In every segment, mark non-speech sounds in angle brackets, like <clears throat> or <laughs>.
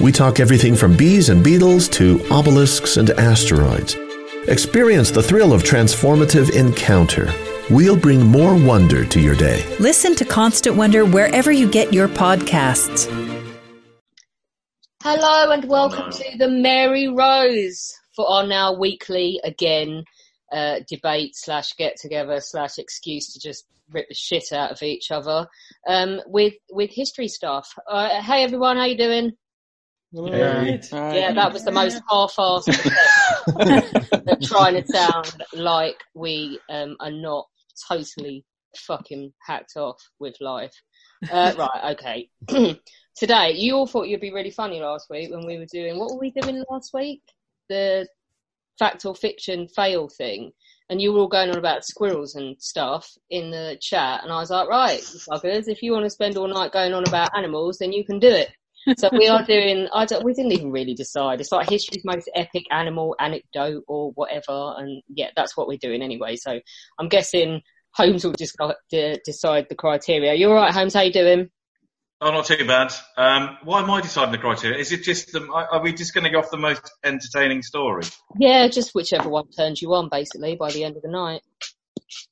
we talk everything from bees and beetles to obelisks and asteroids. Experience the thrill of transformative encounter. We'll bring more wonder to your day. Listen to Constant Wonder wherever you get your podcasts. Hello and welcome to the Mary Rose for our now weekly again uh, debate slash get together slash excuse to just rip the shit out of each other um, with with history stuff. Uh, hey everyone, how you doing? Hey. Yeah, that was the most half-assed <laughs> attempt trying to sound like we um, are not totally fucking hacked off with life. Uh, <laughs> right, okay. <clears throat> Today, you all thought you'd be really funny last week when we were doing what were we doing last week? The fact or fiction fail thing, and you were all going on about squirrels and stuff in the chat, and I was like, right, buggers, if you want to spend all night going on about animals, then you can do it. <laughs> So we are doing. I don't. We didn't even really decide. It's like history's most epic animal anecdote or whatever, and yeah, that's what we're doing anyway. So I'm guessing Holmes will just go- de- decide the criteria. You're right, Holmes? How you doing? Oh, not too bad. Um, why am I deciding the criteria? Is it just the, are we just going to go off the most entertaining story? Yeah, just whichever one turns you on, basically, by the end of the night.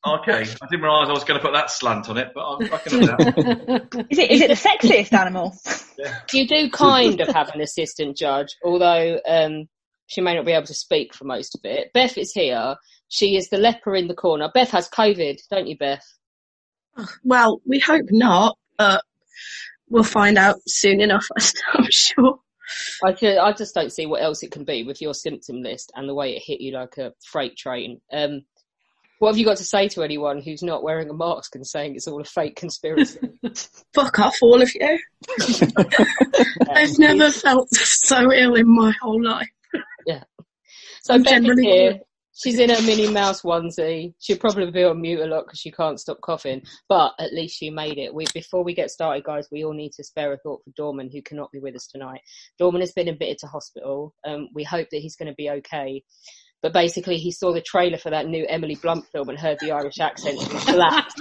Okay, I didn't realise I was going to put that slant on it, but I'm fucking with <laughs> that. Is it is it the sexiest animal? <laughs> You do kind of have an assistant judge, although um, she may not be able to speak for most of it. Beth is here. She is the leper in the corner. Beth has COVID, don't you, Beth? Well, we hope not, but we'll find out soon enough, <laughs> I'm sure. I, ju- I just don't see what else it can be with your symptom list and the way it hit you like a freight train. Um, what have you got to say to anyone who's not wearing a mask and saying it's all a fake conspiracy? <laughs> Fuck off, all of you. <laughs> I've never felt so ill in my whole life. Yeah. So I'm Beth is generally- here. She's in her Minnie Mouse onesie. She'll probably be on mute a lot because she can't stop coughing. But at least she made it. We, before we get started, guys, we all need to spare a thought for Dorman, who cannot be with us tonight. Dorman has been admitted to hospital. Um, we hope that he's going to be okay. But basically, he saw the trailer for that new Emily Blunt film and heard the Irish accent and collapsed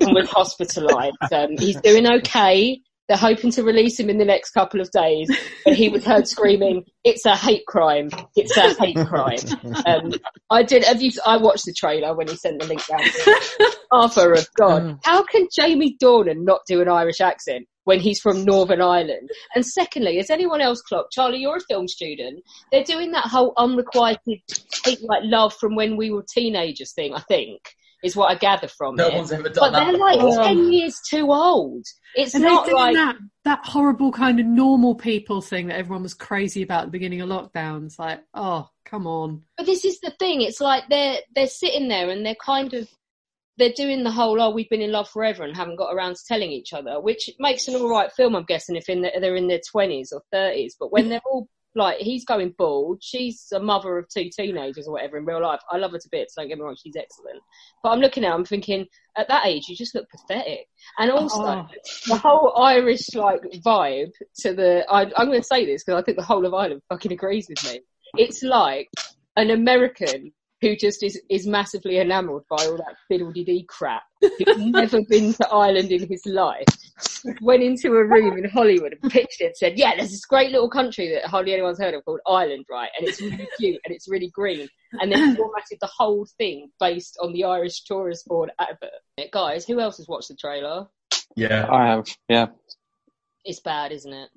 and was hospitalised. Um, he's doing okay. They're hoping to release him in the next couple of days. But he was heard screaming, "It's a hate crime! It's a hate crime!" Um, I did. Have you? I watched the trailer when he sent the link down. <laughs> Arthur of God, how can Jamie Dornan not do an Irish accent when he's from Northern Ireland? And secondly, has anyone else clocked? Charlie, you're a film student. They're doing that whole unrequited hate like love from when we were teenagers thing. I think is what I gather from No it. one's ever But done that they're like ten years too old. It's Are not doing like that that horrible kind of normal people thing that everyone was crazy about at the beginning of lockdown? It's like, oh, come on. But this is the thing. It's like they're they're sitting there and they're kind of they're doing the whole oh we've been in love forever and haven't got around to telling each other, which makes an all right film. I'm guessing if in the, they're in their twenties or thirties. But when they're all like he's going bald, she's a mother of two teenagers or whatever in real life. I love her to bits. Don't get me wrong, she's excellent. But I'm looking at, her, I'm thinking at that age you just look pathetic. And also Oh. the whole Irish like vibe to the I, I'm going to say this because I think the whole of Ireland fucking agrees with me. It's like an American who just is, is massively enamoured by all that fiddle-dee crap, who's <laughs> never been to Ireland in his life, went into a room in Hollywood and pitched it and said, yeah, there's this great little country that hardly anyone's heard of called Ireland, right? And it's really cute and it's really green. And then <clears throat> formatted the whole thing based on the Irish Tourist Board advert. Guys, who else has watched the trailer? Yeah. I have, yeah. It's bad, isn't it?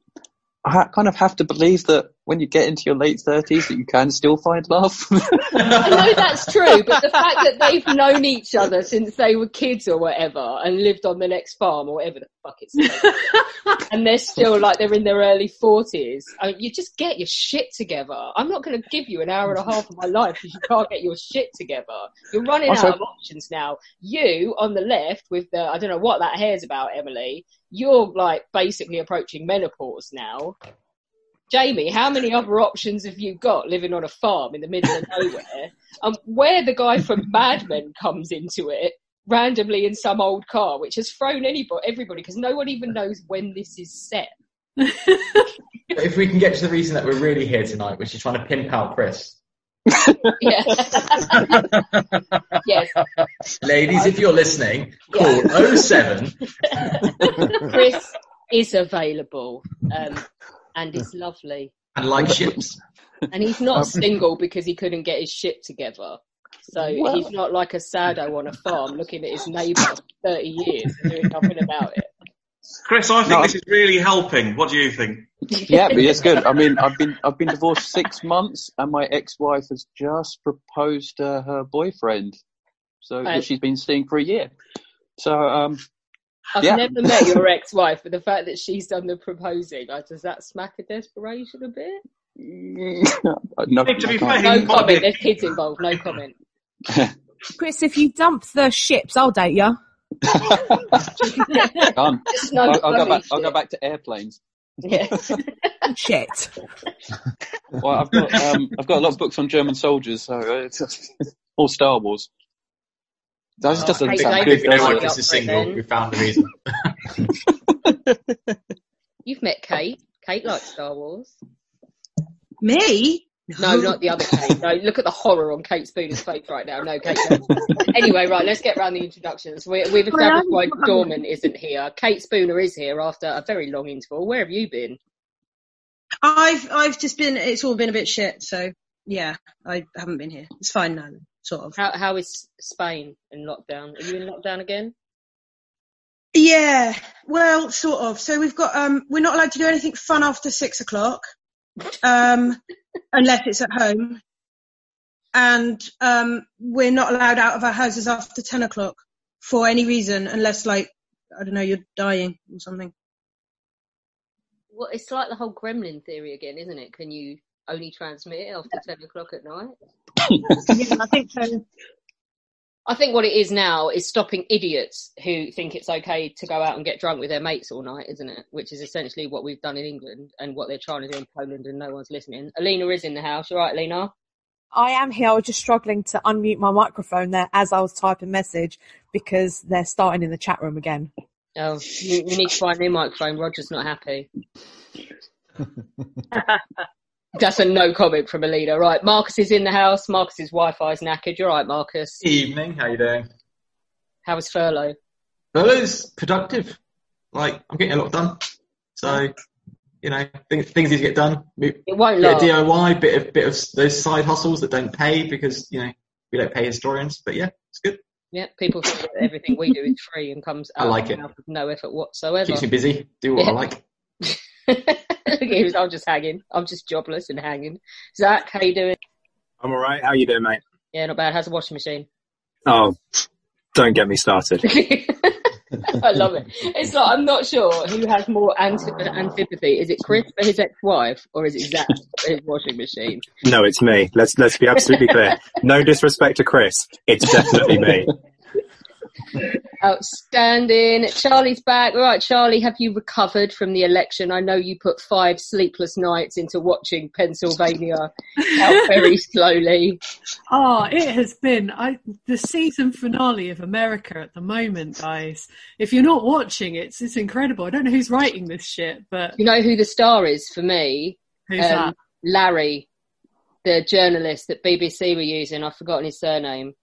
I kind of have to believe that when you get into your late thirties that you can still find love. <laughs> I know that's true, but the fact that they've known each other since they were kids or whatever and lived on the next farm or whatever the fuck it's called, <laughs> and they're still like they're in their early 40s, I mean, you just get your shit together. I'm not going to give you an hour and a half of my life because you can't get your shit together. You're running Also- out of options now. You on the left with the, I don't know what that hair's about, Emily, you're like basically approaching menopause now. Jamie, how many other options have you got living on a farm in the middle of nowhere? Um, where the guy from Mad Men comes into it randomly in some old car, which has thrown anybody, everybody, because no one even knows when this is set. <laughs> If we can get to the reason that we're really here tonight, which is trying to pimp out Chris. <laughs> Yes, Ladies, if you're listening, call 07. <laughs> Chris is available um, and is lovely. And like ships. And he's not <laughs> single because he couldn't get his shit together. So Well- he's not like a sado on a farm looking at his neighbour for 30 years and doing nothing about it. Chris, I think No. this is really helping. What do you think? yeah, but it's good. I mean, I've been I've been divorced six months, and my ex-wife has just proposed to her boyfriend, so Right. that she's been seeing for a year. So, um, I've Yeah. never met your ex-wife, but the fact that she's done the proposing, like, does that smack of desperation a bit? <laughs> no, Hey, to be fair. No comment. There's kids involved. No comment. <laughs> Chris, if you dump the ships, I'll date you. <laughs> Done. No I'll, I'll go back. I'll go back to airplanes. Yeah. Shit. Well, I've got um, I've got a lot of books on German soldiers, so uh, it's all Star Wars. That just Oh, doesn't hey, sound David, good, If you does Sign what it? is for single, we found the reason. <laughs> You've met Kate. Kate likes Star Wars. Me? No, not the other Kate. No, look at the horror on Kate Spooner's face right now. No, Kate. doesn't. anyway, right, let's get round the introductions. We, we've established why Dorman isn't here. Kate Spooner is here after a very long interval. Where have you been? I've I've just been. It's all been a bit shit. So yeah, I haven't been here. It's fine now, sort of. How, how is Spain in lockdown? Are you in lockdown again? Yeah, well, sort of. So we've got um, we're not allowed to do anything fun after six o'clock, um, <laughs> unless it's at home, and um, we're not allowed out of our houses after ten o'clock for any reason, unless like I don't know, you're dying or something. Well, it's like the whole gremlin theory again, isn't it? Can you only transmit it after 10 o'clock at night? yeah, I think so. I think what it is now is stopping idiots who think it's okay to go out and get drunk with their mates all night, isn't it? Which is essentially what we've done in England and what they're trying to do in Poland and no one's listening. Alina is in the house. You're right, Alina? I am here. I was just struggling to unmute my microphone there as I was typing message because they're starting in the chat room again. Oh, you, you need to find a new microphone. Roger's not happy. <laughs> That's a no comment from Alina. Right, Marcus is in the house. Marcus's Wi-Fi's knackered. You're right, Marcus. Evening, how you doing? How was furlough? Fellas, productive. Like, I'm getting a lot done. So, you know, things, things need to get done. It won't of last. DIY, bit of, bit of those side hustles that don't pay because, you know, we don't pay historians. But yeah, it's good. Yeah, people think that everything we do is free and comes I like it. mouth with no effort whatsoever. Keeps me busy, do what I like. <laughs> <laughs> He was, I'm just hanging. I'm just jobless and hanging. Zach, how you doing? I'm all right. How you doing, mate? Yeah, not bad. How's the washing machine? Oh, don't get me started. <laughs> I love it. It's like I'm not sure who has more anti- antipathy. Is it Chris for his ex-wife, or is it Zach for his washing machine? No, it's me. Let's let's be absolutely clear. No disrespect to Chris. It's definitely me. <laughs> Outstanding. Charlie's back. Right, Charlie, have you recovered from the election? I know you put five sleepless nights into watching Pennsylvania out <laughs> very slowly. Oh, it has been I, the season finale of America at the moment, guys. If you're not watching it's, it's incredible. I don't know who's writing this shit, but You know who the star is for me? who's Um, that? Larry, the journalist that BBC were using. I've forgotten his surname.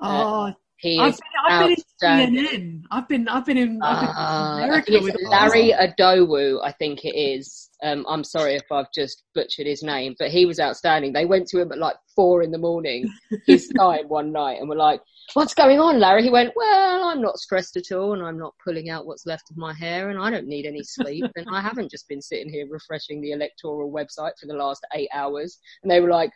Oh, He I've been, I've been in. CNN. I've been, I've been in, I've been Uh, I America with Larry Adowu, I think it is. Um, I'm sorry if I've just butchered his name, but he was outstanding. They went to him at like four in the morning, his <laughs> time one night, and were like, "What's going on, Larry?" He went, "Well, I'm not stressed at all, and I'm not pulling out what's left of my hair, and I don't need any sleep, and I haven't just been sitting here refreshing the electoral website for the last eight hours." And they were like,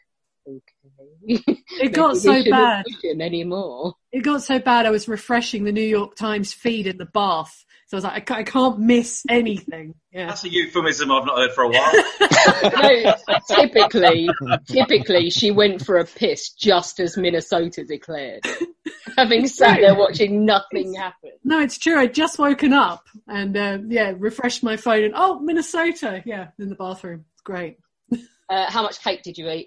"Okay." <laughs> It got Maybe so bad. push him anymore. It got so bad I was refreshing the New York Times feed in the bath. So I was like, I I can't miss anything. Yeah. That's a euphemism I've not heard for a while. <laughs> <laughs> no, typically, typically she went for a piss just as Minnesota declared. Having sat there watching nothing happen. No, it's true. I'd just woken up and uh, yeah, refreshed my phone and oh, Minnesota. Yeah, in the bathroom. It's great. Uh, how much cake did you eat?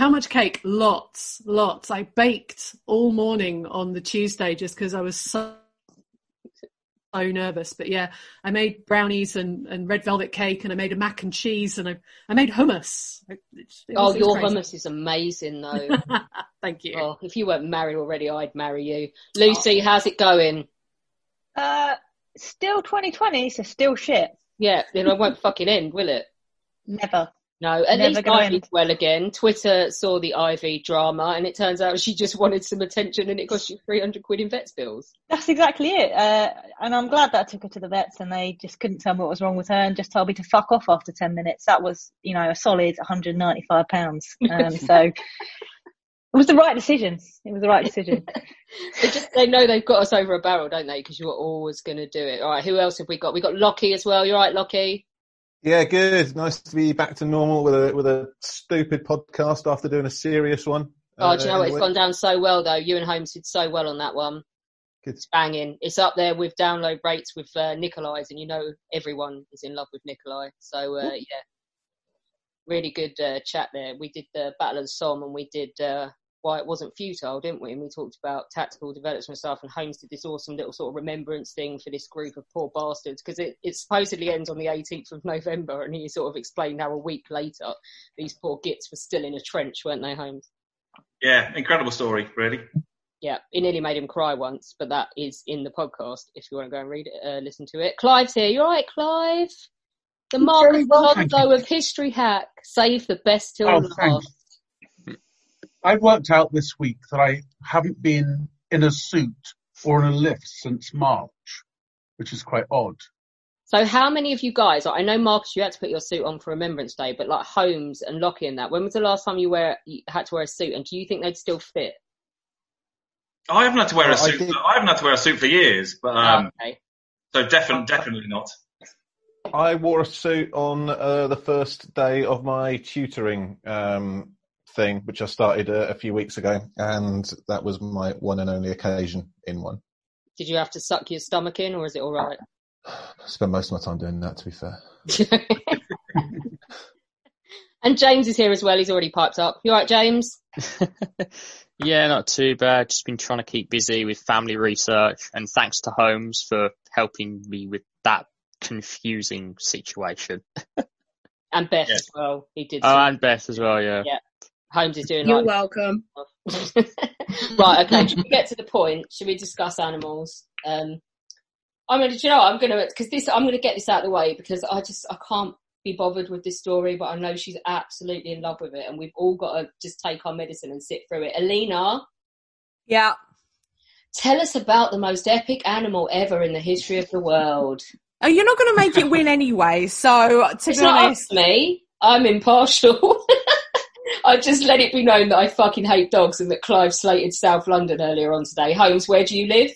How much cake? Lots, lots. I baked all morning on the Tuesday just because I was so so nervous. But yeah, I made brownies and, and red velvet cake, and I made a mac and cheese, and I I made hummus. It- it was- Oh, your crazy. hummus is amazing, though. <laughs> Thank you. Oh, if you weren't married already, I'd marry you. Lucy, how's it going? Uh, still 2020, so still shit. Yeah, then it won't fucking end, will it? Never. No, at Never least Ivy's end. well again. Twitter saw the Ivy drama, and it turns out she just wanted some attention, and it cost you three hundred quid in vets bills. That's exactly it. Uh, and I'm glad that I took her to the vets and they just couldn't tell me what was wrong with her and just told me to fuck off after 10 minutes. That was, you know, a solid £195. Um, so it was the right decision. It was the right decision. <laughs> They just they know they've got us over a barrel, don't they? Because you were always going to do it. All right, who else have we got? We got Lockie as well. You're right, Lockie. Yeah, good. Nice to be back to normal with a with a stupid podcast after doing a serious one. Oh, do you know what? Uh, It's gone down so well though. You and Holmes did so well on that one. Good. It's banging. It's up there with download rates with uh, Nikolai's, and you know everyone is in love with Nikolai. So uh, yeah, really good uh, chat there. We did the Battle of the Somme, and we did uh, why it wasn't futile, didn't we? And we talked about tactical development and stuff. And Holmes did this awesome little sort of remembrance thing for this group of poor bastards because it, it supposedly ends on the 18th of November, and he sort of explained how a week later these poor gits were still in a trench, weren't they, Holmes? Yeah, incredible story, really. Yeah, it nearly made him cry once, but that is in the podcast if you want to go and read it, uh, listen to it. Clive's here. You all right, Clive? The Mark Very well, Lonzo of History Hack. Save the best till Oh, last. Thanks. I've worked out this week that I haven't been in a suit or in a lift since March, which is quite odd. So, how many of you guys? I know Marcus, you had to put your suit on for Remembrance Day, but like Holmes and Lockie and that. When was the last time you wear you had to wear a suit, and do you think they'd still fit? I haven't had to wear a Well, I suit. did- I haven't had to wear a suit for years, but um, okay. so definitely, definitely not. I wore a suit on uh, the first day of my tutoring um, thing, which I started uh, a few weeks ago, and that was my one and only occasion in one. Did you have to suck your stomach in, or is it all right? <sighs> I spend most of my time doing that, to be fair. <laughs> and James is here as well. He's already piped up. You all right, James? <laughs> Yeah, not too bad. Just been trying to keep busy with family research, and thanks to Holmes for helping me with that confusing situation. <laughs> And Beth Yeah. as well. He did. Oh, some- and Beth as well, yeah. Yeah. Holmes is doing You're like welcome. <laughs> right, okay. Should we get to the point? Should we discuss animals? Um, I'm gonna, do you know, what? I'm gonna because this. I'm gonna get this out of the way because I just I can't be bothered with this story, but I know she's absolutely in love with it, and we've all got to just take our medicine and sit through it. Alina, Yeah. tell us about the most epic animal ever in the history of the world. Oh, you're not going to make it win anyway. So to It's be honest, to me. I'm impartial. <laughs> I just let it be known that I fucking hate dogs and that Clive slated South London earlier on today. Holmes, where do you live?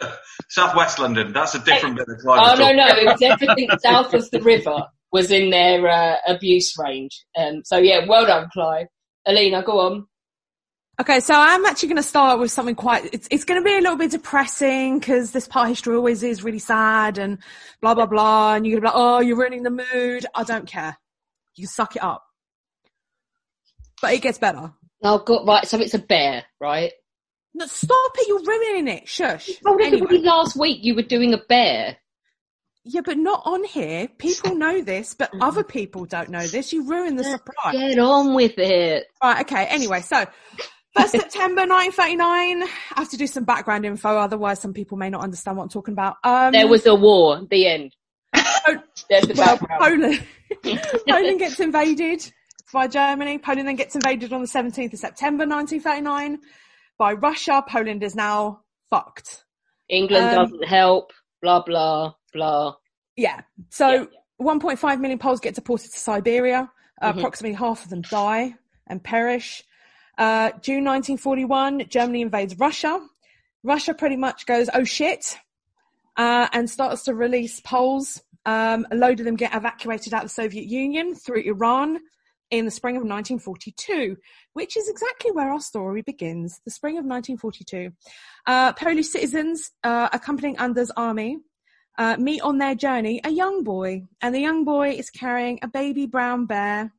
<laughs> Southwest London. That's a different bit of Oh no, no, it was everything <laughs> south of the river was in their uh, abuse range. Um, so yeah, well done, Clive. Alina, go on. Okay, so I'm actually going to start with something quite. It's it's going to be a little bit depressing because this part of history always is really sad and blah blah blah, and you're going to be like, oh, you're ruining the mood. I don't care. You can suck it up, but it gets better. Oh, good. Right, so it's a bear, right? No, stop it! You're ruining it. Shush. told Anyway. last week you were doing a bear. Yeah, but not on here. People know this, but <laughs> other people don't know this. You ruin the surprise. Get on with it. Right, okay. Anyway, so 1st <laughs> September 1939. I have to do some background info, otherwise some people may not understand what I'm talking about. Um, There was a war. The end. <laughs> There's the well, background. Poland, Poland gets invaded by Germany. Poland then gets invaded on the 17th of September 1939 by Russia. Poland is now fucked. England Um, doesn't help. Blah blah blah. Yeah. So 1.5 million Poles get deported to Siberia. Uh, Mhm. Approximately half of them die and perish. Uh, June 1941, Germany invades Russia. Russia pretty much goes, oh shit, uh, and starts to release Poles. Um, a load of them get evacuated out of the Soviet Union through Iran in the spring of 1942, which is exactly where our story begins. The spring of 1942. Uh, Polish citizens uh, accompanying Anders' army uh, meet on their journey a young boy, and the young boy is carrying a baby brown bear.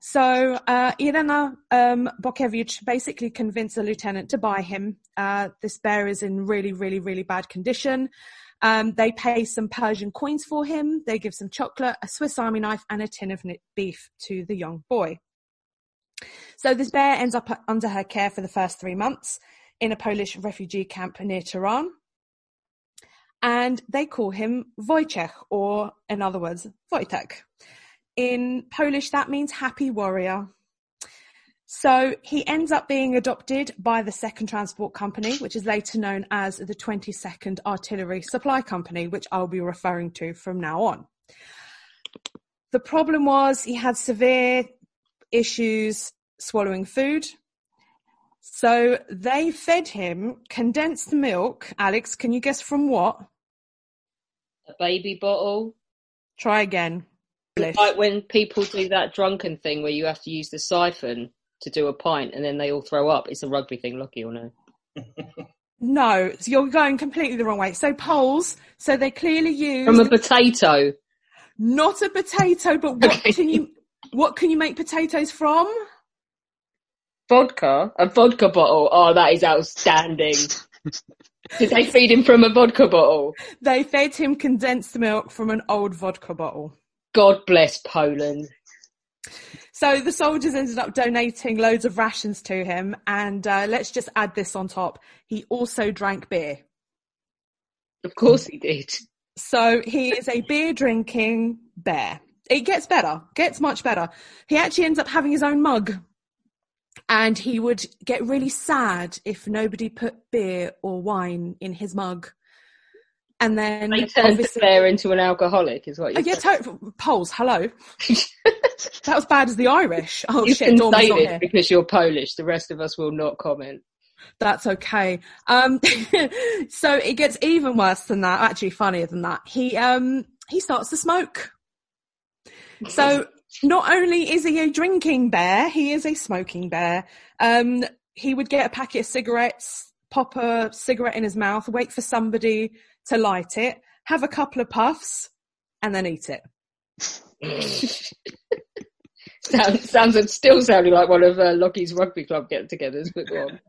So uh, Irena um, basically convinced the lieutenant to buy him. Uh, this bear is in really, really, really bad condition. Um, they pay some Persian coins for him. They give some chocolate, a Swiss Army knife, and a tin of beef to the young boy. So this bear ends up under her care for the first three months in a Polish refugee camp near Tehran and they call him Wojciech, or in other words, Wojtek. In Polish, that means happy warrior. So he ends up being adopted by the Second Transport Company, which is later known as the 22nd Artillery Supply Company, which I'll be referring to from now on. The problem was he had severe issues swallowing food. So they fed him condensed milk. Alex, can you guess from what? A baby bottle. Try again. It's Like when people do that drunken thing where you have to use the siphon to do a pint and then they all throw up. It's a rugby thing, Lockie or no? <laughs> No, so you're going completely the wrong way. So poles, so they clearly use From a potato. not a potato, but what can you what can you make potatoes from? Vodka? A vodka bottle. Oh, that is outstanding. <laughs> Did they feed him from a vodka bottle? They fed him condensed milk from an old vodka bottle. God bless Poland. So the soldiers ended up donating loads of rations to him, and uh, let's just add this on top. He also drank beer. Of course he did. So he is a beer drinking bear. It gets better, gets much better. He actually ends up having his own mug. And he would get really sad if nobody put beer or wine in his mug. And then They turned the obviously- bear into an alcoholic, is what Oh, you yeah, said. to- Poles, hello. <laughs> that was bad as the Irish. Oh you shit, can say this because you're Polish. The rest of us will not comment. That's okay. Um, <laughs> so it gets even worse than that. Actually, funnier than that. He um he starts to smoke. So <laughs> not only is he a drinking bear, he is a smoking bear. Um, he would get a packet of cigarettes, pop a cigarette in his mouth, wait for somebody to light it, have a couple of puffs, and then eat it. <laughs> sounds, sounds still sounding like one of uh, Lockie's rugby club get-togethers, but go on.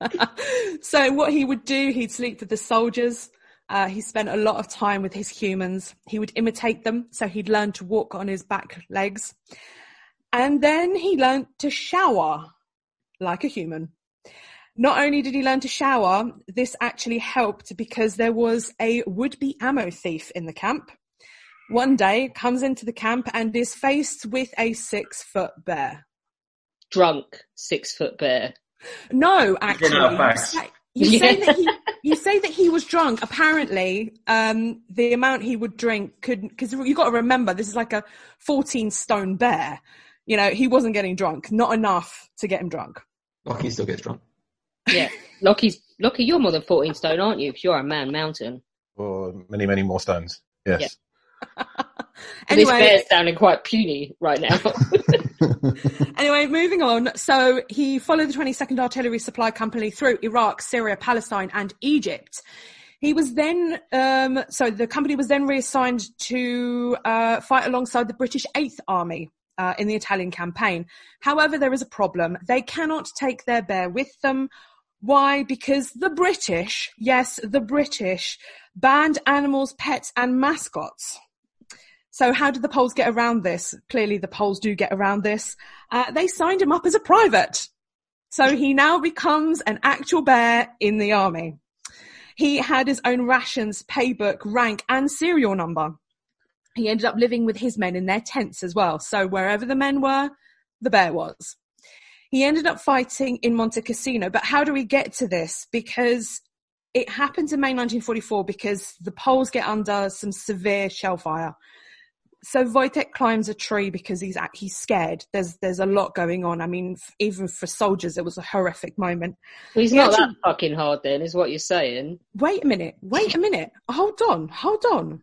<laughs> so what he would do, he'd sleep with the soldiers. Uh, he spent a lot of time with his humans. He would imitate them, so he'd learn to walk on his back legs. And then he learned to shower like a human. Not only did he learn to shower, this actually helped because there was a would-be ammo thief in the camp. One day comes into the camp and is faced with a six-foot bear. Drunk six-foot bear. No, actually, Run out of you say, you say Yeah. <laughs> that he you say that he was drunk. Apparently, um, the amount he would drink could because you've got to remember this is like a fourteen stone bear. You know, he wasn't getting drunk, not enough to get him drunk. Lockie still gets drunk. Yeah. Lockie's, Lockie, you're more than 14 stone, aren't you? Because you're a man mountain. Or many, many more stones. Yes. <laughs> Anyway- This bear's sounding quite puny right now. <laughs> anyway, moving on. So he followed the 22nd Artillery Supply Company through Iraq, Syria, Palestine, and Egypt. He was then, um, so the company was then reassigned to uh, fight alongside the British Eighth Army. Uh, in the Italian campaign. However, there is a problem. They cannot take their bear with them. Why? Because the British, yes, the British, banned animals, pets, and mascots. So how did the Poles get around this? Clearly the Poles do get around this. Uh, they signed him up as a private. So he now becomes an actual bear in the army. He had his own rations, paybook, rank, and serial number. he ended up living with his men in their tents as well. So wherever the men were, the bear was. He ended up fighting in Monte Cassino. But how do we get to this? Because it happens in May 1944 because the Poles get under some severe shell fire. So Wojtek climbs a tree because he's he's scared. There's there's a lot going on. I mean, even for soldiers, it was a horrific moment. Well, he's He not actually- that fucking hard then, is what you're saying. Wait a minute. Wait a minute. Hold on. Hold on.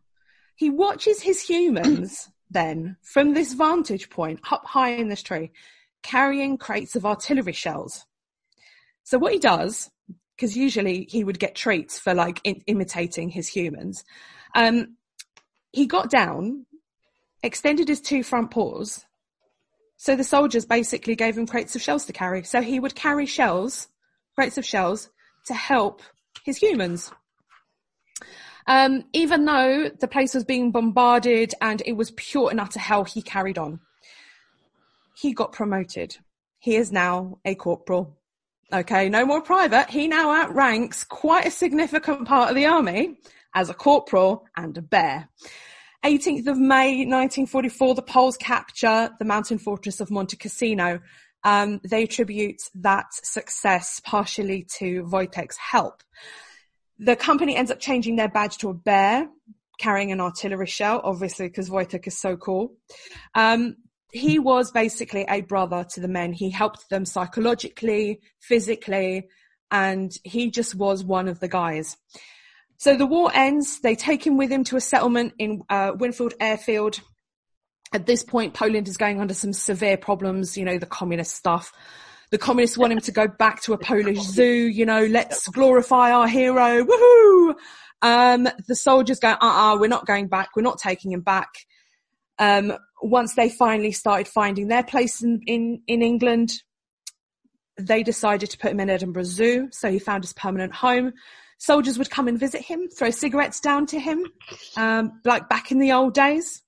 He watches his humans then from this vantage point up high in this tree, carrying crates of artillery shells. So what he does, because usually he would get treats for like in- imitating his humans, um, he got down, extended his two front paws. So the soldiers basically gave him crates of shells to carry. So he would carry shells, crates of shells, to help his humans. Um, even though the place was being bombarded and it was pure and utter hell, he carried on. He got promoted. He is now a corporal. Okay, no more private. He now outranks quite a significant part of the army as a corporal and a bear. 18th of May 1944, the Poles capture the mountain fortress of Monte Cassino. Um, they attribute that success partially to Wojtek's help. The company ends up changing their badge to a bear, carrying an artillery shell, obviously because Wojtek is so cool. Um, he was basically a brother to the men. He helped them psychologically, physically, and he just was one of the guys. So the war ends. They take him with him to a settlement in uh, Winfield Airfield. At this point, Poland is going under some severe problems, you know, the communist stuff. The communists want him to go back to a Polish zoo, you know, let's glorify our hero, woohoo! Um, the soldiers go, uh-uh, we're not going back, we're not taking him back. Um, once they finally started finding their place in, in, in England, they decided to put him in Edinburgh Zoo, so he found his permanent home. Soldiers would come and visit him, throw cigarettes down to him, um, like back in the old days.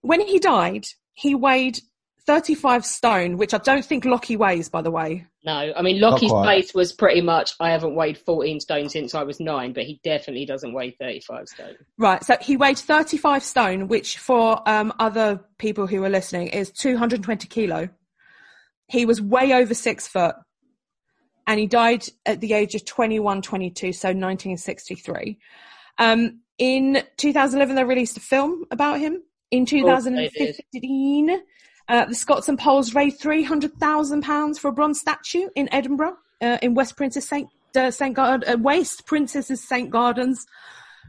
When he died, he weighed 35 stone, which I don't think Lockie weighs, by the way. No, I mean Lockie's quite. place was pretty much. I haven't weighed 14 stone since I was nine, but he definitely doesn't weigh 35 stone. Right, so he weighed 35 stone, which for um, other people who are listening is 220 kilo. He was way over six foot and he died at the age of 21, 22, so 1963. Um, in 2011, they released a film about him. In course they 2015, uh, the Scots and Poles raised £300,000 for a bronze statue in Edinburgh, uh, in West Princess St. Uh, St. Gard- uh, Waste Princess's St. Gardens.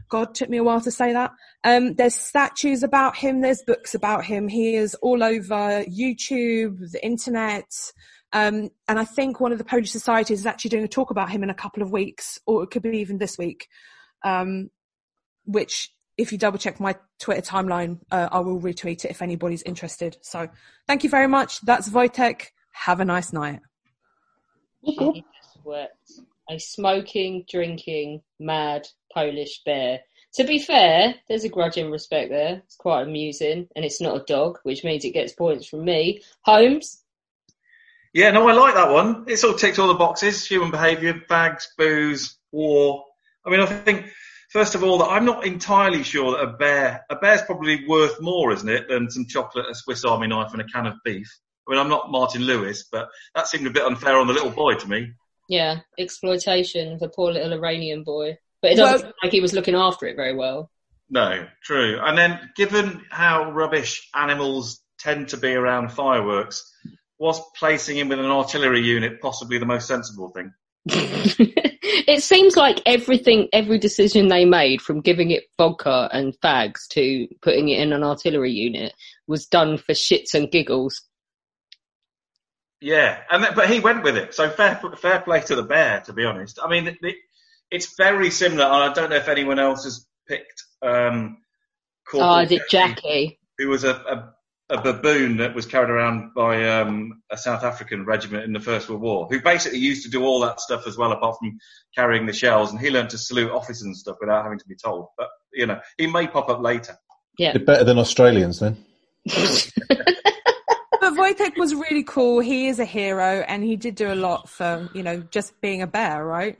God, took me a while to say that. Um, there's statues about him. There's books about him. He is all over YouTube, the internet. Um, and I think one of the Polish societies is actually doing a talk about him in a couple of weeks, or it could be even this week. Um, which, if you double check my Twitter timeline, uh, I will retweet it if anybody's interested. So thank you very much. That's Wojtek. Have a nice night. He wept. A smoking, drinking, mad Polish bear. To be fair, there's a grudge in respect there. It's quite amusing, and it's not a dog, which means it gets points from me. Holmes, Yeah, no, I like that one. It sort of ticked all the boxes: human behaviour, bags, booze, war. I mean, I think first of all that I'm not entirely sure that a bear a bear's probably worth more, isn't it, than some chocolate, a Swiss Army knife, and a can of beef. I mean, I'm not Martin Lewis, but that seemed a bit unfair on the little boy to me. yeah, exploitation of a poor little Iranian boy. But it doesn't Well- look like he was looking after it very well. No, true. And then, given how rubbish animals tend to be around fireworks, was placing him with an artillery unit possibly the most sensible thing? <laughs> it seems like everything, every decision they made, from giving it vodka and fags to putting it in an artillery unit, was done for shits and giggles. Yeah, and then, but he went with it. So fair, fair play to the bear, to be honest. I mean, it, it, it's very similar, I don't know if anyone else has picked. Um, Oh, is it did Jackie. who was a, a, a baboon that was carried around by um, a South African regiment in the First World War, who basically used to do all that stuff as well, apart from carrying the shells. And he learned to salute officers and stuff without having to be told. But you know, he may pop up later. Yeah. You're better than Australians then. <laughs> But Wojtek was really cool. He is a hero and he did do a lot for, you know, just being a bear, right?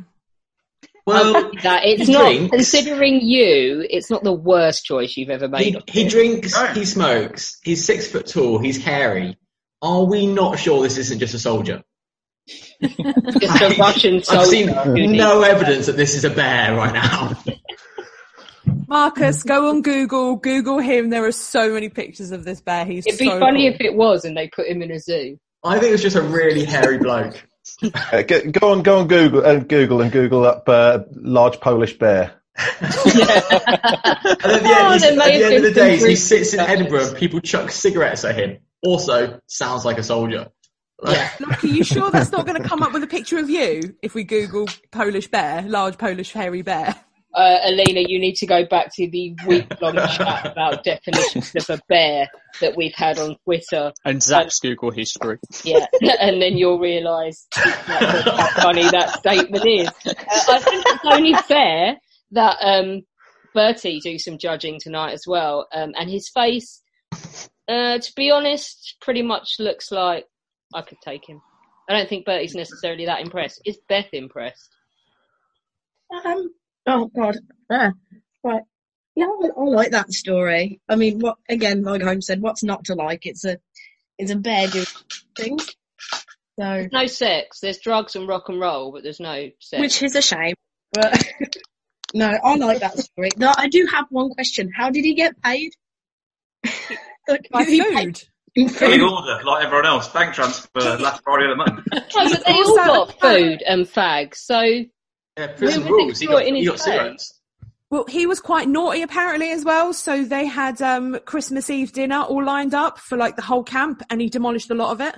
Well, I'll give you that it's not drinks. considering you. It's not the worst choice you've ever made. He, he drinks, oh. he smokes, he's six foot tall, he's hairy. Are we not sure this isn't just a soldier? Just a <laughs> Russian soldier. I've seen no evidence that this is a bear right now. Marcus, go on Google, Google him. There are so many pictures of this bear. He's It'd be so funny cool. if it was and they put him in a zoo. I think it's just a really hairy bloke. Uh, go, go on, go on Google and Google and Google up uh, large Polish bear. <laughs> And at the Oh, end, he's- there at the end of the day, he sits in Edinburgh and people chuck cigarettes at him. Also, sounds like a soldier. Look, are you sure that's not going to come up with a picture of you if we Google Polish bear, large Polish hairy bear? Uh, Alina, you need to go back to the week-long <laughs> chat about definitions of a bear that we've had on Twitter. And Zach's Google history. Yeah, <laughs> and then you'll realise how funny that statement is. Uh, I think it's only fair that um, Bertie do some judging tonight as well, um, and his face, uh, to be honest, pretty much looks like I could take him. I don't think Bertie's necessarily that impressed. Is Beth impressed? Um, oh God. Uh, right. Yeah, I, I like that story. I mean, what again? Like Holmes said, what's not to like? It's a, it's a bear doing things. So, There's no sex. There's drugs and rock and roll, but there's no sex. which is a shame. But <laughs> no, I like that story. No, I do have one question. How did he get paid? like, <laughs> By who he paid- food. Paid order, like everyone else. Bank transfer <laughs> last Friday of the month. No, but they all got food and fags, so Yeah, prison Who rules. He got, exploiting he got cigarettes. Well, he was quite naughty apparently as well. So they had um, Christmas Eve dinner all lined up for like the whole camp, and he demolished a lot of it.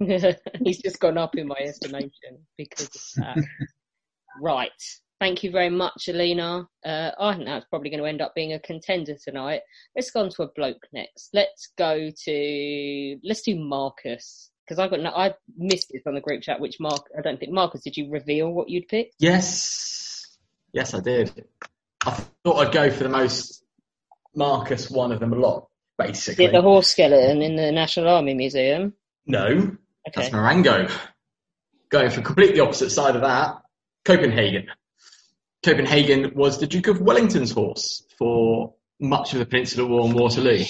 <laughs> he's just gone up in my estimation because of that. <laughs> right. Thank you very much, Alina. Uh, I think that's probably going to end up being a contender tonight. Let's go on to a bloke next. Let's go to let's do Marcus because I got no, I missed this on the group chat. Which Mark? I don't think Marcus. Did you reveal what you'd pick? Yes. Yes, I did. I thought I'd go for the most Marcus one of them a lot, basically. Did the horse skeleton in the National Army Museum? No, that's Okay. Marengo. Going for completely opposite side of that, Copenhagen. Copenhagen was the Duke of Wellington's horse for much of the Peninsular War and Waterloo.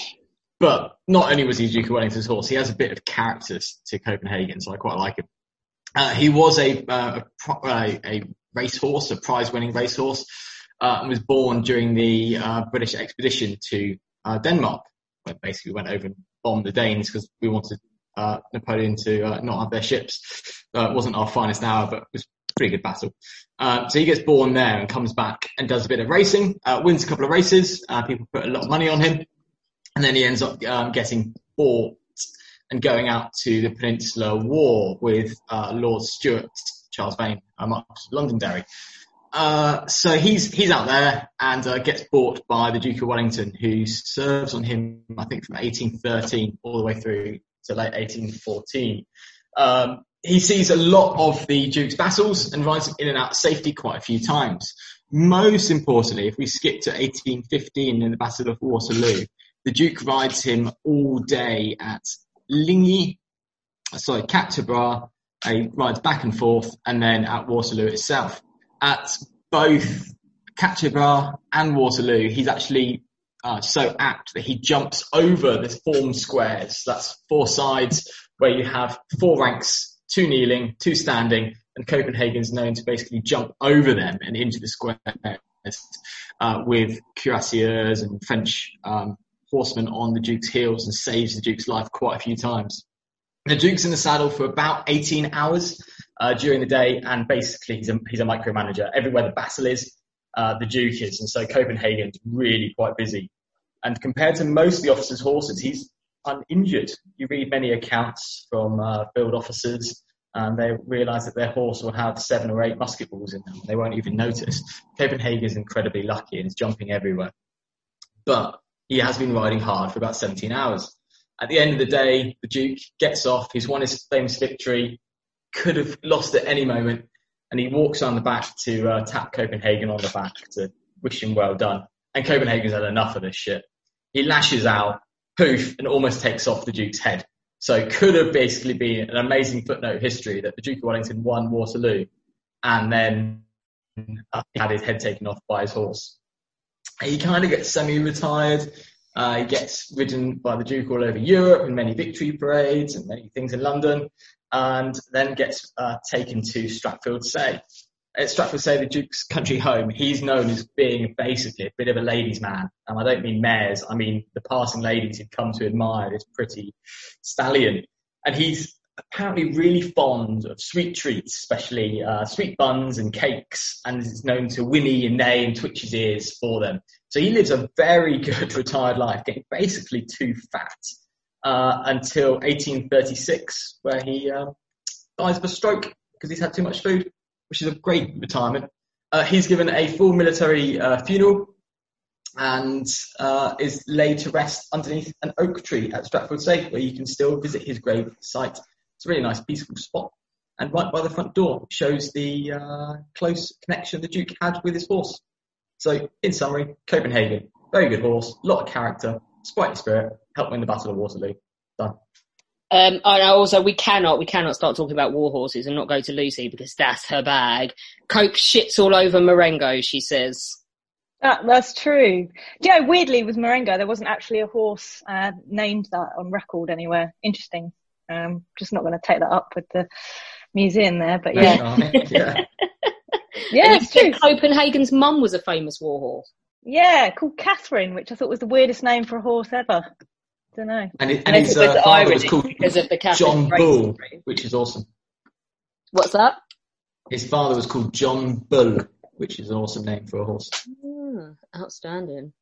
But not only was he Duke of Wellington's horse, he has a bit of character to Copenhagen, so I quite like him. Uh, he was a, uh, a, pro- a, racehorse, a prize-winning racehorse, uh, and was born during the uh, British expedition to uh, Denmark, where basically we went over and bombed the Danes because we wanted uh, Napoleon to uh, not have their ships. Uh, it wasn't our finest hour, but it was a pretty good battle. Uh, so he gets born there and comes back and does a bit of racing, uh, wins a couple of races. Uh, people put a lot of money on him, and then he ends up um, getting bought and going out to the Peninsular War with uh, Lord Stuart, Charles Vane, um, up to Londonderry. Uh, so he's he's out there and uh, gets bought by the Duke of Wellington, who serves on him, I think, from 1813 all the way through to late 1814. Um, he sees a lot of the Duke's battles and rides in and out of safety quite a few times. Most importantly, if we skip to 1815 in the Battle of Waterloo, the Duke rides him all day at Ligny, sorry, Quatre Bras, he rides back and forth, and then at Waterloo itself. At both Quatre Bras and Waterloo, he's actually uh, so apt that he jumps over the formed squares. That's four sides where you have four ranks, two kneeling, two standing, and Copenhagen's known to basically jump over them and into the squares uh, with cuirassiers and French um, horsemen on the Duke's heels and saves the Duke's life quite a few times. The Duke's in the saddle for about 18 hours uh, during the day, and basically he's a, he's a micromanager. Everywhere the battle is, uh, the Duke is, and so Copenhagen's really quite busy. And compared to most of the officers' horses, he's uninjured. You read many accounts from uh, field officers, and they realise that their horse will have seven or eight musket balls in them. They won't even notice. Copenhagen's incredibly lucky and is jumping everywhere. But he has been riding hard for about 17 hours. At the end of the day, the Duke gets off. He's won his famous victory. Could have lost at any moment. And he walks on the back to uh, tap Copenhagen on the back to wish him well done. And Copenhagen's had enough of this shit. He lashes out, poof, and almost takes off the Duke's head. So could have basically been an amazing footnote history that the Duke of Wellington won Waterloo and then uh, had his head taken off by his horse. He kind of gets semi-retired. Uh, he gets ridden by the Duke all over Europe in many victory parades and many things in London, and then gets uh, taken to Stratfield Saye. At Stratfield Saye, the Duke's country home, he's known as being basically a bit of a ladies' man. And I don't mean mares, I mean the passing ladies who'd come to admire this pretty stallion. And he's apparently really fond of sweet treats, especially uh, sweet buns and cakes, and is known to whinny and neigh and twitch his ears for them. So he lives a very <laughs> good retired life, getting basically too fat uh, until 1836, where he uh, dies of a stroke because he's had too much food, which is a great retirement. Uh, he's given a full military uh, funeral and uh, is laid to rest underneath an oak tree at Stratfield Saye, where you can still visit his grave site. It's a really nice, peaceful spot. And right by the front door shows the uh, close connection the Duke had with his horse. So, in summary, Copenhagen, very good horse, lot of character, sprightly spirit, helped win the Battle of Waterloo. Done. Um, and also, we cannot, we cannot start talking about war horses and not go to Lucy because that's her bag. Cope shits all over Marengo, she says. That, that's true. Do you know, weirdly, with Marengo, there wasn't actually a horse uh, named that on record anywhere. Interesting. Um, just not going to take that up with the museum there, but yeah. <laughs> yeah. Yeah, it's true. Copenhagen's mum was a famous war horse. Yeah, called Catherine, which I thought was the weirdest name for a horse ever. I don't know. And, it, And and it's his uh, the father was called because of the Catherine John Bull, story. which is awesome. What's that? His father was called John Bull, which is an awesome name for a horse. Hmm, outstanding.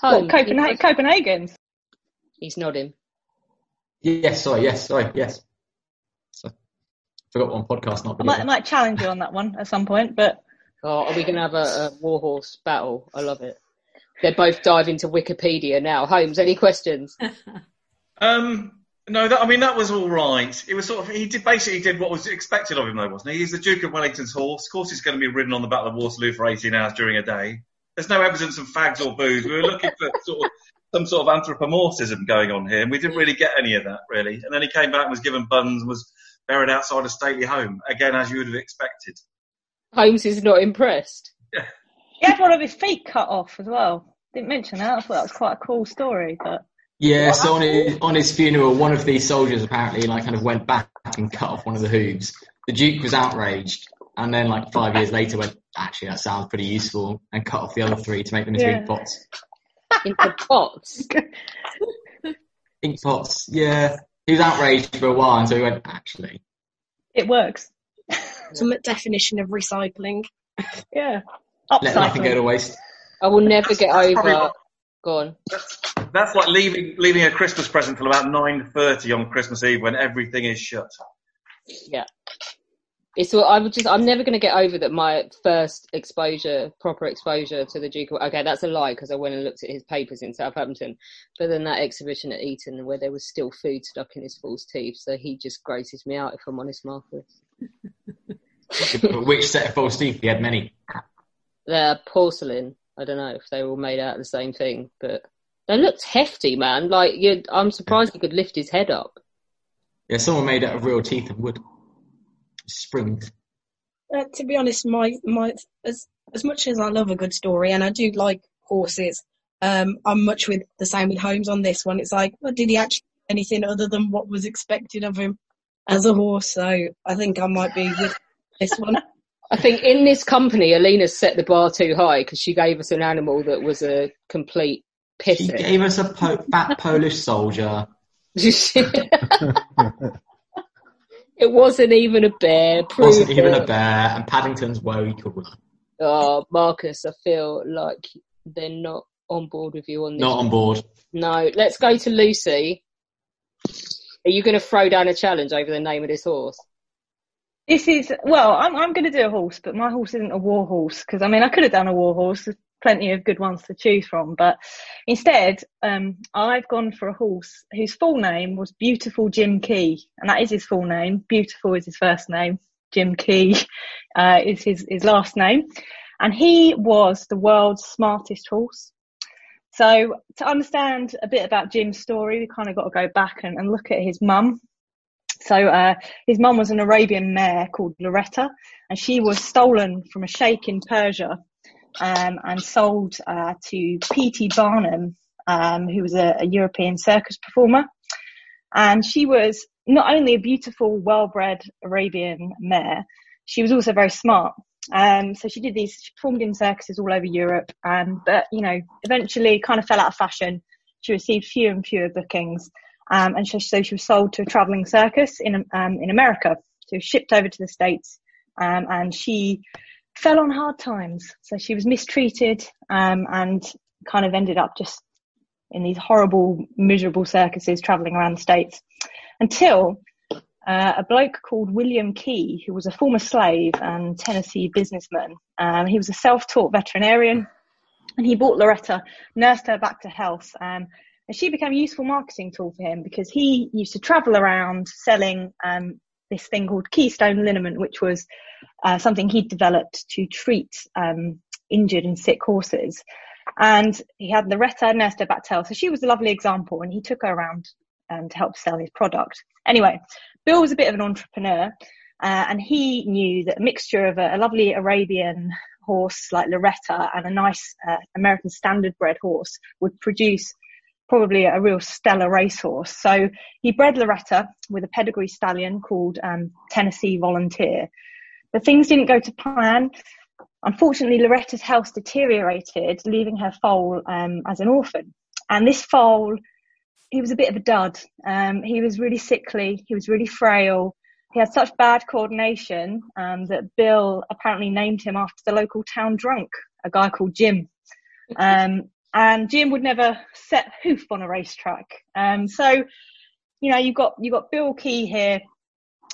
What, Home. Copenhagen, Copenhagen's? He's nodding. Yes, sorry, yes, sorry, yes. So, forgot one podcast, not I might, I might challenge you on that one at some point, but Oh, are we going to have a, a war horse battle? I love it. They're both diving into Wikipedia now. Holmes, any questions? <laughs> Um, no, that, I mean that was all right. It was sort of he did basically did what was expected of him, though, wasn't he? He's the Duke of Wellington's horse. Of course, he's going to be ridden on the Battle of Waterloo for 18 hours during a day. There's no evidence of fags or booze. We were looking for sort of some sort of anthropomorphism going on here, and we didn't mm. really get any of that really. And then he came back and was given buns and was buried outside a stately home again, as you would have expected. Holmes is not impressed. he had one of his feet cut off as well. Didn't mention that. I thought that was quite a cool story, but Yeah, so on his, on his funeral, one of these soldiers apparently like kind of went back and cut off one of the hooves. The Duke was outraged, and then like five years later went, actually that sounds pretty useful, and cut off the other three to make them into Yeah. ink pots. Into pots. <laughs> Ink pots, yeah. He was outraged for a while, and so he went, actually. it works. Ultimate definition of recycling. Yeah. Let nothing go to waste. I will never get That's over. what- Go on. That's like leaving leaving a Christmas present till about 9:30 on Christmas Eve when everything is shut. Yeah. It's what I would just. I'm never going to get over that. My first exposure, proper exposure to the Duke. of- Okay, that's a lie because I went and looked at his papers in Southampton. But then that exhibition at Eton where there was still food stuck in his false teeth, so he just grosses me out. If I'm honest, Marcus. <laughs> Which set of false teeth? He had many. They're porcelain. I don't know if they were all made out of the same thing, but they looked hefty, man. Like you, I'm surprised he could lift his head up. Yeah, someone made out of real teeth and wood. Springs. Uh, to be honest, my my as as much as I love a good story and I do like horses, um, I'm much with the same with Holmes on this one. It's like, well, did he actually do anything other than what was expected of him as a horse? So I think I might be with this one. <laughs> I think in this company, Alina set the bar too high because she gave us an animal that was a complete He She gave us a po- fat Polish soldier. <laughs> <laughs> it wasn't even a bear. Prove Wasn't even it. a bear, and Paddington's way cooler. Oh, Marcus, I feel like they're not on board with you on this. Not on board. No, let's go to Lucy. Are you going to throw down a challenge over the name of this horse? This is well, I'm I'm going to do a horse, but my horse isn't a war horse because I mean I could have done a war horse. Plenty of good ones to choose from, but instead, um, I've gone for a horse whose full name was Beautiful Jim Key, and that is his full name. Beautiful is his first name. Jim Key <laughs> uh, is his his last name, and he was the world's smartest horse. So to understand a bit about Jim's story, we kind of got to go back and, and look at his mum. So uh, his mum was an Arabian mare called Loretta, and she was stolen from a sheikh in Persia um, and sold uh, to P.T. Barnum, um, who was a, a, European circus performer. And she was not only a beautiful, well-bred Arabian mare, she was also very smart. Um, so she did these, she performed in circuses all over Europe, and but you know, eventually kind of fell out of fashion. She received fewer and fewer bookings, um, and so, so, she was sold to a traveling circus in um, in America. So shipped over to the states, um, and she fell on hard times. So she was mistreated um, and kind of ended up just in these horrible, miserable circuses traveling around the states until uh, a bloke called William Key, who was a former slave and Tennessee businessman. Um, he was a self-taught veterinarian, and he bought Loretta, nursed her back to health, um, and she became a useful marketing tool for him because he used to travel around selling um, this thing called Keystone liniment, which was uh, something he'd developed to treat um, injured and sick horses. And he had Loretta her back so she was a lovely example, and he took her around um, to help sell his product. Anyway, Bill was a bit of an entrepreneur, uh, and he knew that a mixture of a, a lovely Arabian horse like Loretta and a nice uh, American standard bred horse would produce probably a real stellar racehorse. So he bred Loretta with a pedigree stallion called um, Tennessee Volunteer. But things didn't go to plan. Unfortunately, Loretta's health deteriorated, leaving her foal um, as an orphan. And this foal he was a bit of a dud. Um, he was really sickly. He was really frail. He had such bad coordination um, that Bill apparently named him after the local town drunk, a guy called Jim. <laughs> Um, and Jim would never set hoof on a racetrack. Um, so, you know, you've got you've got Bill Key here.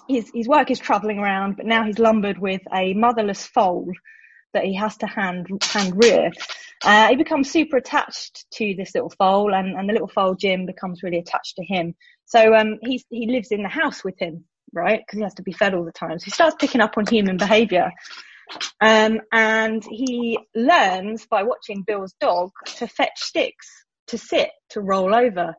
His his work is travelling around, but now he's lumbered with a motherless foal that he has to hand hand rear. Uh, he becomes super attached to this little foal, and, and the little foal Jim becomes really attached to him. So um, he's, he lives in the house with him, right? Because he has to be fed all the time. So he starts picking up on human behaviour. Um, and he learns by watching Bill's dog to fetch sticks, to sit, to roll over.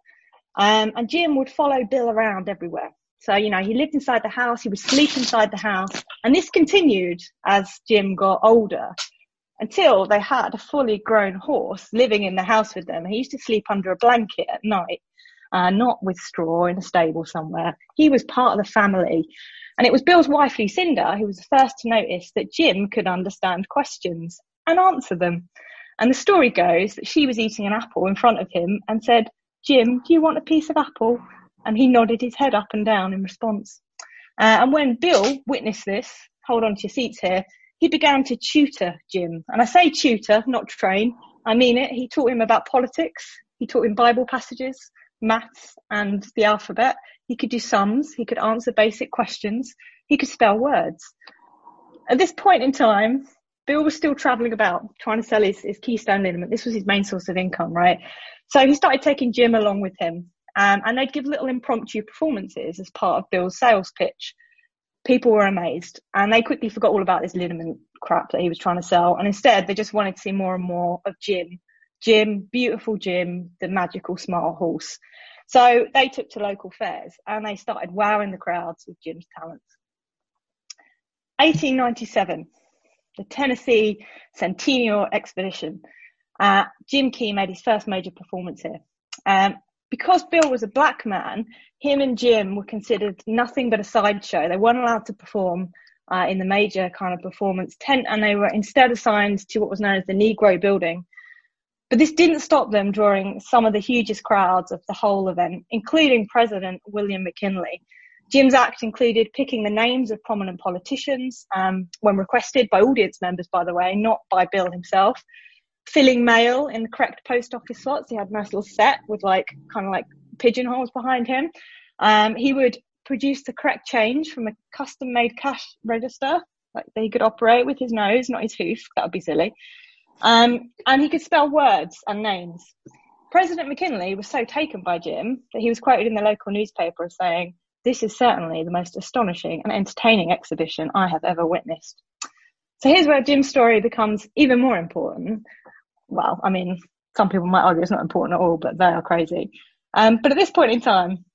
Um, and Jim would follow Bill around everywhere. So, you know, he lived inside the house, he would sleep inside the house. And this continued as Jim got older until they had a fully grown horse living in the house with them. He used to sleep under a blanket at night, uh, not with straw in a stable somewhere. He was part of the family. And it was Bill's wife, Lucinda, who was the first to notice that Jim could understand questions and answer them. And the story goes that she was eating an apple in front of him and said, Jim, do you want a piece of apple? And he nodded his head up and down in response. Uh, and when Bill witnessed this, hold on to your seats here, he began to tutor Jim. And I say tutor, not train. I mean it. He taught him about politics. He taught him Bible passages, maths, and the alphabet. He could do sums. He could answer basic questions. He could spell words. At this point in time, Bill was still traveling about trying to sell his, his Keystone liniment. This was his main source of income, right? So he started taking Jim along with him. Um, and they'd give little impromptu performances as part of Bill's sales pitch people were amazed and they quickly forgot all about this liniment crap that he was trying to sell. And instead, they just wanted to see more and more of Jim. Jim, beautiful Jim, the magical smart horse. So they took to local fairs and they started wowing the crowds with Jim's talents. 1897, the Tennessee Centennial Exposition. Uh, Jim Key made his first major performance here. Um, because Bill was a black man, him and Jim were considered nothing but a sideshow. They weren't allowed to perform uh, in the major kind of performance tent, and they were instead assigned to what was known as the Negro Building. But this didn't stop them drawing some of the hugest crowds of the whole event, including President William McKinley. Jim's act included picking the names of prominent politicians um, when requested by audience members, by the way, not by Bill himself filling mail in the correct post office slots. He had a nice little set with like kind of like pigeonholes behind him. Um, he would produce the correct change from a custom made cash register, like that he could operate with his nose, not his hoof. That would be silly. Um, and he could spell words and names. President McKinley was so taken by Jim that he was quoted in the local newspaper as saying, This is certainly the most astonishing and entertaining exhibition I have ever witnessed. So here's where Jim's story becomes even more important well, I mean, some people might argue it's not important at all, but they are crazy. Um, but at this point in time,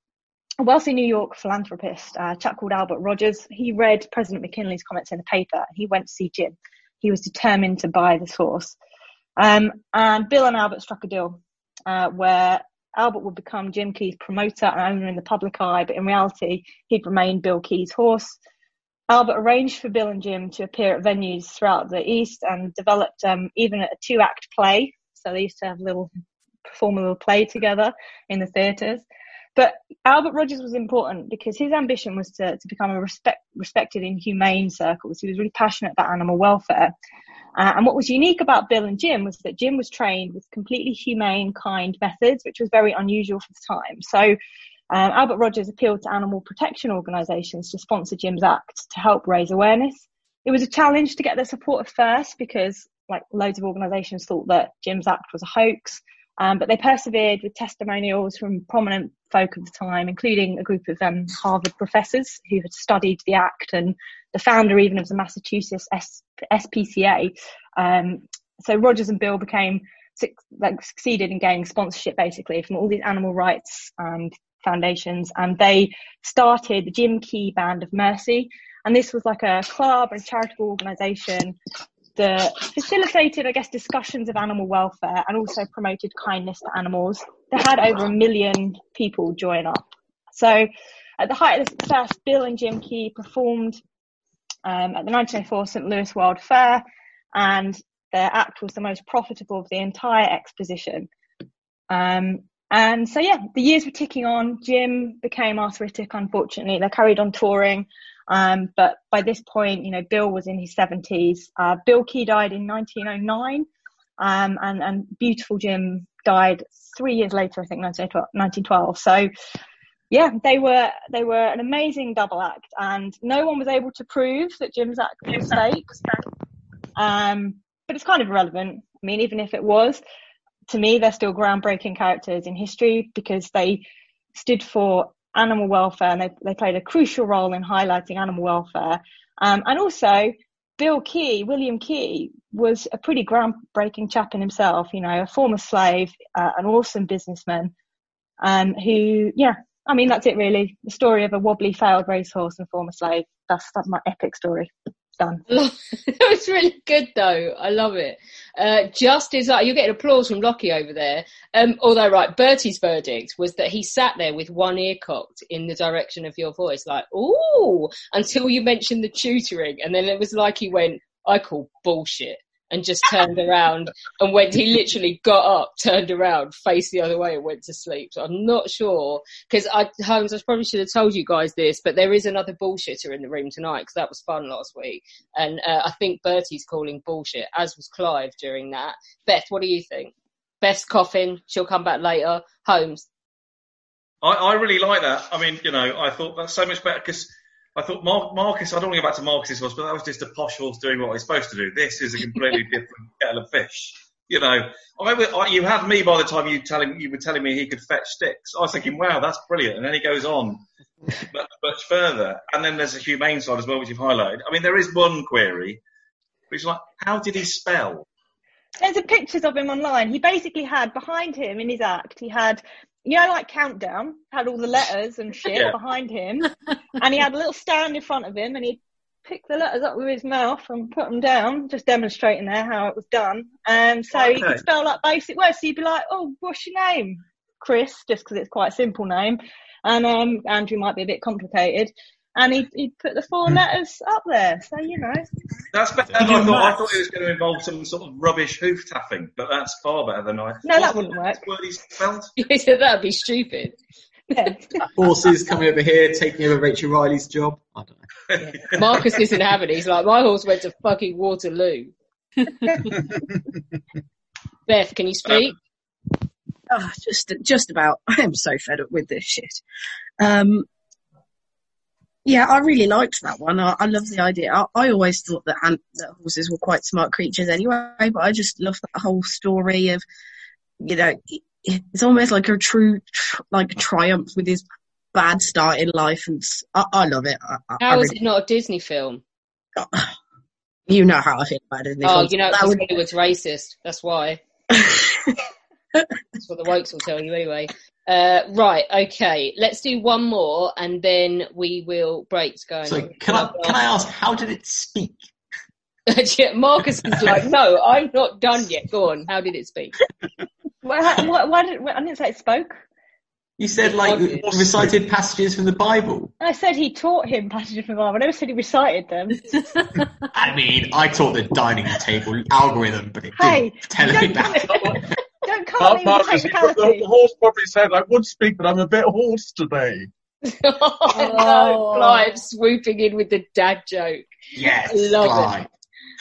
a wealthy New York philanthropist, a chap called Albert Rogers. He read President McKinley's comments in the paper. And he went to see Jim. He was determined to buy this horse. Um, and Bill and Albert struck a deal uh, where Albert would become Jim Key's promoter and owner in the public eye, but in reality, he'd remain Bill Key's horse. Albert arranged for Bill and Jim to appear at venues throughout the East and developed um, even a two act play. So they used to have little perform a little play together in the theatres. But Albert Rogers was important because his ambition was to, to become a respect, respected in humane circles. He was really passionate about animal welfare. Uh, and what was unique about Bill and Jim was that Jim was trained with completely humane, kind methods, which was very unusual for the time. So um, Albert Rogers appealed to animal protection organisations to sponsor Jim's Act to help raise awareness. It was a challenge to get their support at first because, like, loads of organisations thought that Jim's Act was a hoax. Um, but they persevered with testimonials from prominent folk of the time, including a group of um, Harvard professors who had studied the Act and the founder even of the Massachusetts S- SPCA. Um, so Rogers and Bill became like succeeded in gaining sponsorship basically from all these animal rights um, foundations, and they started the Jim Key Band of Mercy. And this was like a club and charitable organisation facilitated, I guess, discussions of animal welfare and also promoted kindness to animals. They had over a million people join up. So, at the height of the success, Bill and Jim Key performed um, at the 1904 St. Louis World Fair, and their act was the most profitable of the entire exposition. Um, and so, yeah, the years were ticking on. Jim became arthritic, unfortunately. They carried on touring. Um, but by this point, you know, Bill was in his 70s. Uh, Bill Key died in 1909, um, and, and beautiful Jim died three years later, I think 1912. So, yeah, they were they were an amazing double act, and no one was able to prove that Jim's act was fake. Um, but it's kind of irrelevant. I mean, even if it was, to me, they're still groundbreaking characters in history because they stood for animal welfare and they, they played a crucial role in highlighting animal welfare. Um, and also, Bill Key, William Key, was a pretty groundbreaking chap in himself, you know, a former slave, uh, an awesome businessman, um, who, yeah, I mean, that's it really. The story of a wobbly failed racehorse and former slave. That's, that's my epic story done. <laughs> that was really good though. I love it. Uh, just as you're getting applause from Lockie over there. Um, although, right, Bertie's verdict was that he sat there with one ear cocked in the direction of your voice, like, ooh, until you mentioned the tutoring. And then it was like he went, I call bullshit and just turned around and went. He literally got up, turned around, faced the other way, and went to sleep. So I'm not sure because I, Holmes, I probably should have told you guys this, but there is another bullshitter in the room tonight because that was fun last week, and uh, I think Bertie's calling bullshit, as was Clive during that. Beth, what do you think? Beth's coughing. She'll come back later. Holmes. I, I really like that. I mean, you know, I thought that's so much better because I thought Mar- Marcus. I don't want to go back to Marcus's horse, but that was just a posh horse doing what he's supposed to do. This is a completely <laughs> different kettle of fish. You know, I, I, you had me by the time you telling you were telling me he could fetch sticks. I was thinking, wow, that's brilliant. And then he goes on <laughs> much, much further. And then there's a humane side as well, which you've highlighted. I mean, there is one query, which is like, how did he spell? There's a pictures of him online. He basically had behind him in his act, he had you know, like Countdown had all the letters and shit yeah. behind him, <laughs> and he had a little stand in front of him, and he'd pick the letters up with his mouth and put them down, just demonstrating there how it was done. And so okay. he could spell like basic words. So you'd be like, "Oh, what's your name, Chris?" Just because it's quite a simple name, and um, Andrew might be a bit complicated and he he put the four letters up there. So you know, that's better than I thought. I thought it was going to involve some sort of rubbish hoof tapping, but that's far better than I. No, that wouldn't work. Word he spelled. <laughs> That'd be stupid. Yeah. <laughs> Horses coming over here, taking over Rachel Riley's job. I don't know. <laughs> Yeah. Marcus isn't having it. He's like, my horse went to fucking Waterloo. Beth, can you speak? Um, oh, just just about. I am so fed up with this shit. Um, yeah, I really liked that one. I, I love the idea. I, I always thought that, ant, that horses were quite smart creatures anyway, but I just love that whole story of, you know, it's almost like a true, tr- like triumph with his bad start in life, and I, I love it. I, How I is it not a Disney film? <sighs> You know how I feel about Disney oh, films. you know, that would... Hollywood's racist. That's why. <laughs> That's what the wokes will tell you anyway. Uh, right, okay. Let's do one more and then we will break to go. and- So can I can I ask how did it speak? <laughs> Marcus is like, no, I'm not done yet. Go on. How did it speak? Why, why, why did, I didn't say it spoke. You said like recited passages from the Bible. I said he taught him passages from the Bible. I never said he recited them. <laughs> I mean, I taught the dining table algorithm, but it Hey, didn't tell me don't- that. <laughs> Don't Mark- call me the Marcus, the, technicality. the horse probably said, I would speak, but I'm a bit hoarse today. <laughs> oh, no, Clive swooping in with the dad joke. Yes, I love Clive. it.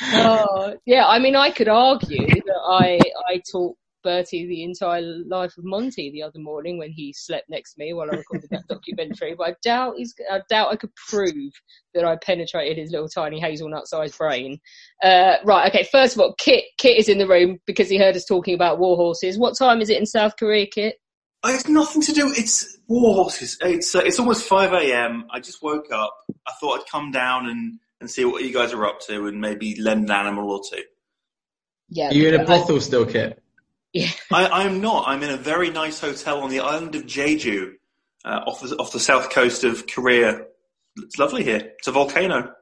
Oh, yeah, I mean, I could argue that I I taught Bertie the entire life of Monty the other morning when he slept next to me while I recorded that documentary, but I doubt he's, I doubt I could prove that I penetrated his little tiny hazelnut-sized brain. Uh, right, okay. First of all, Kit Kit is in the room because he heard us talking about war horses. What time is it in South Korea, Kit? Oh, It's nothing to do. It's war horses. It's uh, it's almost five a.m. I just woke up. I thought I'd come down and, and see what you guys are up to, and maybe lend an animal or two. Yeah. Are you in a brothel still, Kit? Yeah. <laughs> I, I'm not. I'm in a very nice hotel on the island of Jeju, uh, off the, off the south coast of Korea. It's lovely here. It's a volcano.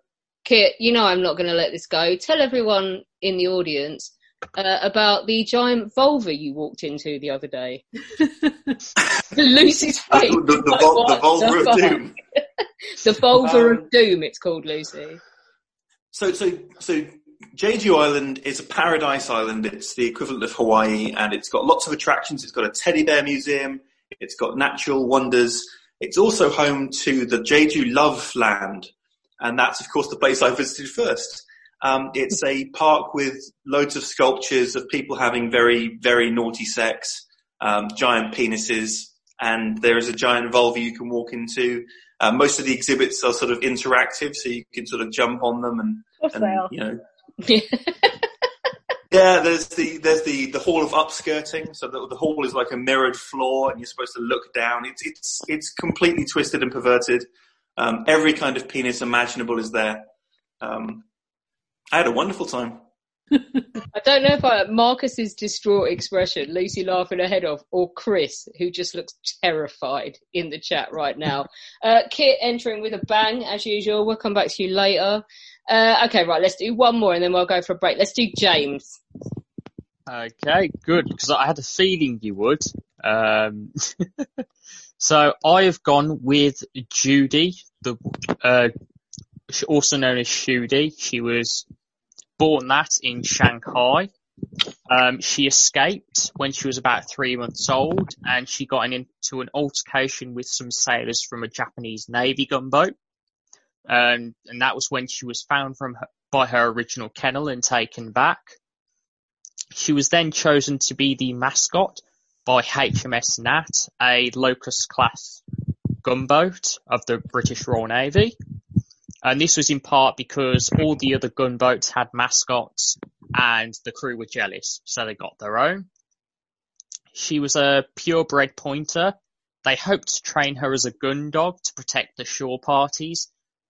Kit, you know I'm not going to let this go. Tell everyone in the audience uh, about the giant vulva you walked into the other day. <laughs> Lucy's face. The, the, the, <laughs> the vulva of doom. The vulva Um, of doom, it's called, Lucy. So, so, so Jeju Island is a paradise island. It's the equivalent of Hawaii, and it's got lots of attractions. It's got a teddy bear museum. It's got natural wonders. It's also home to the Jeju Love Land, and that's of course the place I visited first. Um, it's a park with loads of sculptures of people having very, very naughty sex, um, giant penises, and there is a giant vulva you can walk into. Uh, most of the exhibits are sort of interactive, so you can sort of jump on them and, and you know. <laughs> Yeah, there's the there's the the hall of upskirting. So the, the hall is like a mirrored floor, and you're supposed to look down. It's it's it's completely twisted and perverted. Um, every kind of penis imaginable is there. Um, I had a wonderful time. <laughs> I don't know if I, Marcus's distraught expression, Lucy laughing her head off, or Chris, who just looks terrified in the chat right now. <laughs> Uh, Kit entering with a bang, as usual. We'll come back to you later. Uh, okay, right, let's do one more and then we'll go for a break. Let's do James. Okay, good, because I had a feeling you would. Um, <laughs> so I have gone with Judy, the uh, also known as Shudi. She was born that in Shanghai. Um, she escaped when she was about three months old, and she got into an altercation with some sailors from a Japanese Navy gunboat. And, and that was when she was found from her, by her original kennel and taken back. She was then chosen to be the mascot by HMS Gnat, a Locust class gunboat of the British Royal Navy. And this was in part because all the other gunboats had mascots and the crew were jealous, so they got their own. She was a purebred pointer. They hoped to train her as a gun dog to protect the shore parties,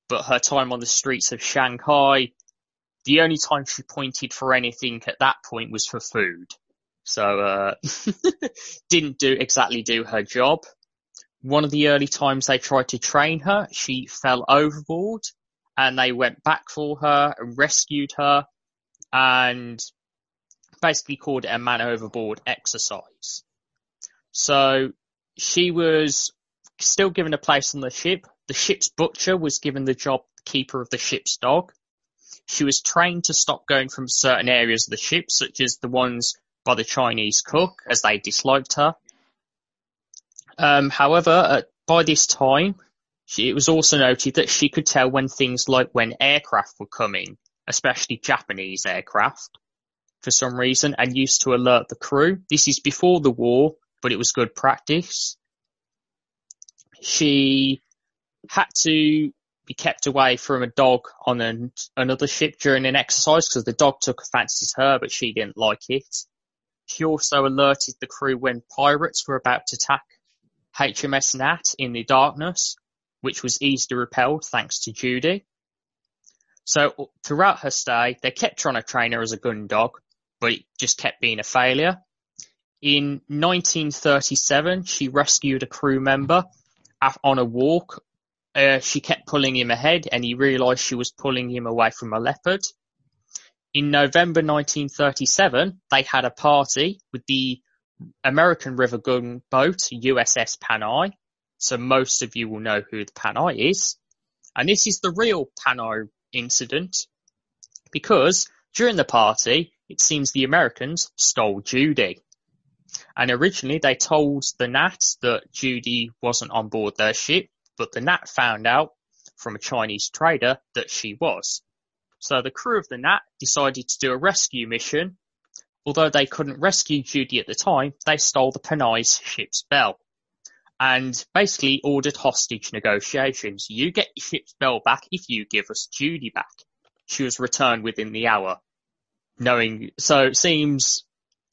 but her time on the streets of Shanghai, the only time she pointed for anything at that point was for food. So, uh, <laughs> didn't do exactly do her job. One of the early times they tried to train her, she fell overboard and they went back for her and rescued her and basically called it a man overboard exercise. So she was still given a place on the ship. The ship's butcher was given the job keeper of the ship's dog. She was trained to stop going from certain areas of the ship, such as the ones by the Chinese cook, as they disliked her. Um, however, by this time, she, it was also noted that she could tell when things like when aircraft were coming, especially Japanese aircraft, for some reason, and used to alert the crew. This is before the war, but it was good practice. She had to be kept away from a dog on an, another ship during an exercise because the dog took a fancy to her, but she didn't like it. She also alerted the crew when pirates were about to attack HMS Gnat in the darkness, which was easily repelled thanks to Judy. So throughout her stay, they kept trying to train her as a gun dog, but it just kept being a failure. In 1937, she rescued a crew member on a walk. Uh, she kept pulling him ahead, and he realised she was pulling him away from a leopard. In November 1937, they had a party with the American river gunboat USS Panay. So most of you will know who the Panay is. And this is the real Panay incident because during the party, it seems the Americans stole Judy. And originally they told the Gnat that Judy wasn't on board their ship, but the Gnat found out from a Chinese trader that she was. So the crew of the Gnat decided to do a rescue mission. Although they couldn't rescue Judy at the time, they stole the Panay's ship's bell and basically ordered hostage negotiations. You get your ship's bell back if you give us Judy back. She was returned within the hour. Knowing, so it seems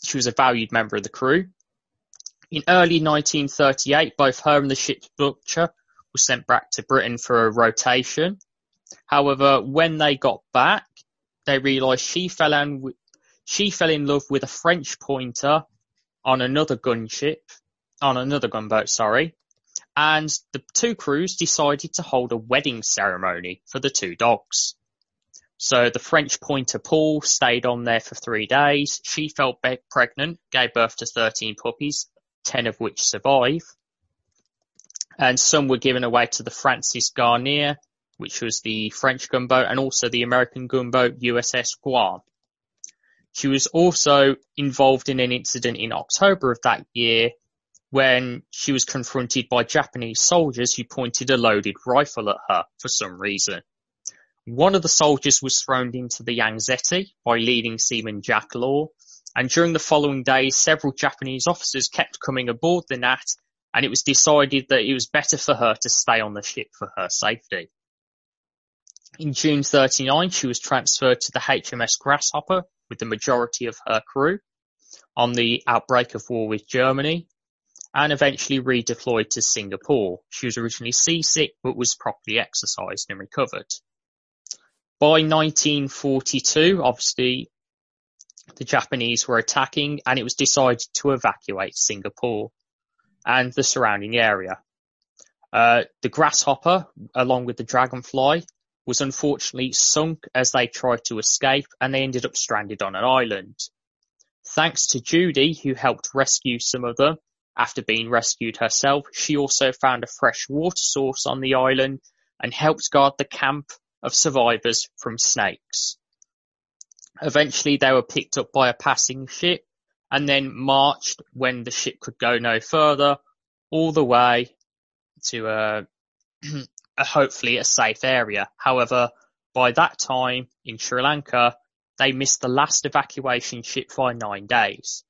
she was a valued member of the crew. In early 1938, both her and the ship's butcher were sent back to Britain for a rotation. However, when they got back, they realised she fell in, she fell in love with a French pointer on another gunship, on another gunboat, sorry, and the two crews decided to hold a wedding ceremony for the two dogs. So the French pointer Paul stayed on there for three days. She fell pregnant, gave birth to 13 puppies, 10 of which survive. And some were given away to the Francis Garnier, which was the French gunboat, and also the American gunboat USS Guam. She was also involved in an incident in October of that year when she was confronted by Japanese soldiers who pointed a loaded rifle at her for some reason. One of the soldiers was thrown into the Yangtze by leading seaman Jack Law, and during the following days, several Japanese officers kept coming aboard the Gnat, and it was decided that it was better for her to stay on the ship for her safety. In June 39, she was transferred to the HMS Grasshopper with the majority of her crew on the outbreak of war with Germany, and eventually redeployed to Singapore. She was originally seasick, but was properly exercised and recovered. By 1942, obviously, the Japanese were attacking and it was decided to evacuate Singapore and the surrounding area. Uh, the Grasshopper, along with the Dragonfly, was unfortunately sunk as they tried to escape and they ended up stranded on an island. Thanks to Judy, who helped rescue some of them after being rescued herself, she also found a fresh water source on the island and helped guard the camp of survivors from snakes. Eventually they were picked up by a passing ship and then marched when the ship could go no further all the way to uh, a, <clears throat> a hopefully a safe area. However, by that time in Sri Lanka, they missed the last evacuation ship by nine days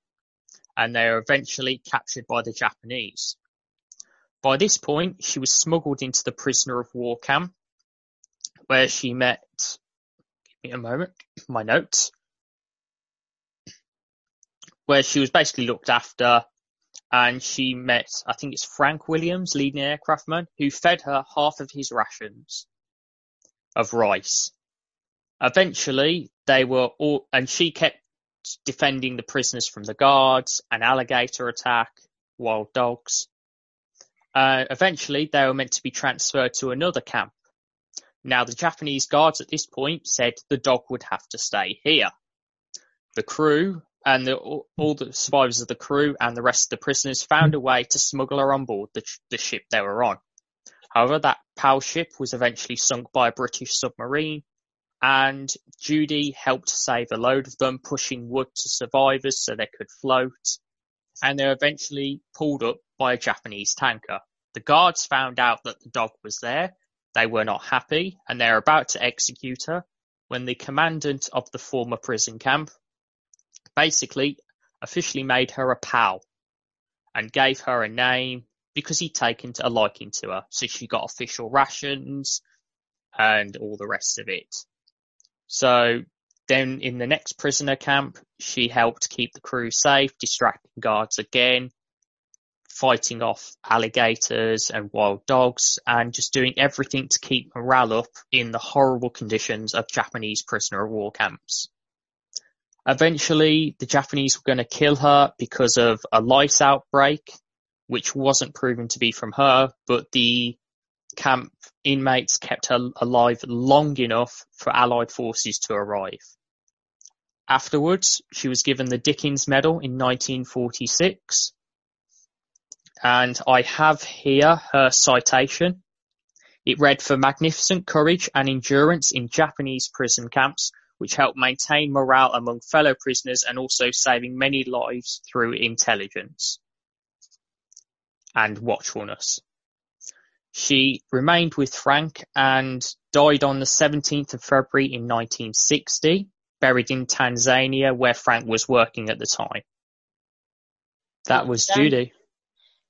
and they were eventually captured by the Japanese. By this point, she was smuggled into the prisoner of war camp where she met, give me a moment, my notes, where she was basically looked after and she met, I think it's Frank Williams, leading aircraftman, who fed her half of his rations of rice. Eventually, they were all, and she kept defending the prisoners from the guards, an alligator attack, wild dogs. Uh, eventually, they were meant to be transferred to another camp now the Japanese guards at this point said the dog would have to stay here. The crew and the, all the survivors of the crew and the rest of the prisoners found a way to smuggle her on board the, the ship they were on. However, that PAL ship was eventually sunk by a British submarine and Judy helped save a load of them, pushing wood to survivors so they could float. And they were eventually pulled up by a Japanese tanker. The guards found out that the dog was there they were not happy, and they are about to execute her when the commandant of the former prison camp basically officially made her a pal and gave her a name because he'd taken a liking to her. So she got official rations and all the rest of it. So then in the next prisoner camp, she helped keep the crew safe, distracting guards again, fighting off alligators and wild dogs and just doing everything to keep morale up in the horrible conditions of Japanese prisoner of war camps. Eventually, the Japanese were going to kill her because of a lice outbreak, which wasn't proven to be from her, but the camp inmates kept her alive long enough for Allied forces to arrive. Afterwards, she was given the Dickens Medal in 1946, and I have here her citation. It read for magnificent courage and endurance in Japanese prison camps, which helped maintain morale among fellow prisoners and also saving many lives through intelligence and watchfulness. She remained with Frank and died on the 17th of February in 1960, buried in Tanzania where Frank was working at the time. That was Damn. Judy.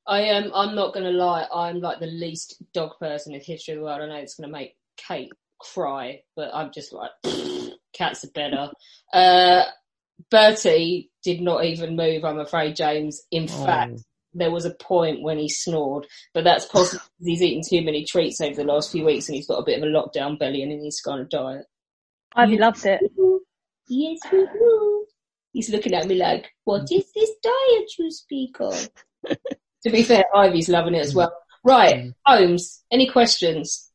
I am. I'm not going to lie. I'm like the least dog person in the history of the world. I know it's going to make Kate cry, but I'm just like, <sniffs> cats are better. Uh, Bertie did not even move. I'm afraid, James. In Oh. fact, there was a point when he snored, but that's possible <laughs> he's eaten too many treats over the last few weeks and he's got a bit of a lockdown belly and he needs to go on a diet. Ivy loves it. Yes, we do. He's looking at me like, what is this diet you speak of? <laughs> to be fair, Ivy's loving it as well. Right, Holmes, any questions?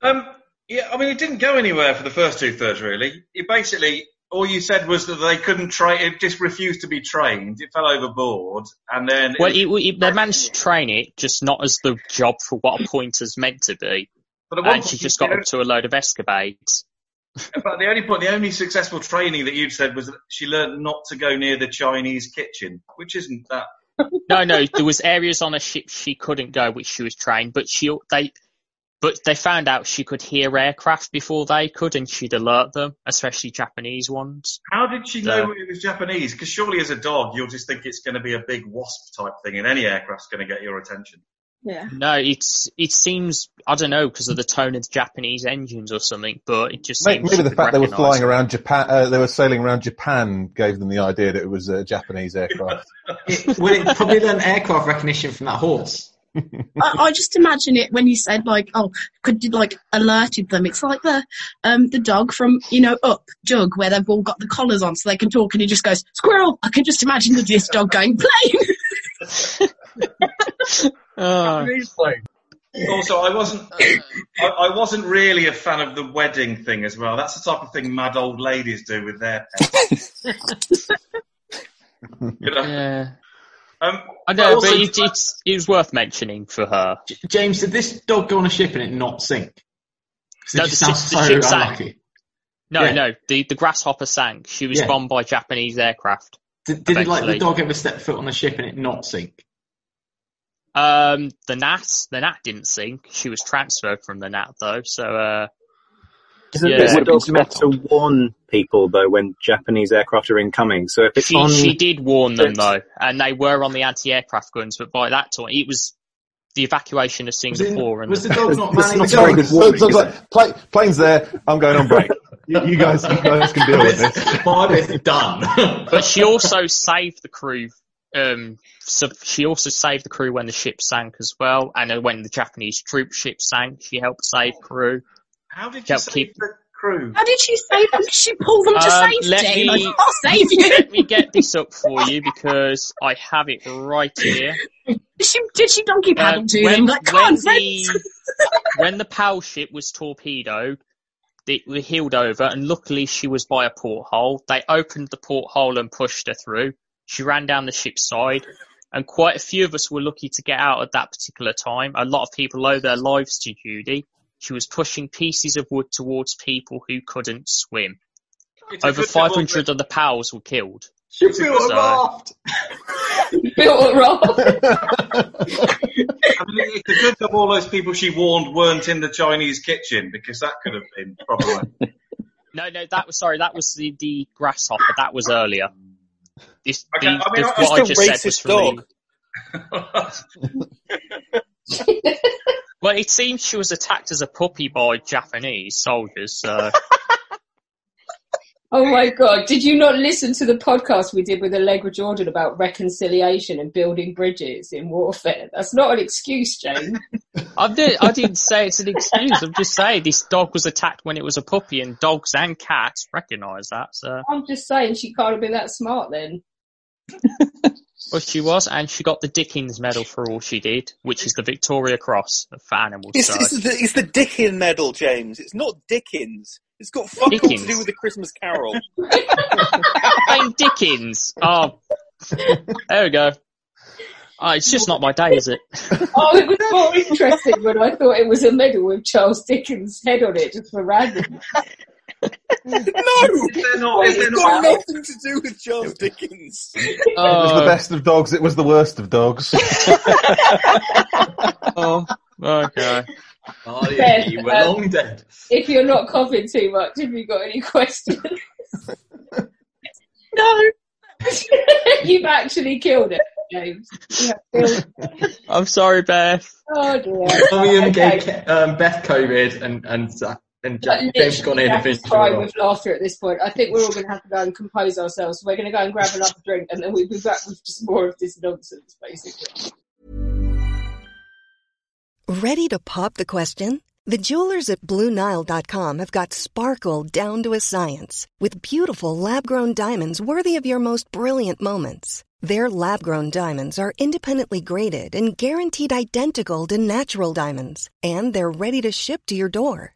Um, yeah, I mean, it didn't go anywhere for the first two thirds, really. It basically, all you said was that they couldn't train, it just refused to be trained. It fell overboard, and then. Well, it, it, they managed to train it, just not as the job for what a pointer's meant to be. But And she just got up to a load of escapades. <laughs> But the only point, the only successful training that you'd said was that she learned not to go near the Chinese kitchen, which isn't that. <laughs> No, no, there was areas on a ship she couldn't go, which she was trained, but she they, but they found out she could hear aircraft before they could, and she'd alert them, especially Japanese ones. How did she So- know it was Japanese? Because surely as a dog, you'll just think it's going to be a big wasp type thing, and any aircraft's going to get your attention. Yeah. No, it's it seems I don't know because of the tone of the Japanese engines or something, but it just Maybe, seems maybe the fact they were flying it. around Japan, uh, they were sailing around Japan, gave them the idea that it was a Japanese <laughs> aircraft. It, well, it probably learned aircraft recognition from that horse. I, I just imagine it when you said like, oh, could you like alerted them? It's like the um the dog from you know Up Dug where they've all got the collars on so they can talk and he just goes squirrel. I can just imagine this dog going plane. <laughs> Oh. Also, I wasn't, I, I wasn't really a fan of the wedding thing as well. That's the type of thing mad old ladies do with their pets. <laughs> you know? Yeah. Um, I know, also- but it, it's it was worth mentioning for her. James, did this dog go on a ship and it not sink? it No, just the sounds ship- the so ship sank. unlucky. No, Yeah. no, the the grasshopper sank. She was Yeah. bombed by Japanese aircraft. Did, did it, like the dog ever step foot on the ship and it not sink? Um, the Gnat, the Gnat didn't sink. She was transferred from the Gnat though, so uh, Isn't Yeah. this Would dog meant to warn people though when Japanese aircraft are incoming? So if it's she on, she did warn them But- though, and they were on the anti-aircraft guns. But by that time, it was the evacuation of Singapore. and was the dog <laughs> not It's manning the very guns? good warning, So it's like, "Pla- plane's there, I'm going on break. <laughs> you, you guys, you guys can deal with this. <laughs> My bit's done. but she also saved the crew. Um, so she also saved the crew when the ship sank as well, and uh, when the Japanese troop ship sank, she helped save crew. How did She you save keep. the crew? How did she save them? Did she pull them to Um, safety? let me- I'll save you. Let me get this up for you because I have it right here. Did she, did she donkey paddle Uh, to when, them? Like, come when on, the, when the <laughs> PAL ship was torpedoed, they were heeled over, and luckily she was by a porthole. They opened the porthole and pushed her through. She ran down the ship's side, and quite a few of us were lucky to get out at that particular time. A lot of people owe their lives to Judy. She was pushing pieces of wood towards people who couldn't swim. It's Over 500 of the PALs were killed. She <laughs> built a raft. Built a raft. I mean, it's a good job all those people she warned weren't in the Chinese kitchen because that could have been problematic. No, no, that was sorry. That was the, the grasshopper. That was earlier. This, Okay, the, I mean, the- I- what I Just said was from dog. <laughs> <laughs> Well, it seems she was attacked as a puppy by Japanese soldiers. So <laughs> Oh my god! Did you not listen to the podcast we did with Allegra Jordan about reconciliation and building bridges in warfare? That's not an excuse, Jane. <laughs> I, did, I didn't say it's an excuse. I'm just saying this dog was attacked when it was a puppy, and dogs and cats recognise that. So, I'm just saying she can't have been that smart then. <laughs> well, she was, and she got the Dickens Medal for all she did, which is the Victoria Cross for animals. It's, it's, the, it's the Dickin medal, James. It's not Dickens. It's got fuck all to do with the Christmas Carol. <laughs> I'm Dickens. Oh, there we go. Oh, it's just not my day, is it? Oh, it was more interesting when I thought it was a medal with Charles Dickens' head on it, just for random. <laughs> no, they're not. it's they're got not. nothing to do with Charles Dickens. It was the Oh. best of dogs. It was the worst of dogs. <laughs> oh, okay. Oh, yeah, you were um, long dead. If you're not coughing too much, have you got any questions? No. <laughs> You've actually killed it, James. Killed it. I'm sorry, Beth. Oh dear. William Okay. gave um, Beth COVID and and Zach- and But Jack, James gone in and literally finished Jack's with laughter at this point. I think we're all going to have to go and compose ourselves. We're going to go and grab another drink, and then we'll be back with just more of this nonsense, basically. Ready to pop the question? The jewelers at BlueNile.com have got sparkle down to a science with beautiful lab grown diamonds worthy of your most brilliant moments. Their lab grown diamonds are independently graded and guaranteed identical to natural diamonds, and they're ready to ship to your door.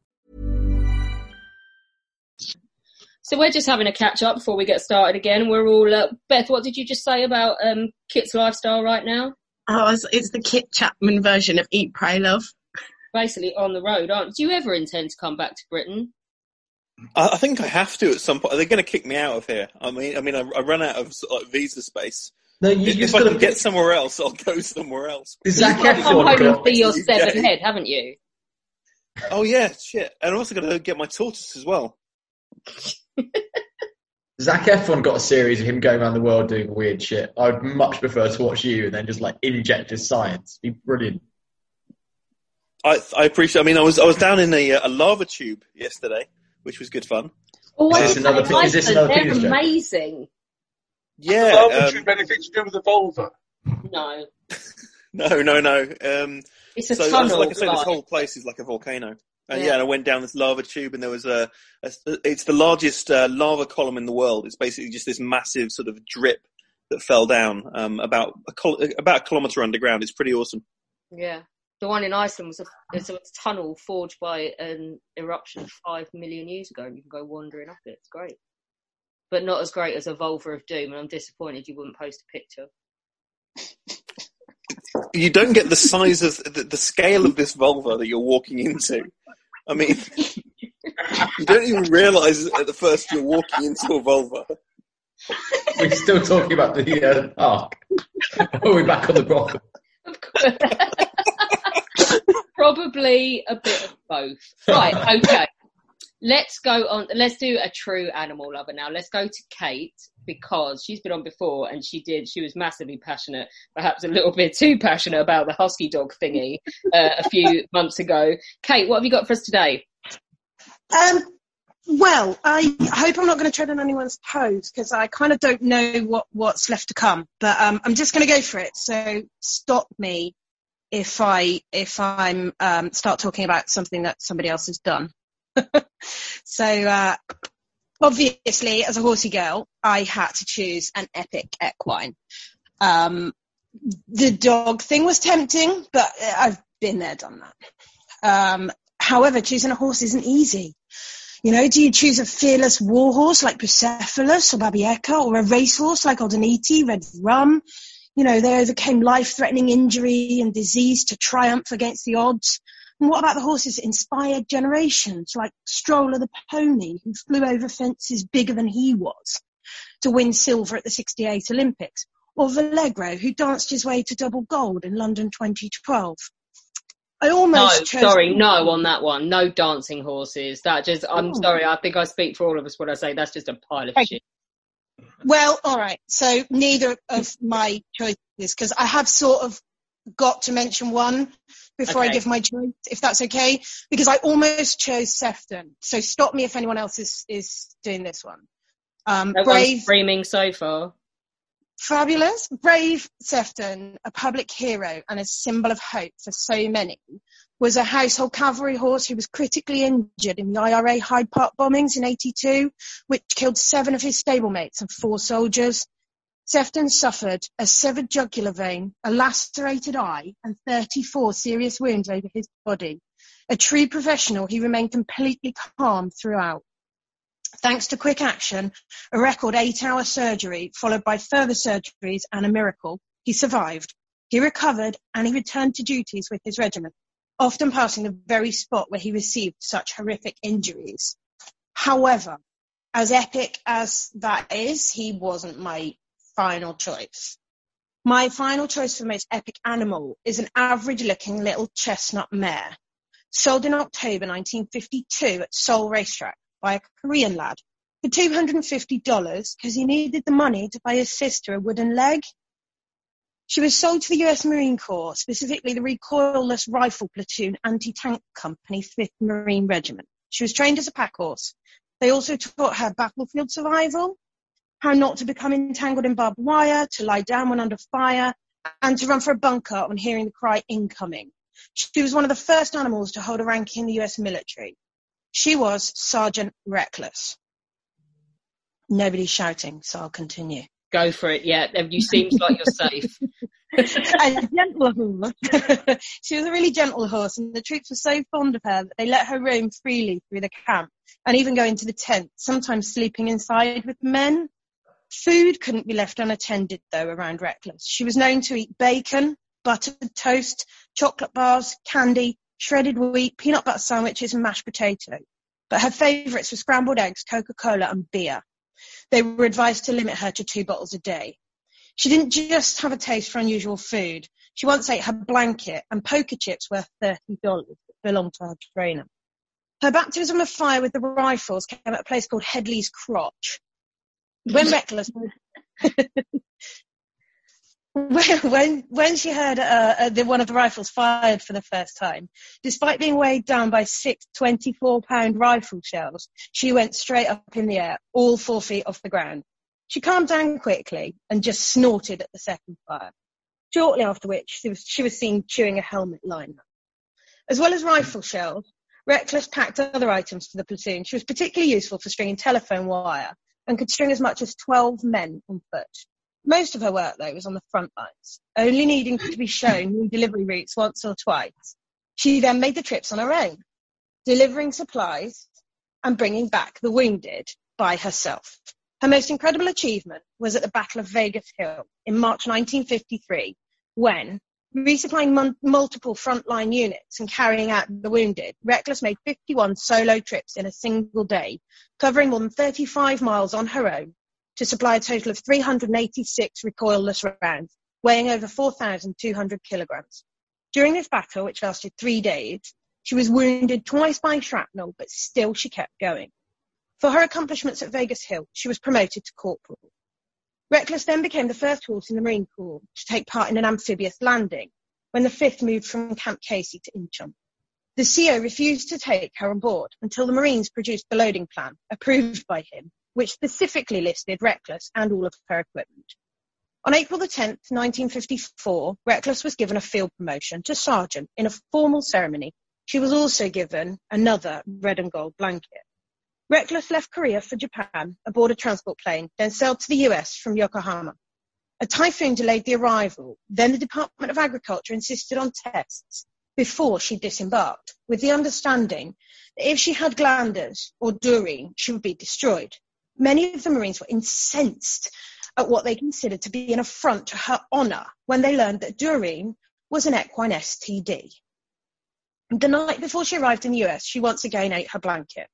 So we're just having a catch up before we get started again. We're all uh, Beth. What did you just say about um, Kit's lifestyle right now? Oh, it's, it's the Kit Chapman version of Eat, Pray, Love. Basically on the road, aren't? Do you ever intend to come back to Britain? I, I think I have to at some point. Are They're going to kick me out of here. I mean, I mean, I, I run out of like, visa space. No, you if just if I gotta can get somewhere else, I'll go somewhere else. <laughs> You've got to come home and see your severed head, haven't you? Oh yeah, shit. And I'm also going to get my tortoise as well. <laughs> Zac Efron got a series of him going around the world doing weird shit. I would much prefer to watch you and then just like inject his science. Be brilliant. I, I appreciate. I mean, I was I was down in a, a lava tube yesterday, which was good fun. Oh, I Is this another pe- is this another They're penis joke? amazing. Yeah. Lava um, tube anything to do with the vulva? No, <laughs> No, no, no. Um, It's a so, tunnel, Like I say, this whole place is like a volcano. And Yeah. yeah, and I went down this lava tube, and there was a. a it's the largest uh, lava column in the world. It's basically just this massive sort of drip that fell down um, about a kil- about a kilometre underground. It's pretty awesome. yeah. The one in Iceland was a, it's a tunnel forged by an eruption five million years ago, and you can go wandering up it. It's great, but not as great as a Volva of Doom. And I'm disappointed you wouldn't post a picture. You don't get the size of the, the scale of this vulva that you're walking into. I mean, you don't even realise at the first you're walking into a vulva. We're still talking about the uh, arc. Are we back on the brothel? <laughs> Probably a bit of both. Right, okay. Let's go on. Let's do a true animal lover now. Let's go to Kate because she's been on before and she did. She was massively passionate, perhaps a little bit too passionate about the husky dog thingy uh, a few <laughs> months ago. Kate, what have you got for us today? Um, well, I hope I'm not going to tread on anyone's toes because I kind of don't know what, what's left to come. But um, I'm just going to go for it. So stop me if I if I'm um, start talking about something that somebody else has done. <laughs> so uh, obviously, as a horsey girl, I had to choose an epic equine. Um, the dog thing was tempting, but I've Been there, done that. Um, however, choosing a horse isn't easy. You know, do you choose a fearless warhorse like Bucephalus or Babieca or a racehorse like Aldaniti, Red Rum? You know, they overcame life-threatening injury and disease to triumph against the odds. And what about the horses that inspired generations like Stroller the pony who flew over fences bigger than he was to win silver at the 68 Olympics? Or Valegro who danced his way to double gold in London 2012? I No, almost chose sorry, no on that one. No dancing horses. That just, I'm Oh. sorry, I think I speak for all of us when I say that's just a pile of Thank shit. Well, all right. So neither of my choices, because I have sort of got to mention one before I give my choice, if that's okay, because I almost chose Sefton. So stop me if anyone else is, is doing this one. Um, No brave, screaming so far. fabulous, brave Sefton, a public hero and a symbol of hope for so many, was a household cavalry horse who was critically injured in the IRA Hyde Park bombings in 82, which killed seven of his stablemates and four soldiers. Sefton suffered a severed jugular vein, a lacerated eye, and 34 serious wounds over his body. A true professional, he remained completely calm throughout. Thanks to quick action, a record eight hour surgery followed by further surgeries and a miracle, he survived. He recovered and he returned to duties with his regiment, often passing the very spot where he received such horrific injuries. However, as epic as that is, he wasn't my final choice. My final choice for most epic animal is an average looking little chestnut mare, sold in October 1952 at Seoul Racetrack by a Korean lad for $250 because he needed the money to buy his sister a wooden leg. She was sold to the US Marine Corps, specifically the Recoilless Rifle Platoon Anti-Tank Company, 5th Marine Regiment. She was trained as a pack horse. They also taught her battlefield survival, how not to become entangled in barbed wire, to lie down when under fire, and to run for a bunker on hearing the cry incoming. She was one of the first animals to hold a rank in the US military. She was Sergeant Reckless. Nobody's shouting, so I'll continue. Go for it, yeah. You seems like you're safe. <laughs> <laughs> a gentle horse. <laughs> she was a really gentle horse, and the troops were so fond of her that they let her roam freely through the camp and even go into the tent, sometimes sleeping inside with men. Food couldn't be left unattended, though, around Reckless. She was known to eat bacon, buttered toast, chocolate bars, candy, shredded wheat, peanut butter sandwiches, and mashed potato. But her favourites were scrambled eggs, Coca-Cola, and beer. They were advised to limit her to two bottles a day. She didn't just have a taste for unusual food. She once ate her blanket and poker chips worth $30 that belonged to her trainer. Her baptism of fire with the rifles came at a place called Hedy's Crotch. When Reckless, when, when, she heard uh, uh, the, one of the rifles fired for the first time, despite being weighed down by six 24 pound rifle shells, she went straight up in the air, all four feet off the ground. She calmed down quickly and just snorted at the second fire. Shortly after which, she was, she was seen chewing a helmet liner. As well as rifle shells, Reckless packed other items for the platoon. She was particularly useful for stringing telephone wire and could string as much as 12 men on foot. Most of her work, though, was on the front lines, only needing to be shown new delivery routes once or twice. She then made the trips on her own, delivering supplies and bringing back the wounded by herself. Her most incredible achievement was at the Battle of Vegas Hill in March 1953, when, resupplying mun- multiple frontline units and carrying out the wounded, Reckless made 51 solo trips in a single day, covering more than 35 miles on her own to supply a total of 386 recoilless rounds, weighing over 4,200 kilograms. During this battle, which lasted three days, she was wounded twice by shrapnel, but still she kept going. For her accomplishments at Vegas Hill, she was promoted to corporal. Reckless then became the first horse in the Marine Corps to take part in an amphibious landing when the 5th moved from Camp Casey to Incheon. The CO refused to take her on board until the Marines produced the loading plan, approved by him, which specifically listed Reckless and all of her equipment. On April the 10th, 1954, Reckless was given a field promotion to sergeant in a formal ceremony. She was also given another red and gold blanket. Reckless left Korea for Japan aboard a transport plane, then sailed to the US from Yokohama. A typhoon delayed the arrival. Then the Department of Agriculture insisted on tests before she disembarked, with the understanding that if she had glanders or dourine, she would be destroyed. Many of the Marines were incensed at what they considered to be an affront to her honour when they learned that dourine was an equine STD. The night before she arrived in the US, she once again ate her blanket.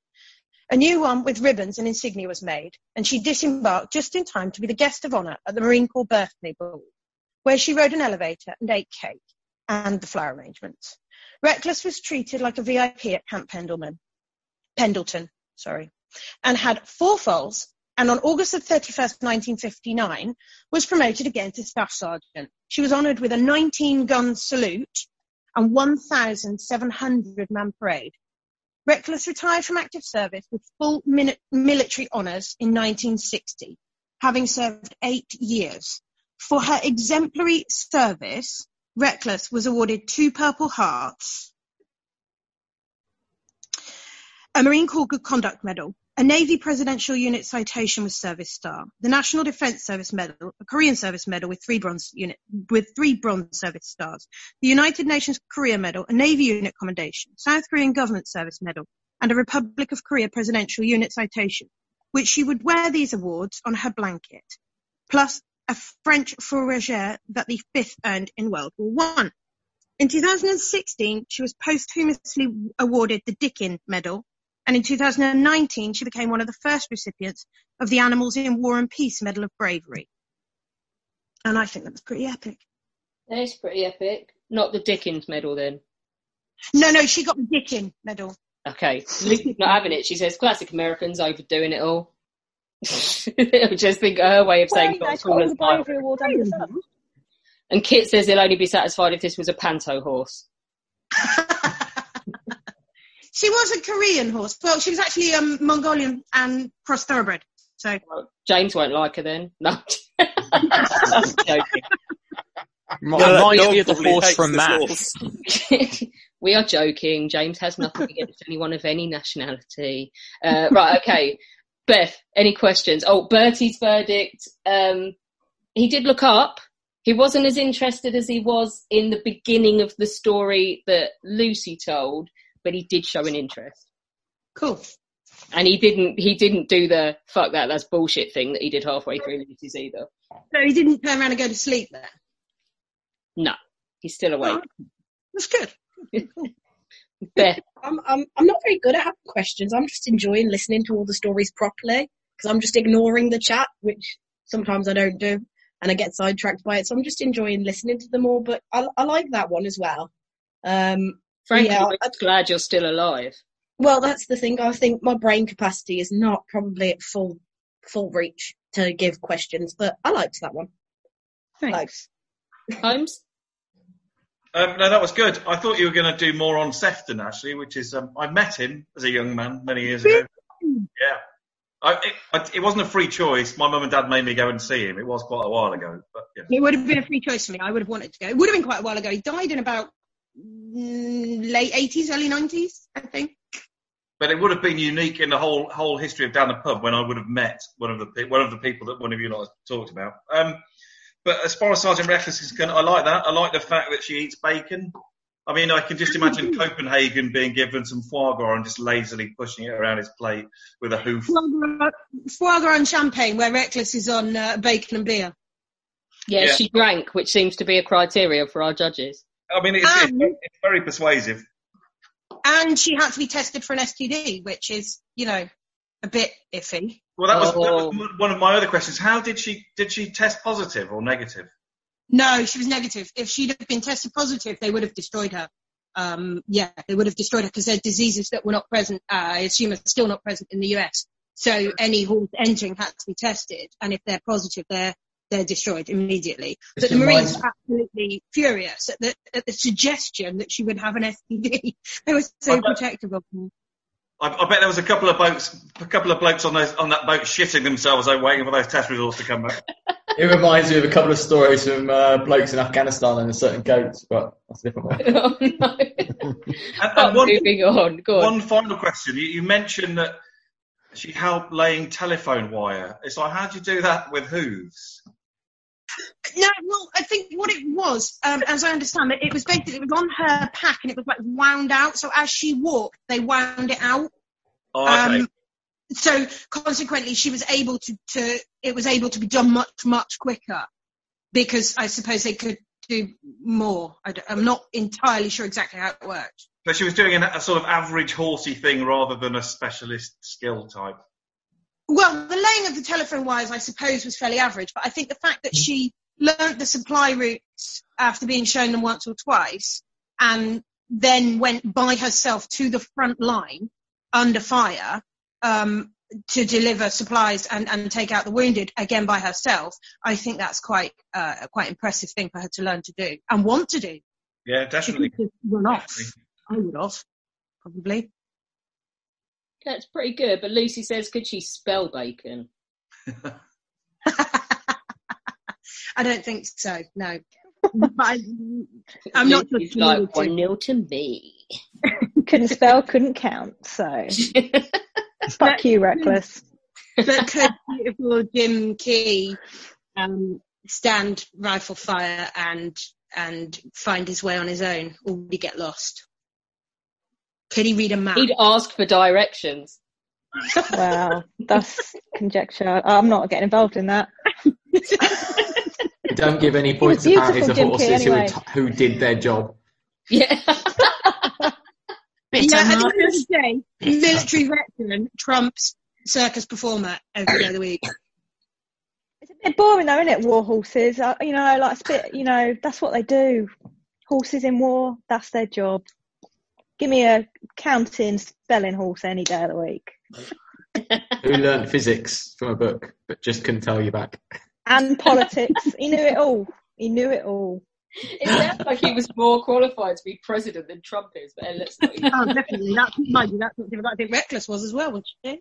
A new one with ribbons and insignia was made, and she disembarked just in time to be the guest of honour at the Marine Corps birthday ball, where she rode an elevator and ate cake and the flower arrangements. Reckless was treated like a VIP at Camp Pendleton, Pendleton, sorry, and had four foals, and on August the 31st, 1959, was promoted again to Staff Sergeant. She was honoured with a 19-gun salute and 1,700 man parade. Reckless retired from active service with full military honours in 1960, having served eight years. For her exemplary service, Reckless was awarded two Purple Hearts, a Marine Corps Good Conduct Medal, a Navy Presidential Unit Citation with Service Star, the National Defence Service Medal, a Korean Service Medal with three bronze unit with three bronze service stars, the United Nations Korea Medal, a Navy Unit Commendation, South Korean Government Service Medal, and a Republic of Korea Presidential Unit Citation, which she would wear these awards on her blanket, plus a French fourragère that the fifth earned in World War One. In 2016, she was posthumously awarded the Dickin Medal and in 2019 she became one of the first recipients of the Animals in War and Peace Medal of Bravery. And I think that was pretty epic. That is pretty epic. Not the Dickens medal then. No, no, she got the Dickens medal. Okay, Lucy's not having it. She says classic Americans overdoing it all. It'll <laughs> just think her way of saying Well, not you know, cool as the award under. And Kit says he'll only be satisfied if this was a panto horse. <laughs> She was a Korean horse. Well, she was actually um, Mongolian and cross thoroughbred. So James won't like her then. No, <laughs> I'm joking. Reminds me of the horse from Mash. <laughs> we are joking. James has nothing against anyone of any nationality. Uh, right, okay. Beth, any questions? Oh, Bertie's verdict. Um, he did look up. He wasn't as interested as he was in the beginning of the story that Lucy told, but he did show an interest. Cool. And he didn't. He didn't do the fuck that. That's bullshit thing that he did halfway through Lucy's either. No, he didn't turn around and go to sleep there. No, he's still awake. That's good. <laughs> Beth, I'm, I'm, I'm not very good at having questions. I'm just enjoying listening to all the stories properly because I'm just ignoring the chat, which sometimes I don't do, and I get sidetracked by it. So I'm just enjoying listening to them all. But I, I like that one as well. Um, frankly, yeah, I'm glad you're still alive. well, that's the thing. I think my brain capacity is not probably at full full reach to give questions, but I liked that one. Thanks. Holmes? Um, no, that was good. I thought you were going to do more on Sefton actually, which is um, I met him as a young man many years ago. Yeah, I, it, I, it wasn't a free choice. My mum and dad made me go and see him. It was quite a while ago, but yeah. It would have been a free choice for me. I would have wanted to go. It would have been quite a while ago. He died in about late 80s, early 90s, I think. But it would have been unique in the whole whole history of down the pub when I would have met one of the one of the people that one of you lot has talked about. Um, but as far as Sergeant Reckless is concerned, I like that. I like the fact that she eats bacon. I mean, I can just imagine Copenhagen being given some foie gras and just lazily pushing it around his plate with a hoof. Foie gras, foie gras and champagne, where Reckless is on uh, bacon and beer. Yeah, Yeah. she drank, which seems to be a criteria for our judges. I mean, it's, it's, it's very persuasive. And she had to be tested for an STD, which is, you know, a bit iffy. Well, that was, that Oh. was one of my other questions. How did she did she test positive or negative? No, she was negative. If she'd have been tested positive, they would have destroyed her. Um, yeah, they would have destroyed her because they're diseases that were not present, uh, I assume are still not present in the US. So any horse entering had to be tested, and if they're positive, they're they're destroyed immediately. This But the Marines reminds- were absolutely furious at the, at the suggestion that she would have an STD. <laughs> they were so protective of her. I, I bet there was a couple of boats, a couple of blokes on those on that boat shitting themselves, though, waiting for those test results to come back. It reminds me of a couple of stories from uh, blokes in Afghanistan and a certain goats, but that's a different one. <laughs> <laughs> And, and one, moving on. Go on. one final question. You, you mentioned that she helped laying telephone wire. It's like, how do you do that with hooves? No, well, I think what it was, um, as I understand it, it was basically it was on her pack and it was like wound out. So as she walked, they wound it out. Oh, okay. Um, so consequently, she was able to, to it was able to be done much much quicker because I suppose they could do more. I am not entirely sure exactly how it worked. So she was doing a, a sort of average horsey thing rather than a specialist skill type. Well, the laying of the telephone wires, I suppose, was fairly average, but I think the fact that she learnt the supply routes after being shown them once or twice and then went by herself to the front line under fire um, to deliver supplies and, and take out the wounded again by herself, I think that's quite uh, a quite impressive thing for her to learn to do and want to do. Yeah, definitely. She could just run off. I would have, probably. That's pretty good. But Lucy says, could she spell bacon? <laughs> I don't think so. No, <laughs> but I, I'm not Lucy's sure. like one nil to me. <laughs> couldn't spell, couldn't count. So fuck you, reckless. but could beautiful Jim Key um, stand rifle fire and and find his way on his own, or would he get lost? Could he read a map? He'd ask for directions. Wow, that's conjecture. I'm not getting involved in that. Don't give any points It was apparently to beautiful, Jim horses who, Key, who did their job. Yeah. yeah, at the end of the day, military veteran trumps circus performer every day of the week. It's a bit boring though, isn't it? War horses. Uh, you know, like spit. You know, that's what they do. Horses in war. That's their job. Give me a counting spelling horse any day of the week. Who learned physics from a book but just couldn't tell you back. And politics. he knew it all. He knew it all. It sounds like he was more qualified to be president than Trump is, but let's not. oh, definitely. That's, mind you, that's what I think Reckless was as well, wasn't she?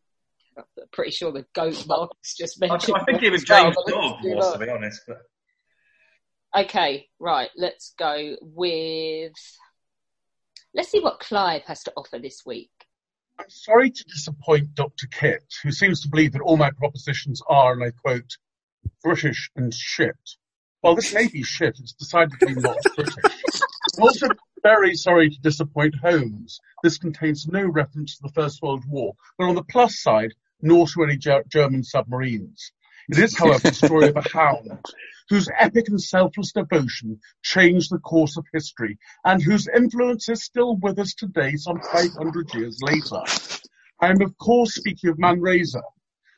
I'm pretty sure the goat Marcus just mentioned. I think even was James but Dodd do was, that. to be honest. But Okay, right. Let's go with. Let's see what Clive has to offer this week. I'm sorry to disappoint Dr. Kit, who seems to believe that all my propositions are, and I quote, British and shit. Well, this may be shit, it's decidedly not <laughs> British. I'm also very sorry to disappoint Holmes. This contains no reference to the First World War, but on the plus side, nor to any Ger- German submarines. It is, however, the story of a hound whose epic and selfless devotion changed the course of history and whose influence is still with us today some 500 years later. I am of course speaking of Manresa,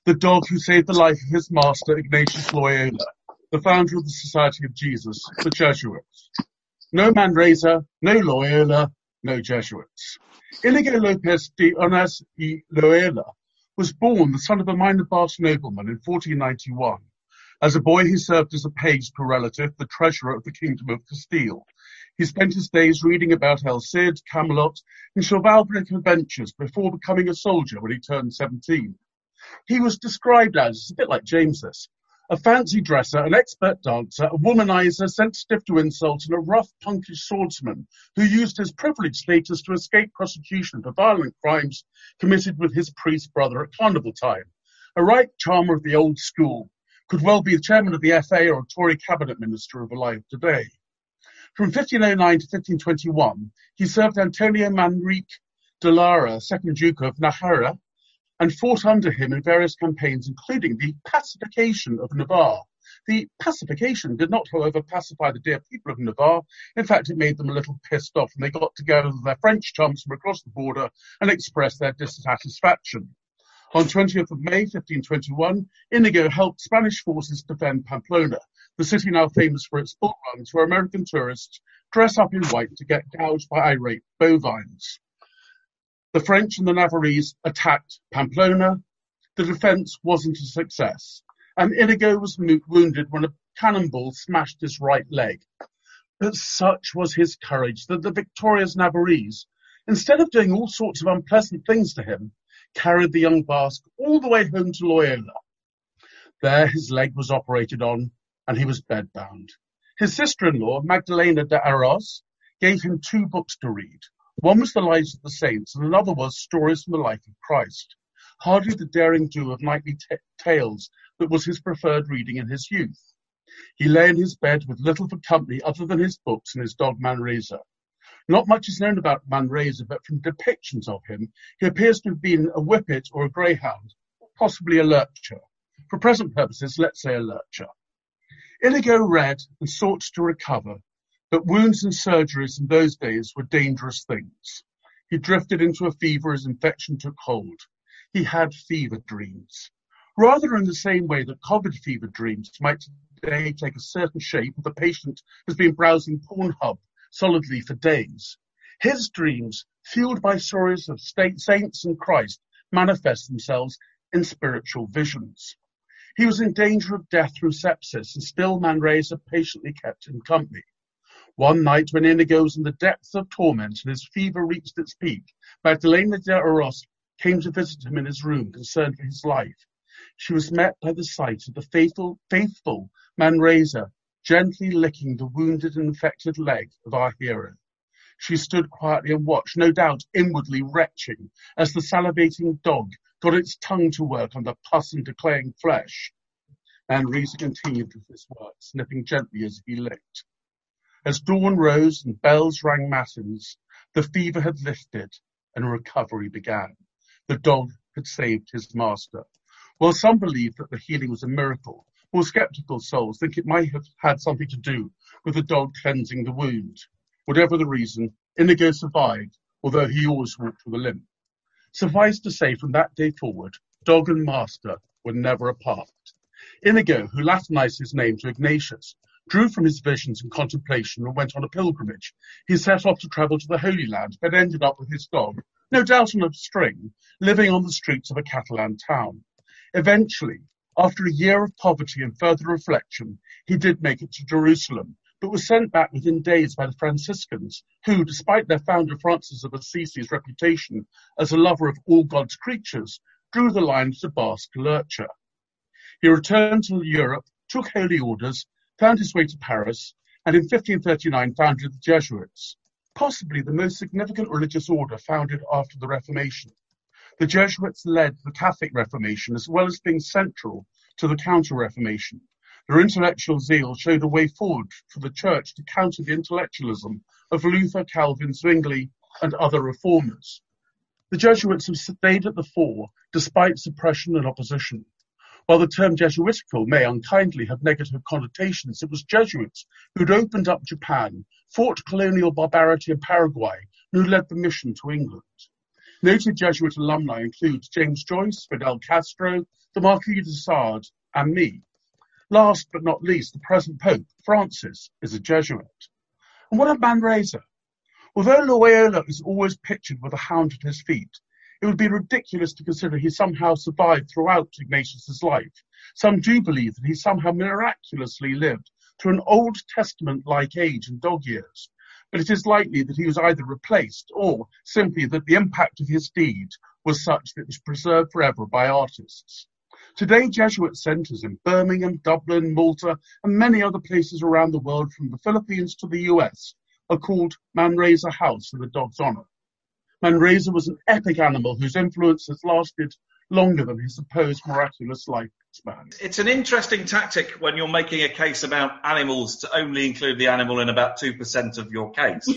the dog who saved the life of his master Ignatius Loyola, the founder of the Society of Jesus, the Jesuits. No Manresa, no Loyola, no Jesuits. Inigo Lopez de Onas y Loyola was born the son of a minor Basque nobleman in 1491. As a boy, he served as a page to a relative, the treasurer of the Kingdom of Castile. He spent his days reading about El Cid, Camelot, and chivalric adventures before becoming a soldier when he turned 17. He was described as, a bit like James this, a fancy dresser, an expert dancer, a womanizer, sensitive to insult, and a rough, punkish swordsman who used his privileged status to escape prosecution for violent crimes committed with his priest brother at carnival time. A right charmer of the old school, could well be the chairman of the FA or a Tory cabinet minister of alive today. From 1509 to 1521, he served Antonio Manrique de Lara, second Duke of Najera, and fought under him in various campaigns, including the pacification of Navarre. The pacification did not, however, pacify the dear people of Navarre. In fact, it made them a little pissed off, and they got together their French chums from across the border and expressed their dissatisfaction. On 20th of May 1521, Inigo helped Spanish forces defend Pamplona, the city now famous for its bull runs where American tourists dress up in white to get gouged by irate bovines. The French and the Navarrese attacked Pamplona. The defence wasn't a success, and Inigo was wounded when a cannonball smashed his right leg. But such was his courage that the victorious Navarrese, instead of doing all sorts of unpleasant things to him, carried the young Basque all the way home to Loyola. There his leg was operated on, and he was bedbound. His sister-in-law, Magdalena de Araoz, gave him two books to read. One was The Lives of the Saints, and another was Stories from the Life of Christ. Hardly the daring do of knightly t- tales that was his preferred reading in his youth. He lay in his bed with little for company other than his books and his dog Manresa. Not much is known about Manresa, but from depictions of him, he appears to have been a whippet or a greyhound, possibly a lurcher. For present purposes, let's say a lurcher. Inigo read and sought to recover, but wounds and surgeries in those days were dangerous things. He drifted into a fever as infection took hold. He had fever dreams. Rather in the same way that COVID fever dreams might today take a certain shape if the patient has been browsing Pornhub solidly for days. His dreams, fueled by stories of state saints and Christ, manifest themselves in spiritual visions. He was in danger of death through sepsis, and still Manresa patiently kept him company. One night, when Inigo was in the depths of torment and his fever reached its peak, Magdalena de Araoz came to visit him in his room, concerned for his life. She was met by the sight of the faithful, faithful Manresa gently licking the wounded and infected leg of our hero. She stood quietly and watched, no doubt inwardly retching, as the salivating dog got its tongue to work on the pus and decaying flesh. Manresa continued with his work, sniffing gently as he licked. As dawn rose and bells rang matins, the fever had lifted and recovery began. The dog had saved his master. While some believed that the healing was a miracle, more skeptical souls think it might have had something to do with the dog cleansing the wound. Whatever the reason, Inigo survived, although he always walked with a limp. Suffice to say, from that day forward, dog and master were never apart. Inigo, who Latinized his name to Ignatius, drew from his visions and contemplation and went on a pilgrimage. He set off to travel to the Holy Land, but ended up with his dog, no doubt on a string, living on the streets of a Catalan town. Eventually, after a year of poverty and further reflection, he did make it to Jerusalem, but was sent back within days by the Franciscans, who, despite their founder Francis of Assisi's reputation as a lover of all God's creatures, drew the line to Basque Lurcher. He returned to Europe, took holy orders, found his way to Paris, and in 1539 founded the Jesuits, possibly the most significant religious order founded after the Reformation. The Jesuits led the Catholic Reformation as well as being central to the Counter-Reformation. Their intellectual zeal showed a way forward for the Church to counter the intellectualism of Luther, Calvin, Zwingli, and other reformers. The Jesuits have stayed at the fore despite suppression and opposition. While the term Jesuitical may unkindly have negative connotations, it was Jesuits who'd opened up Japan, fought colonial barbarity in Paraguay, and who led the mission to England. Noted Jesuit alumni include James Joyce, Fidel Castro, the Marquis de Sade, and me. Last but not least, the present Pope, Francis, is a Jesuit. And what of Manresa? Although Loyola is always pictured with a hound at his feet, it would be ridiculous to consider he somehow survived throughout Ignatius's life. Some do believe that he somehow miraculously lived to an Old Testament-like age and dog years, but it is likely that he was either replaced or simply that the impact of his deed was such that it was preserved forever by artists. Today, Jesuit centres in Birmingham, Dublin, Malta, and many other places around the world from the Philippines to the US are called Manresa House in the dog's honour. Manresa was an epic animal whose influence has lasted longer than his supposed miraculous lifespan. It's an interesting tactic when you're making a case about animals to only include the animal in about 2% of your case. <laughs>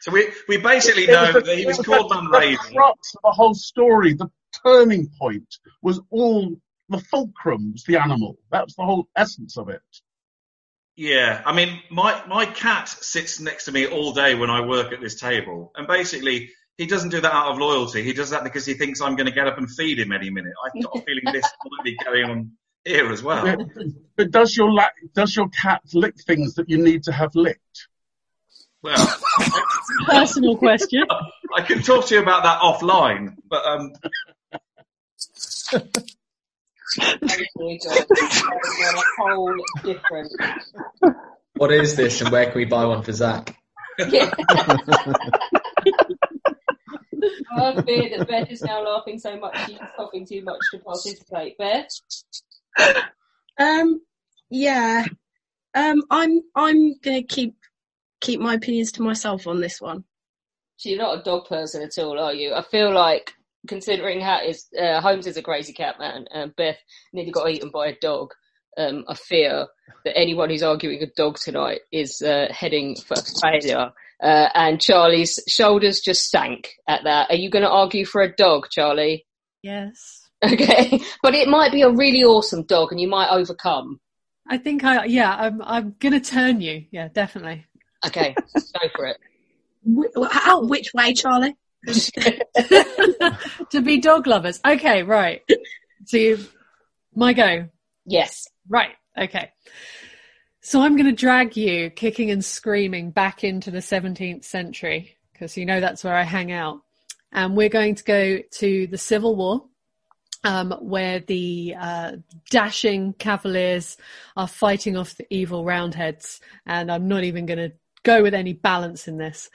so we, we basically know the- that he it was the- called The Manresa. crux of the whole story, the turning point, was all the fulcrum was the animal. That was the whole essence of it. Yeah, I mean, my my cat sits next to me all day when I work at this table, and basically he doesn't do that out of loyalty. He does that because he thinks I'm going to get up and feed him any minute. I've got a feeling this <laughs> might be going on here as well. But, but does your la- does your cat lick things that you need to have licked? Well, <laughs> Personal question. I can talk to you about that offline, but um, <laughs> whole different. What is this and where can we buy one for Zach? Yeah. I fear that Beth is now laughing so much she's coughing too much to participate. Beth? Um, yeah. Um, I'm I'm gonna keep keep my opinions to myself on this one. So you're not a dog person at all, are you? I feel like considering how is uh, Holmes is a crazy cat man, and Beth nearly got eaten by a dog. Um, I fear that anyone who's arguing a dog tonight is uh, heading for failure. Uh, and Charlie's shoulders just sank at that. Are you going to argue for a dog, Charlie? Yes. <laughs> Okay, but it might be a really awesome dog, and you might overcome. I think I yeah I'm I'm gonna turn you yeah definitely. Okay, go for it. Wh- How, which way, Charlie? <laughs> to be dog lovers. Okay, right. So you, my go. Yes. Right. Okay. So I'm going to drag you kicking and screaming back into the 17th century because you know that's where I hang out. And we're going to go to the Civil War. Um, where the uh, dashing cavaliers are fighting off the evil roundheads, and I'm not even going to go with any balance in this.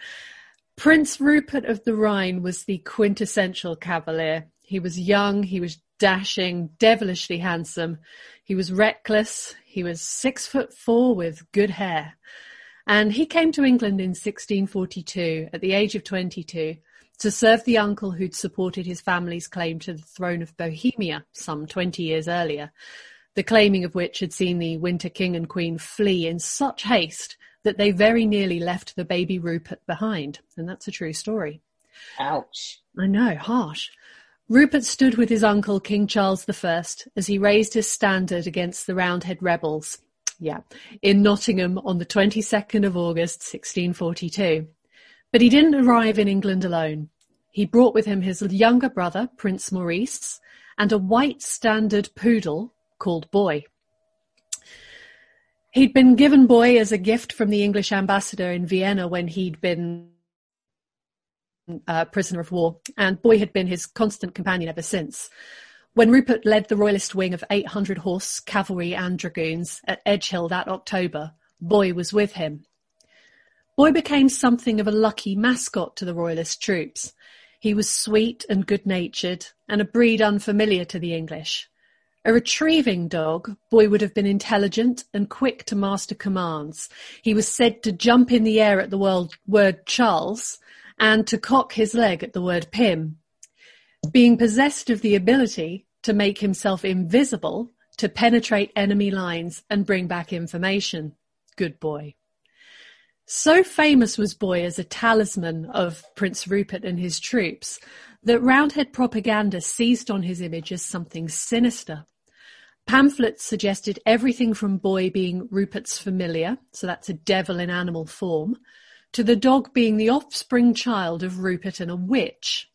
Prince Rupert of the Rhine was the quintessential cavalier. He was young, he was dashing, devilishly handsome. He was reckless. He was six foot four with good hair. And he came to England in 1642 at the age of 22 to serve the uncle who'd supported his family's claim to the throne of Bohemia some 20 years earlier, the claiming of which had seen the Winter King and Queen flee in such haste that they very nearly left the baby Rupert behind. And that's a true story. Ouch. I know, harsh. Rupert stood with his uncle King Charles I as he raised his standard against the Roundhead rebels. Yeah, in Nottingham on the 22nd of August 1642. But he didn't arrive in England alone. He brought with him his younger brother, Prince Maurice, and a white standard poodle called Boy. He'd been given Boy as a gift from the English ambassador in Vienna when he'd been uh, prisoner of war, and Boy had been his constant companion ever since. When Rupert led the royalist wing of 800 horse, cavalry, and dragoons at Edgehill that October, Boy was with him. Boy became something of a lucky mascot to the royalist troops. He was sweet and good natured, and a breed unfamiliar to the English. A retrieving dog, Boy would have been intelligent and quick to master commands. He was said to jump in the air at the word Charles and to cock his leg at the word Pym. Being possessed of the ability to make himself invisible, to penetrate enemy lines and bring back information. Good boy. So famous was Boy as a talisman of Prince Rupert and his troops that Roundhead propaganda seized on his image as something sinister. Pamphlets suggested everything from Boy being Rupert's familiar, so that's a devil in animal form, to the dog being the offspring child of Rupert and a witch.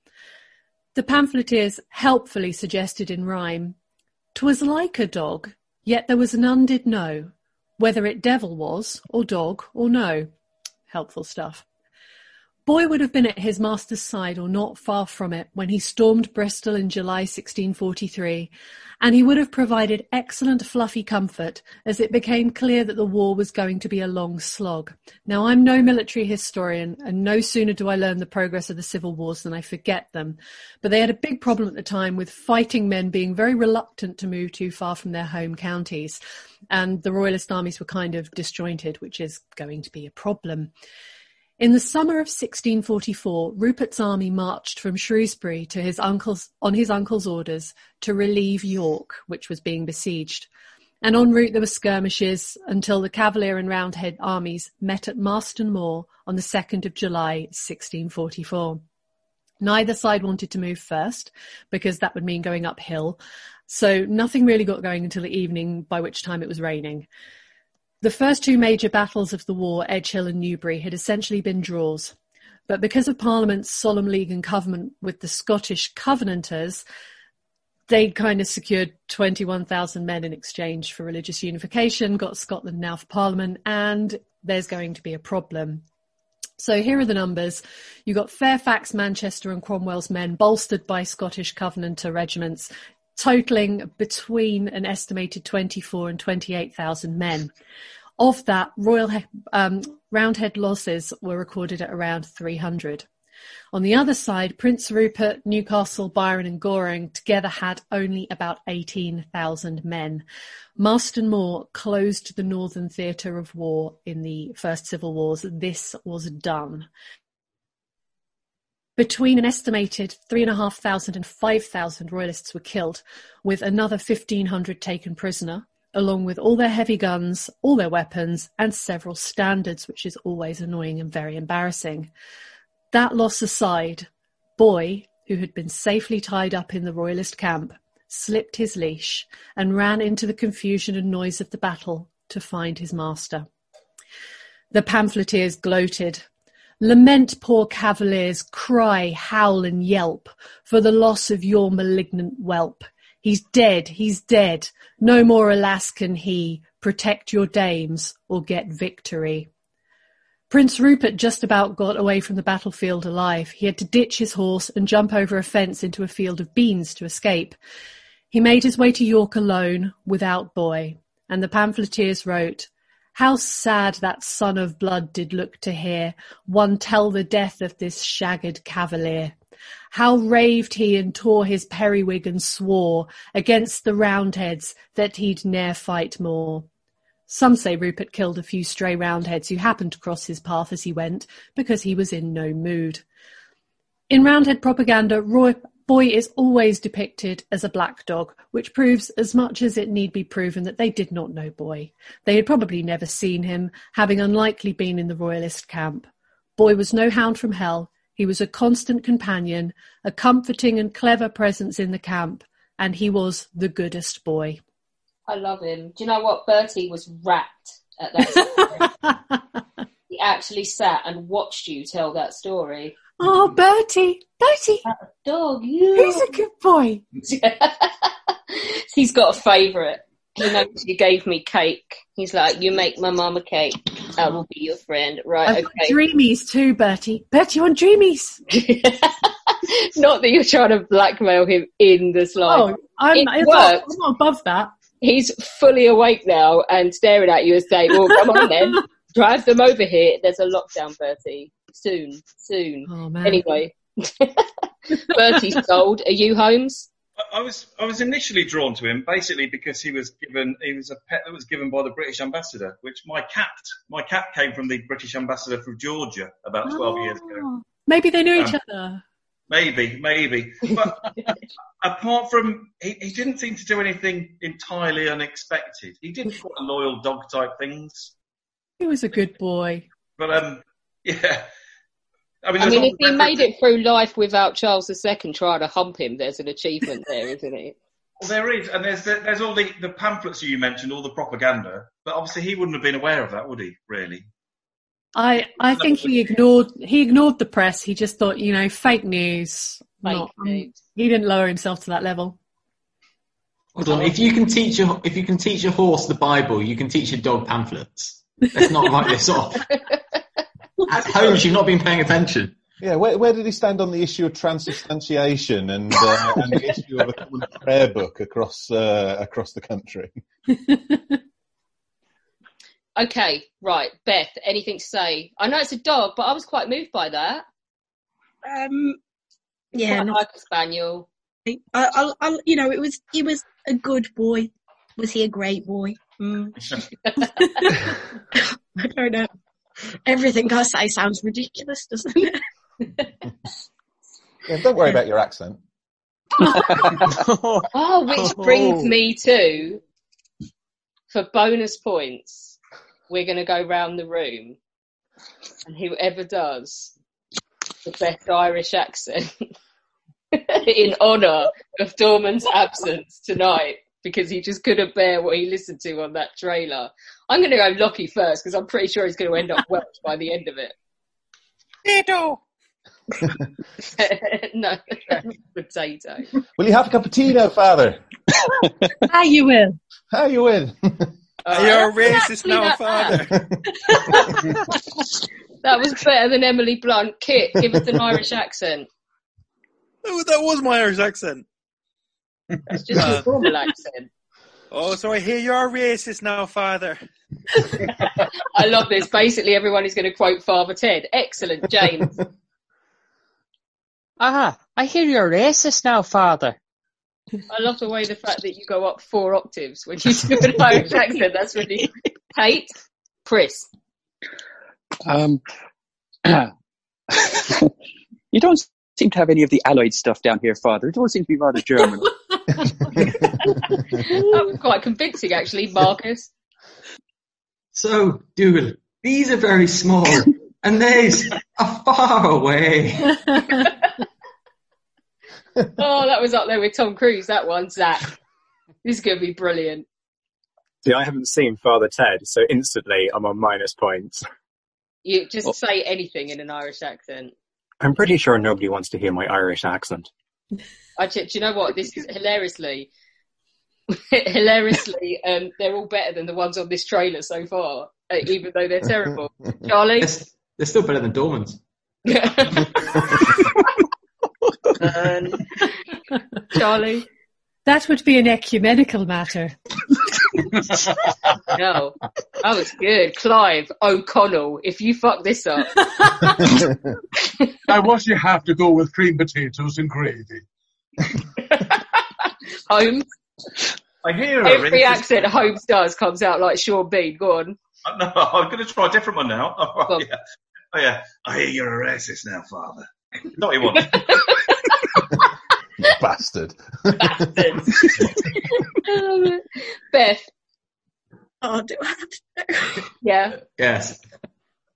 The pamphleteers helpfully suggested in rhyme, "'Twas like a dog, yet there was none did know, whether it devil was, or dog, or no helpful stuff. Boy would have been at his master's side or not far from it when he stormed Bristol in July 1643, and he would have provided excellent fluffy comfort as it became clear that the war was going to be a long slog. Now, I'm no military historian, and no sooner do I learn the progress of the civil wars than I forget them, but they had a big problem at the time with fighting men being very reluctant to move too far from their home counties, and the royalist armies were kind of disjointed, which is going to be a problem. In the summer of 1644, Rupert's army marched from Shrewsbury to his uncle's, on his uncle's orders to relieve York, which was being besieged. And en route there were skirmishes until the Cavalier and Roundhead armies met at Marston Moor on the 2nd of July 1644. Neither side wanted to move first because that would mean going uphill. So nothing really got going until the evening, by which time it was raining. The first two major battles of the war, Edgehill and Newbury, had essentially been draws. But because of Parliament's solemn league and covenant with the Scottish Covenanters, they'd kind of secured 21,000 men in exchange for religious unification, got Scotland now for Parliament, and there's going to be a problem. So here are the numbers. you've got Fairfax, Manchester, and Cromwell's men bolstered by Scottish Covenanter regiments, totaling between an estimated 24 and 28,000 men. Of that, Royal um, Roundhead losses were recorded at around 300. On the other side, Prince Rupert, Newcastle, Byron, and Goring together had only about 18,000 men. Marston Moor closed the northern theatre of war in the First Civil Wars. This was done. Between an estimated 3,500 and 5,000 royalists were killed, with another 1,500 taken prisoner, along with all their heavy guns, all their weapons, and several standards, which is always annoying and very embarrassing. That loss aside, Boy, who had been safely tied up in the royalist camp, slipped his leash and ran into the confusion and noise of the battle to find his master. The pamphleteers gloated. Lament, poor cavaliers, cry, howl, and yelp for the loss of your malignant whelp. He's dead, he's dead. No more, alas, can he protect your dames or get victory. Prince Rupert just about got away from the battlefield alive. He had to ditch his horse and jump over a fence into a field of beans to escape. He made his way to York alone, without boy, and the pamphleteers wrote, How sad that son of blood did look to hear one tell the death of this shagged cavalier. How raved he and tore his periwig and swore against the Roundheads that he'd ne'er fight more. Some say Rupert killed a few stray Roundheads who happened to cross his path as he went, because he was in no mood. In Roundhead propaganda, Roy Boy is always depicted as a black dog, which proves as much as it need be proven that they did not know Boy. They had probably never seen him, having unlikely been in the royalist camp. Boy was no hound from hell. He was a constant companion, a comforting and clever presence in the camp, and he was the goodest boy. I love him. Do you know what? Bertie was rapt at that story. <laughs> he actually sat and watched you tell that story. Oh, Bertie, Bertie, dog, you. He's a good boy. <laughs> He's got a favourite. He knows you gave me cake. He's like, you make my mama cake. I will be your friend. Right, I've okay. got dreamies too, Bertie. Bertie, you want dreamies? <laughs> Not that you're trying to blackmail him in this life. Oh, I'm, it worked. I'm not above that. He's fully awake now and staring at you and saying, well, come on then. <laughs> Drive them over here. There's a lockdown, Bertie. Soon, soon. Oh, man. Anyway. <laughs> Bertie's sold. Are you Holmes? I was I was initially drawn to him basically because he was given he was a pet that was given by the British ambassador, which my cat my cat came from the British ambassador from Georgia about twelve years ago. Oh, Maybe they knew each Um, other. Maybe, maybe. But <laughs> apart from he, he didn't seem to do anything entirely unexpected. He did quite loyal dog type things. He was a good boy. But um <laughs> yeah. I mean, I mean, if he made it through life without Charles II trying to hump him, there's an achievement there, isn't it? Well, there is, and there's there's all the, the pamphlets you mentioned, all the propaganda. But obviously, he wouldn't have been aware of that, would he? Really? I I think he ignored he ignored the press. He just thought, you know, fake news. Fake not- um, he didn't lower himself to that level. Hold on. If you can teach a if you can teach a horse the Bible, you can teach a dog pamphlets. Let's not write this off. <laughs> At home, she's not been paying attention. Yeah, where, where did he stand on the issue of transubstantiation and, uh, and the issue of a common prayer book across uh, across the country? <laughs> Okay, right, Beth. Anything to say? I know it's a dog, but I was quite moved by that. Um, yeah, Quite not- like a spaniel. I, I'll, I'll, you know, it was he was a good boy. Was he a great boy? Mm. <laughs> <laughs> I don't know. Everything I say sounds ridiculous, doesn't it? Yeah, don't worry about your accent. <laughs> Oh, which brings me to, for bonus points, we're going to go round the room, and whoever does the best Irish accent <laughs> in honour of Dorman's absence tonight, because he just couldn't bear what he listened to on that trailer. I'm going to go Lockie first, because I'm pretty sure he's going to end up <laughs> Welsh by the end of it. Potato. <laughs> no, <laughs> potato. Will you have a cup of tea now, Father? Ah, you will. How you in? You're a racist now, that father. That was better than Emily Blunt. Kit, give us an Irish accent. Oh, that was my Irish accent. That's <laughs> just Uh, your normal accent. Oh, so I hear you're a racist now, father. <laughs> I love this. Basically, everyone is going to quote Father Ted. Excellent, James. <laughs> Ah, I hear you're racist now, father. I love the way the fact that you go up four octaves when you do an Irish accent. That's really Kate, Chris. Um, <clears throat> you don't seem to have any of the Allied stuff down here, Father. It all seems to be rather German. That was quite convincing, actually, Marcus. So, Dougal, these are very small, and these are far away. oh, that was up there with Tom Cruise. That one, Zach. This is going to be brilliant. See, I haven't seen Father Ted, so instantly I'm on minus points. You just say anything in an Irish accent. I'm pretty sure nobody wants to hear my Irish accent. Actually, do you know what? This is hilariously, <laughs> hilariously, um, they're all better than the ones on this trailer so far, uh, even though they're terrible. <laughs> Charlie, They're, they're still better than Dorman's. <laughs> Um, Charlie, That would be an ecumenical matter. <laughs> no, that was good. Clive O'Connell, if you fuck this up, now, what you have to go with cream potatoes and gravy? <laughs> Holmes. I hear her. Every in- accent Holmes does comes out like Sean Bean. Go on. No, <laughs> I'm going to try a different one now. Oh, yeah. oh yeah. I hear you're a racist now, Father. Not what you want. <laughs> Bastard. Um, <laughs> Beth. Oh, do I have to? <laughs> Yeah. Yes.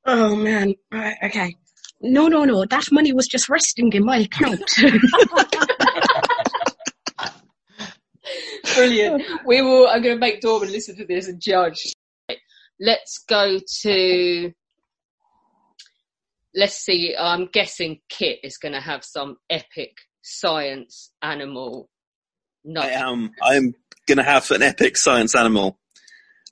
Oh man. Right. Okay. No, no, no. That money was just resting in my account. Brilliant. We will. I'm going to make Dorman listen to this and judge. Let's go to. Let's see. I'm guessing Kit is going to have some epic science animal. No, I am. I'm going to have an epic science animal.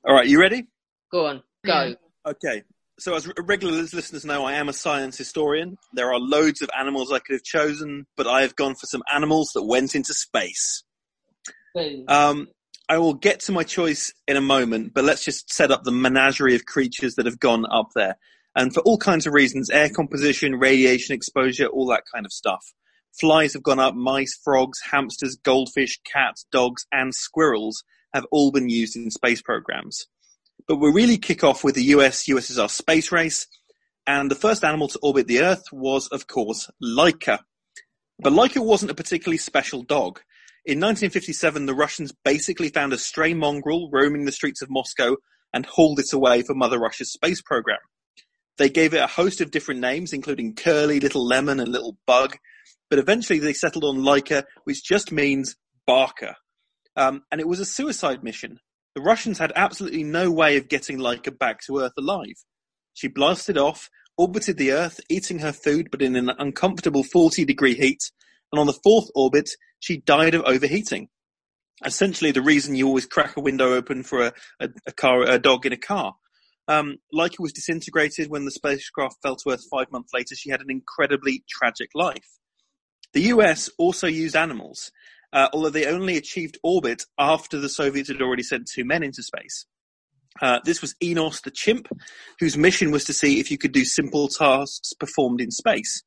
All right, you ready? go on, go. Okay. So, as regular listeners know, I am a science historian. There are loads of animals I could have chosen, but I have gone for some animals that went into space. Boom. Um, I will get to my choice in a moment, but let's just set up the menagerie of creatures that have gone up there. And for all kinds of reasons air composition, radiation exposure, all that kind of stuff. Flies have gone up, mice, frogs, hamsters, goldfish, cats, dogs, and squirrels have all been used in space programs. But we really kick off with the US USSR space race, and the first animal to orbit the Earth was, of course, Laika. But Laika wasn't a particularly special dog. In 1957, the Russians basically found a stray mongrel roaming the streets of Moscow and hauled it away for Mother Russia's space program. They gave it a host of different names, including Curly, Little Lemon, and Little Bug, but eventually they settled on Laika, which just means barker. Um, and it was a suicide mission. The Russians had absolutely no way of getting Laika back to Earth alive. She blasted off, orbited the Earth, eating her food but in an uncomfortable 40 degree heat, and on the fourth orbit, she died of overheating. Essentially, the reason you always crack a window open for a, a, a car, a dog in a car. Um, Laika was disintegrated when the spacecraft fell to Earth five months later. She had an incredibly tragic life. The US also used animals, uh, although they only achieved orbit after the Soviets had already sent two men into space. Uh, this was Enos the chimp, whose mission was to see if you could do simple tasks performed in space.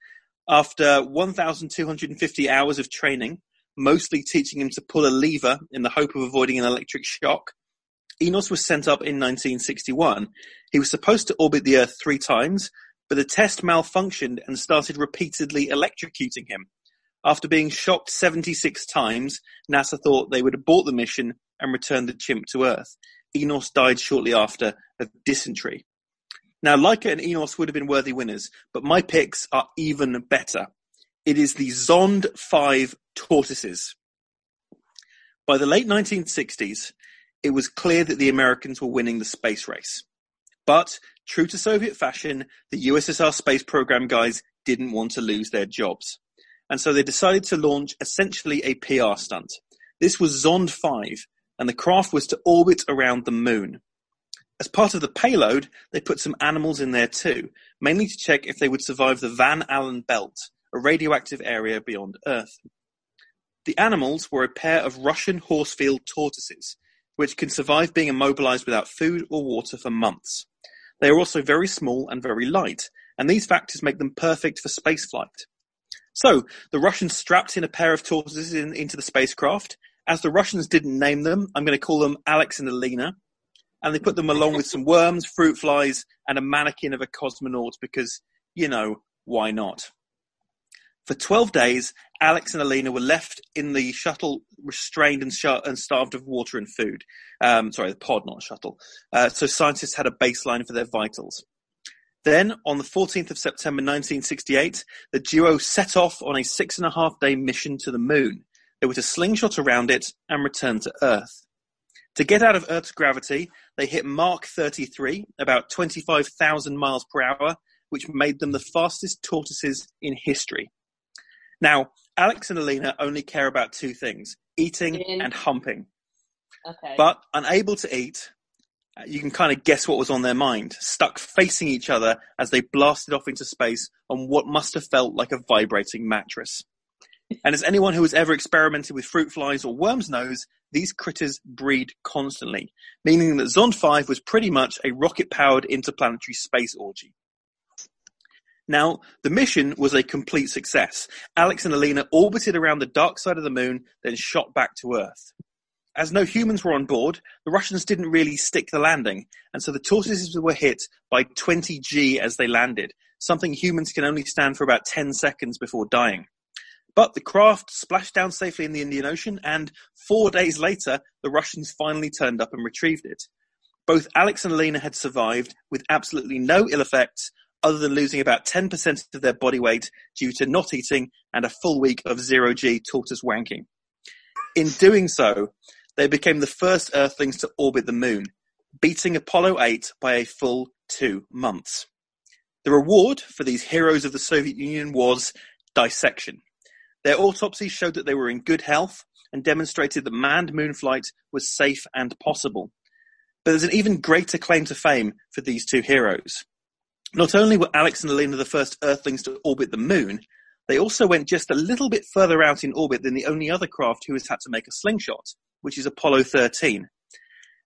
After 1,250 hours of training, mostly teaching him to pull a lever in the hope of avoiding an electric shock, Enos was sent up in 1961. He was supposed to orbit the Earth three times, but the test malfunctioned and started repeatedly electrocuting him. After being shocked 76 times, NASA thought they would abort the mission and return the chimp to Earth. Enos died shortly after of dysentery. Now, Laika and Enos would have been worthy winners, but my picks are even better. It is the Zond 5 tortoises. By the late 1960s, it was clear that the Americans were winning the space race. But, true to Soviet fashion, the USSR space program guys didn't want to lose their jobs. And so they decided to launch essentially a PR stunt. This was Zond 5, and the craft was to orbit around the moon. As part of the payload, they put some animals in there too, mainly to check if they would survive the Van Allen belt, a radioactive area beyond Earth. The animals were a pair of Russian Horsfield tortoises, which can survive being immobilized without food or water for months. They are also very small and very light, and these factors make them perfect for spaceflight. So, the Russians strapped in a pair of tortoises in, into the spacecraft. As the Russians didn't name them, I'm going to call them Alex and Alina. And they put them along with some worms, fruit flies, and a mannequin of a cosmonaut because, you know, why not? For 12 days, Alex and Alina were left in the shuttle, restrained and, sh- and starved of water and food. Um, sorry, the pod, not shuttle. Uh, so scientists had a baseline for their vitals. Then, on the 14th of September 1968, the duo set off on a six and a half day mission to the moon. They were to slingshot around it and return to Earth. To get out of Earth's gravity, they hit Mach 33, about 25,000 miles per hour, which made them the fastest tortoises in history. Now, Alex and Alina only care about two things eating and humping. Okay. But unable to eat, you can kind of guess what was on their mind, stuck facing each other as they blasted off into space on what must have felt like a vibrating mattress. And as anyone who has ever experimented with fruit flies or worms knows, these critters breed constantly, meaning that Zond 5 was pretty much a rocket powered interplanetary space orgy. Now, the mission was a complete success. Alex and Alina orbited around the dark side of the moon, then shot back to Earth. As no humans were on board, the Russians didn't really stick the landing, and so the tortoises were hit by 20 G as they landed, something humans can only stand for about 10 seconds before dying. But the craft splashed down safely in the Indian Ocean, and four days later, the Russians finally turned up and retrieved it. Both Alex and Alina had survived with absolutely no ill effects, other than losing about 10% of their body weight due to not eating and a full week of zero G tortoise wanking. In doing so, they became the first Earthlings to orbit the moon, beating Apollo 8 by a full two months. The reward for these heroes of the Soviet Union was dissection. Their autopsy showed that they were in good health and demonstrated that manned moonflight was safe and possible. But there's an even greater claim to fame for these two heroes. Not only were Alex and Alina the first Earthlings to orbit the moon, they also went just a little bit further out in orbit than the only other craft who has had to make a slingshot, which is Apollo 13.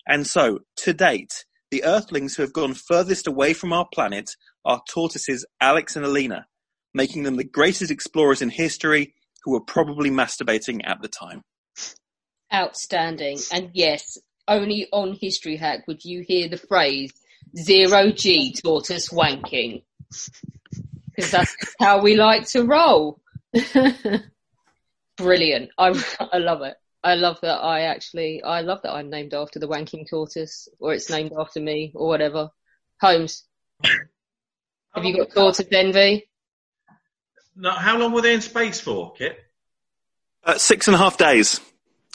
And so, to date, the Earthlings who have gone furthest away from our planet are tortoises Alex and Alina, making them the greatest explorers in history who were probably masturbating at the time. Outstanding. And yes, only on History Hack would you hear the phrase zero G tortoise wanking. Because that's how we like to roll. <laughs> Brilliant. I, I love it. I love that I actually, I love that I'm named after the wanking tortoise or it's named after me or whatever. Holmes. Have you got tortoise envy? No, how long were they in space for, Kit? Uh, six and a half days.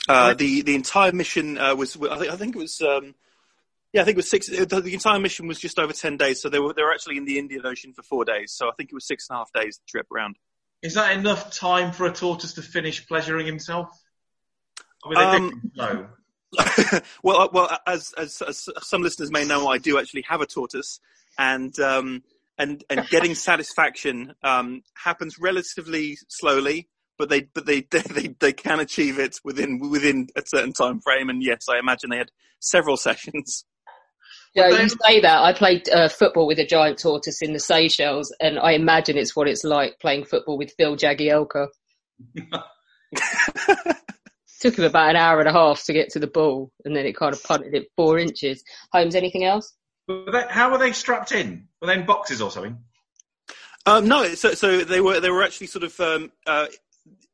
Uh, the the entire mission uh, was I think, I think it was um, yeah I think it was six. The, the entire mission was just over ten days. So they were they were actually in the Indian Ocean for four days. So I think it was six and a half days the trip around. Is that enough time for a tortoise to finish pleasuring himself? I mean, Um, do <laughs> well, uh, well, as, as as some listeners may know, I do actually have a tortoise, and um, and and getting <laughs> satisfaction um, happens relatively slowly, but they but <laughs> they, they they can achieve it within within a certain time frame. And yes, I imagine they had several sessions. Yeah, you say that. I played uh, football with a giant tortoise in the Seychelles, and I imagine it's what it's like playing football with Phil Jagielka. Took him about an hour and a half to get to the ball, and then it kind of punted it four inches. Holmes, anything else? Were they, how were they strapped in? Were they in boxes or something? Um, no, so so they were they were actually sort of. Um, uh,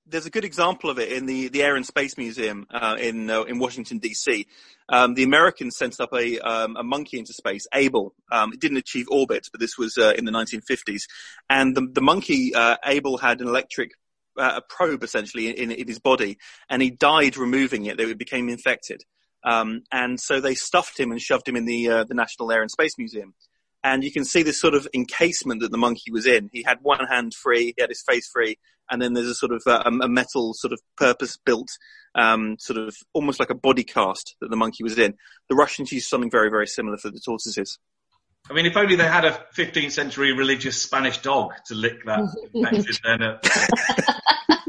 there's a good example of it in the, the Air and Space Museum uh, in uh, in Washington D.C. Um, the Americans sent up a um, a monkey into space, Abel. Um, it didn't achieve orbit, but this was uh, in the 1950s, and the the monkey uh, Abel had an electric uh, a probe essentially in, in his body, and he died removing it. It became infected, um, and so they stuffed him and shoved him in the uh, the National Air and Space Museum. And you can see this sort of encasement that the monkey was in. He had one hand free, he had his face free, and then there's a sort of uh, a metal sort of purpose-built, um, sort of almost like a body cast that the monkey was in. The Russians used something very, very similar for the tortoises. I mean, if only they had a 15th century religious Spanish dog to lick that infected, then <laughs>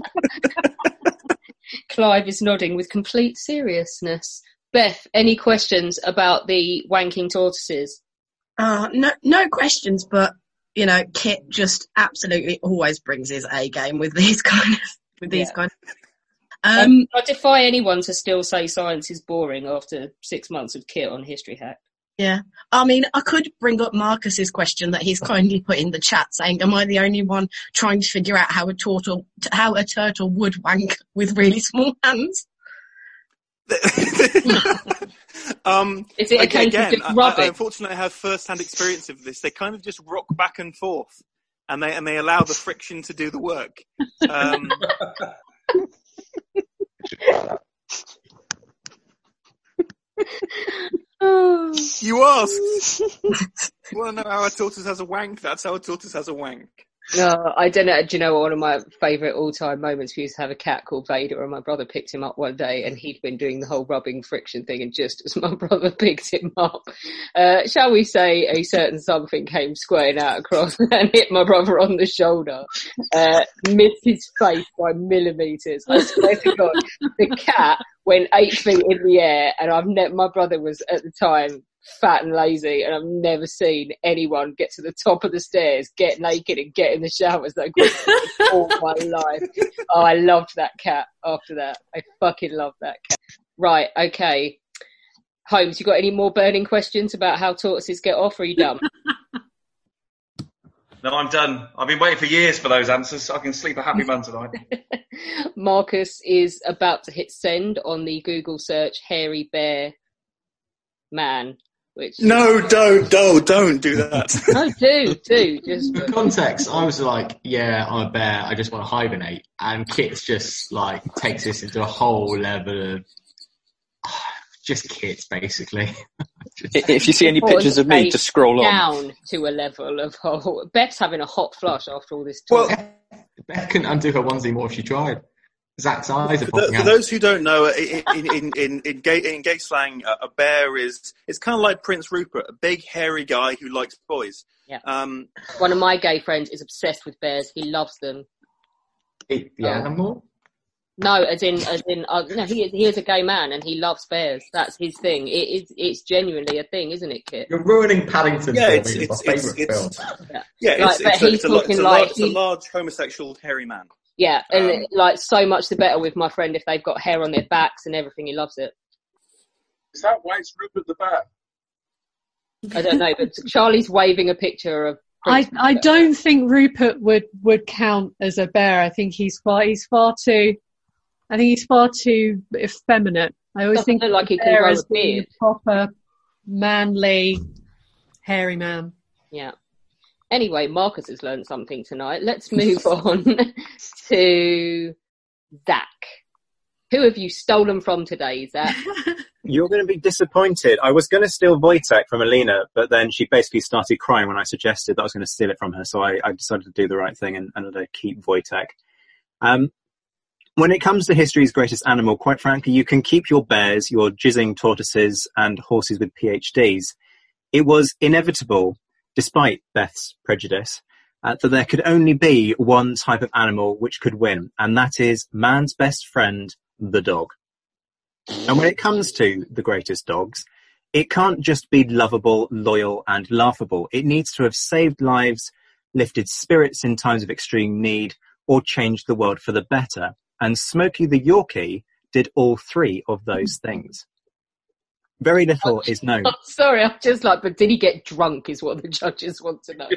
Clive is nodding with complete seriousness. Beth, any questions about the wanking tortoises? Uh, no, no questions, but you know, Kit just absolutely always brings his A game with these <laughs> kind of with these Yeah. kind. Of, Um, um, I defy anyone to still say science is boring after six months of kit on History Hack. Yeah. I mean, I could bring up Marcus's question that he's kindly put in the chat saying, am I the only one trying to figure out how a turtle, how a turtle would wank with really small hands? <laughs> Um, Is it a okay, case of again, just I- I, rubbing? I unfortunately have first-hand experience of this. They kind of just rock back and forth, and they and they allow the friction to do the work. Um, <laughs> <laughs> you asked. you <laughs> want to know how a tortoise has a wank? That's how a tortoise has a wank. No, I don't know. Do you know one of my favourite all-time moments? We used to have a cat called Vader, and my brother picked him up one day, and he'd been doing the whole rubbing friction thing, and just as <laughs> my brother picked him up, uh, shall we say, a certain something came squaring out across <laughs> and hit my brother on the shoulder, uh, missed his face by millimetres. I swear to God, the cat went eight feet in the air, and I've never. My brother was at the time fat and lazy, and I've never seen anyone get to the top of the stairs, get naked, and get in the showers that quickly <laughs> all my life. Oh, I loved that cat. After that, I fucking loved that cat. Right, okay. Holmes, you got any more burning questions about how tortoises get off? Or are you done? <laughs> No, I'm done. I've been waiting for years for those answers. I can sleep a happy man tonight. <laughs> Marcus is about to hit send on the Google search hairy bear man, which No, don't, don't, don't do that. <laughs> no, do do just For context, I was like, yeah, I'm a bear, I just want to hibernate. And Kit's just like takes this into a whole level of <sighs> just Kits basically. <laughs> If you see any pictures of me, take just scroll on. down to a level of whole. Beth's having a hot flush after all this talk. Well Beth couldn't undo her onesie more if she tried. Zach's eyes are For, popping for out. those who don't know, in, in, in, in, in, gay, in gay slang, a, a bear is it's kind of like Prince Rupert, a big hairy guy who likes boys. Yeah. Um, One of my gay friends is obsessed with bears. He loves them. the animal? No, as in, as in, uh, no, he is, he is a gay man and he loves bears. That's his thing. It is, it's genuinely a thing, isn't it, Kit? You're ruining Paddington Yeah, for it's- it's- it's- it's- Yeah, yeah, Like, it's, but it's, a, he's it's, a, lo- it's, a like large, it's a large homosexual hairy man. Yeah, and Um, like so much the better with my friend if they've got hair on their backs and everything. He loves it. Is that why it's Rupert the Bear? I don't know, but <laughs> Charlie's waving a picture of. I, I don't think Rupert would, would count as a bear. I think he's far he's far too I think he's far too effeminate. I always Doesn't think like a he can bear grow a beard. a proper manly hairy man. Yeah. Anyway, Marcus has learned something tonight. Let's move <laughs> on <laughs> to Zach. Who have you stolen from today, Zach? <laughs> You're going to be disappointed. I was going to steal Wojtek from Alina, but then she basically started crying when I suggested that I was going to steal it from her. So I, I decided to do the right thing and, and to keep Wojtek. Um, when it comes to history's greatest animal, quite frankly, you can keep your bears, your jizzing tortoises, and horses with PhDs. It was inevitable, despite Beth's prejudice, uh, that there could only be one type of animal which could win, and that is man's best friend, the dog. And when it comes to the greatest dogs, it can't just be lovable, loyal, and laughable. It needs to have saved lives, lifted spirits in times of extreme need, or changed the world for the better. And Smokey the Yorkie did all three of those things. Very little is known. <laughs> I'm sorry, I'm just like, but did he get drunk? Is what the judges want to know. <laughs>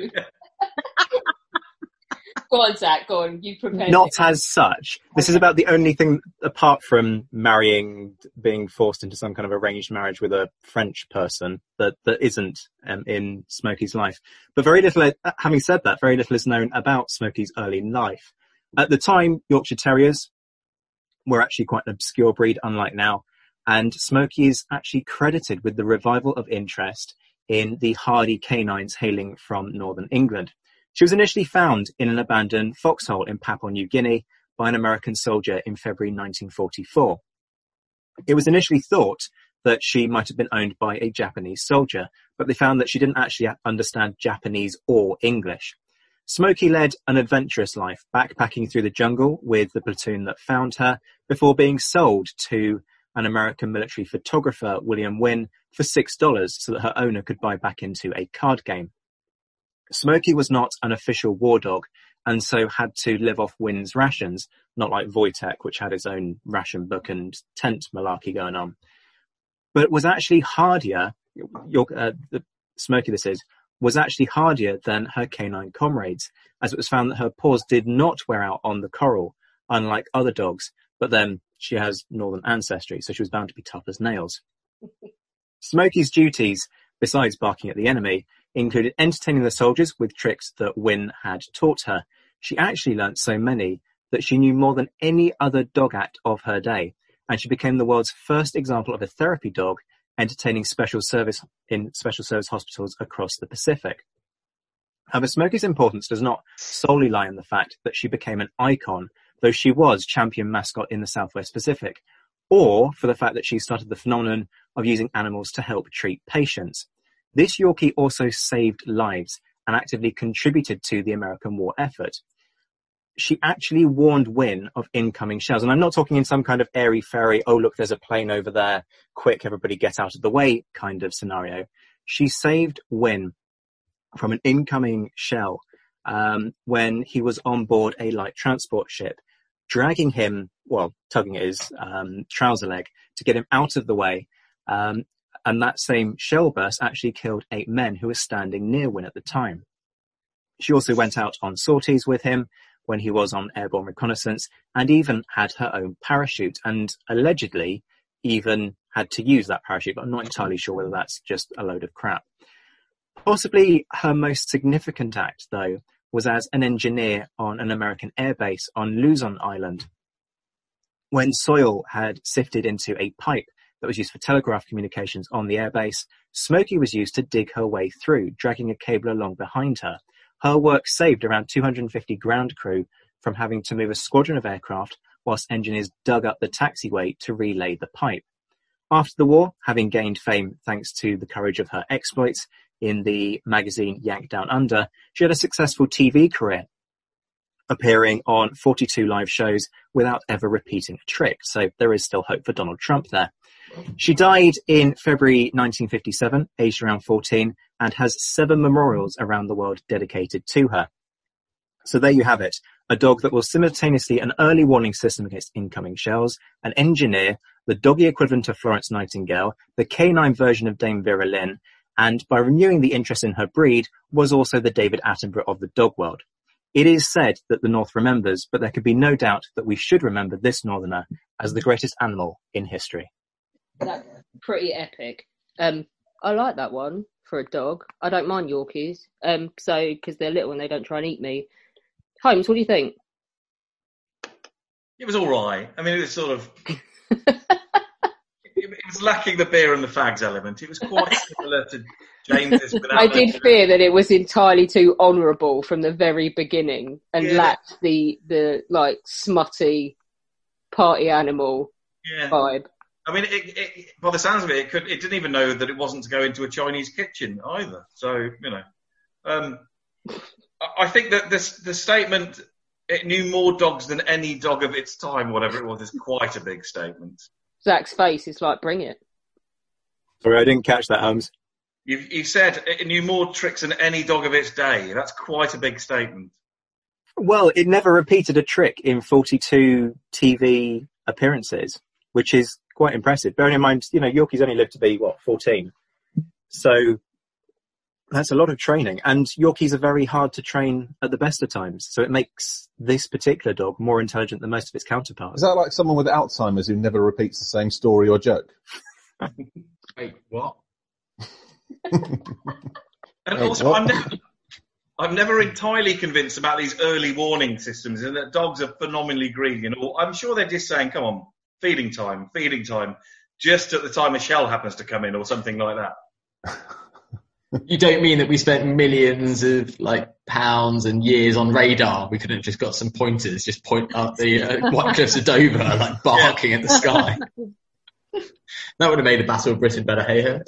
go on, Zach. Go on. You prepare. Not as such. This is about the only thing, apart from marrying, being forced into some kind of arranged marriage with a French person, that, that isn't um, in Smokey's life. But very little, uh, having said that, very little is known about Smokey's early life. At the time, Yorkshire Terriers were actually quite an obscure breed, unlike now. And Smokey is actually credited with the revival of interest in the hardy canines hailing from northern England. She was initially found in an abandoned foxhole in Papua New Guinea by an American soldier in February 1944. It was initially thought that she might have been owned by a Japanese soldier, but they found that she didn't actually understand Japanese or English. Smokey led an adventurous life, backpacking through the jungle with the platoon that found her before being sold to an American military photographer, William Wynne, for $6 so that her owner could buy back into a card game. Smokey was not an official war dog and so had to live off Wynne's rations, not like Wojtek, which had its own ration book and tent malarkey going on. But was actually hardier your, uh, the Smokey this is, was actually hardier than her canine comrades, as it was found that her paws did not wear out on the coral, unlike other dogs. But then she has northern ancestry, so she was bound to be tough as nails. <laughs> Smokey's duties, besides barking at the enemy, included entertaining the soldiers with tricks that Wynne had taught her. She actually learnt so many that she knew more than any other dog act of her day, and she became the world's first example of a therapy dog entertaining special service in special service hospitals across the Pacific. However, Smokey's importance does not solely lie in the fact that she became an icon, though she was champion mascot in the Southwest Pacific, or for the fact that she started the phenomenon of using animals to help treat patients. This Yorkie also saved lives and actively contributed to the American war effort. She actually warned Wynne of incoming shells. And I'm not talking in some kind of airy fairy, oh look, there's a plane over there, quick, everybody get out of the way kind of scenario. She saved Wynne from an incoming shell um, when he was on board a light transport ship, dragging him, well, tugging at his um, trouser leg to get him out of the way. Um, and that same shell burst actually killed eight men who were standing near Wynne at the time. She also went out on sorties with him when he was on airborne reconnaissance and even had her own parachute and allegedly even had to use that parachute, but I'm not entirely sure whether that's just a load of crap. Possibly her most significant act, though, was as an engineer on an American airbase on Luzon Island. When soil had sifted into a pipe that was used for telegraph communications on the airbase, Smokey was used to dig her way through, dragging a cable along behind her. Her work saved around 250 ground crew from having to move a squadron of aircraft whilst engineers dug up the taxiway to relay the pipe. After the war, having gained fame thanks to the courage of her exploits, in the magazine Yank Down Under, she had a successful TV career, appearing on 42 live shows without ever repeating a trick. So there is still hope for Donald Trump there. She died in February 1957, aged around 14, and has seven memorials around the world dedicated to her. So there you have it. A dog that was simultaneously an early warning system against incoming shells, an engineer, the doggy equivalent of Florence Nightingale, the canine version of Dame Vera Lynn, and by renewing the interest in her breed was also the David Attenborough of the dog world. It is said that the North remembers, but there can be no doubt that we should remember this Northerner as the greatest animal in history. That's pretty epic. Um, I like that one for a dog. I don't mind Yorkies. Um, so because they're little and they don't try and eat me. Holmes, what do you think? It was all right. I mean, it was sort of. <laughs> was lacking the beer and the fags element. It was quite <laughs> similar to James's. I did fear that it was entirely too honourable from the very beginning and Yeah. lacked the the like smutty party animal Yeah. vibe. I mean, it, it, by the sounds of it, it could. It didn't even know that it wasn't to go into a Chinese kitchen either. So you know, um, I- I think that this the statement it knew more dogs than any dog of its time, whatever it was, is quite a big statement. Zach's face is like, bring it. Sorry, I didn't catch that, Holmes. You, you said it knew more tricks than any dog of its day. That's quite a big statement. Well, it never repeated a trick in 42 TV appearances, which is quite impressive. Bearing in mind, you know, Yorkies only lived to be, what, 14? So that's a lot of training. And Yorkies are very hard to train at the best of times. So it makes this particular dog more intelligent than most of its counterparts. Is that like someone with Alzheimer's who never repeats the same story or joke? <laughs> Wait, what? <laughs> And Oh, also, what? I'm never, I'm never entirely convinced about these early warning systems and that dogs are phenomenally greedy. And all. I'm sure they're just saying, come on, feeding time, feeding time, just at the time a shell happens to come in or something like that. <laughs> You don't mean that we spent millions of like pounds and years on radar? We couldn't have just got some pointers, just point up the uh, White Cliffs of Dover, like <laughs> barking at the sky. That would have made the Battle of Britain better, hey ho.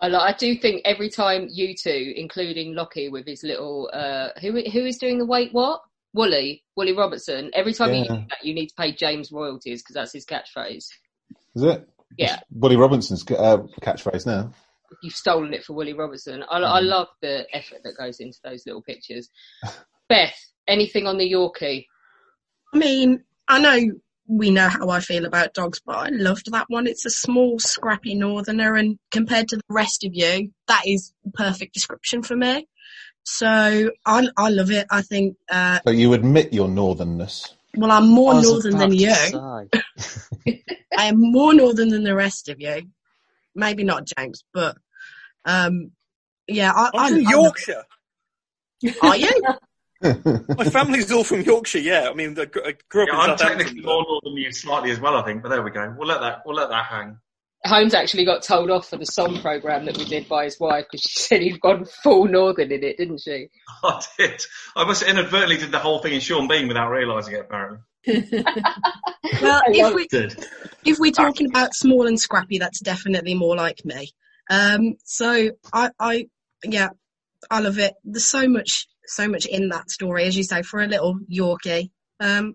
I, do think every time you two, including Lockie with his little, uh, who who is doing the wait what? Wooly, Wooly Robertson. Every time you Yeah. use that, you need to pay James royalties because that's his catchphrase. Is it? Yeah, Wooly Robertson's uh, catchphrase now. You've stolen it for Willie Robertson. I, I love the effort that goes into those little pictures. <laughs> Beth, anything on the Yorkie? I mean, I know we know how I feel about dogs, but I loved that one. It's a small, scrappy northerner, and compared to the rest of you, that is the perfect description for me. So I, I love it. I think, uh, But you admit your northernness. well, I'm more northern than you. <laughs> I am more northern than the rest of you. Maybe not James, but um, yeah, I, I'm I, from I- Yorkshire. Are you? <laughs> My family's all from Yorkshire. Yeah, I mean, I grew up. Yeah, in I'm technically more northern than you slightly as well, I think. But there we go. We'll let that. We'll let that hang. Holmes actually got told off for the song program that we did by his wife because she <laughs> said he'd gone full northern in it, didn't she? <laughs> I did. I must inadvertently did the whole thing in Sean Bean without realising it. Apparently. <laughs> Well, if we Good. if we're talking about small and scrappy, that's definitely more like me. Um, so I, I, yeah, I love it. There's so much, so much in that story, as you say, for a little Yorkie. Um,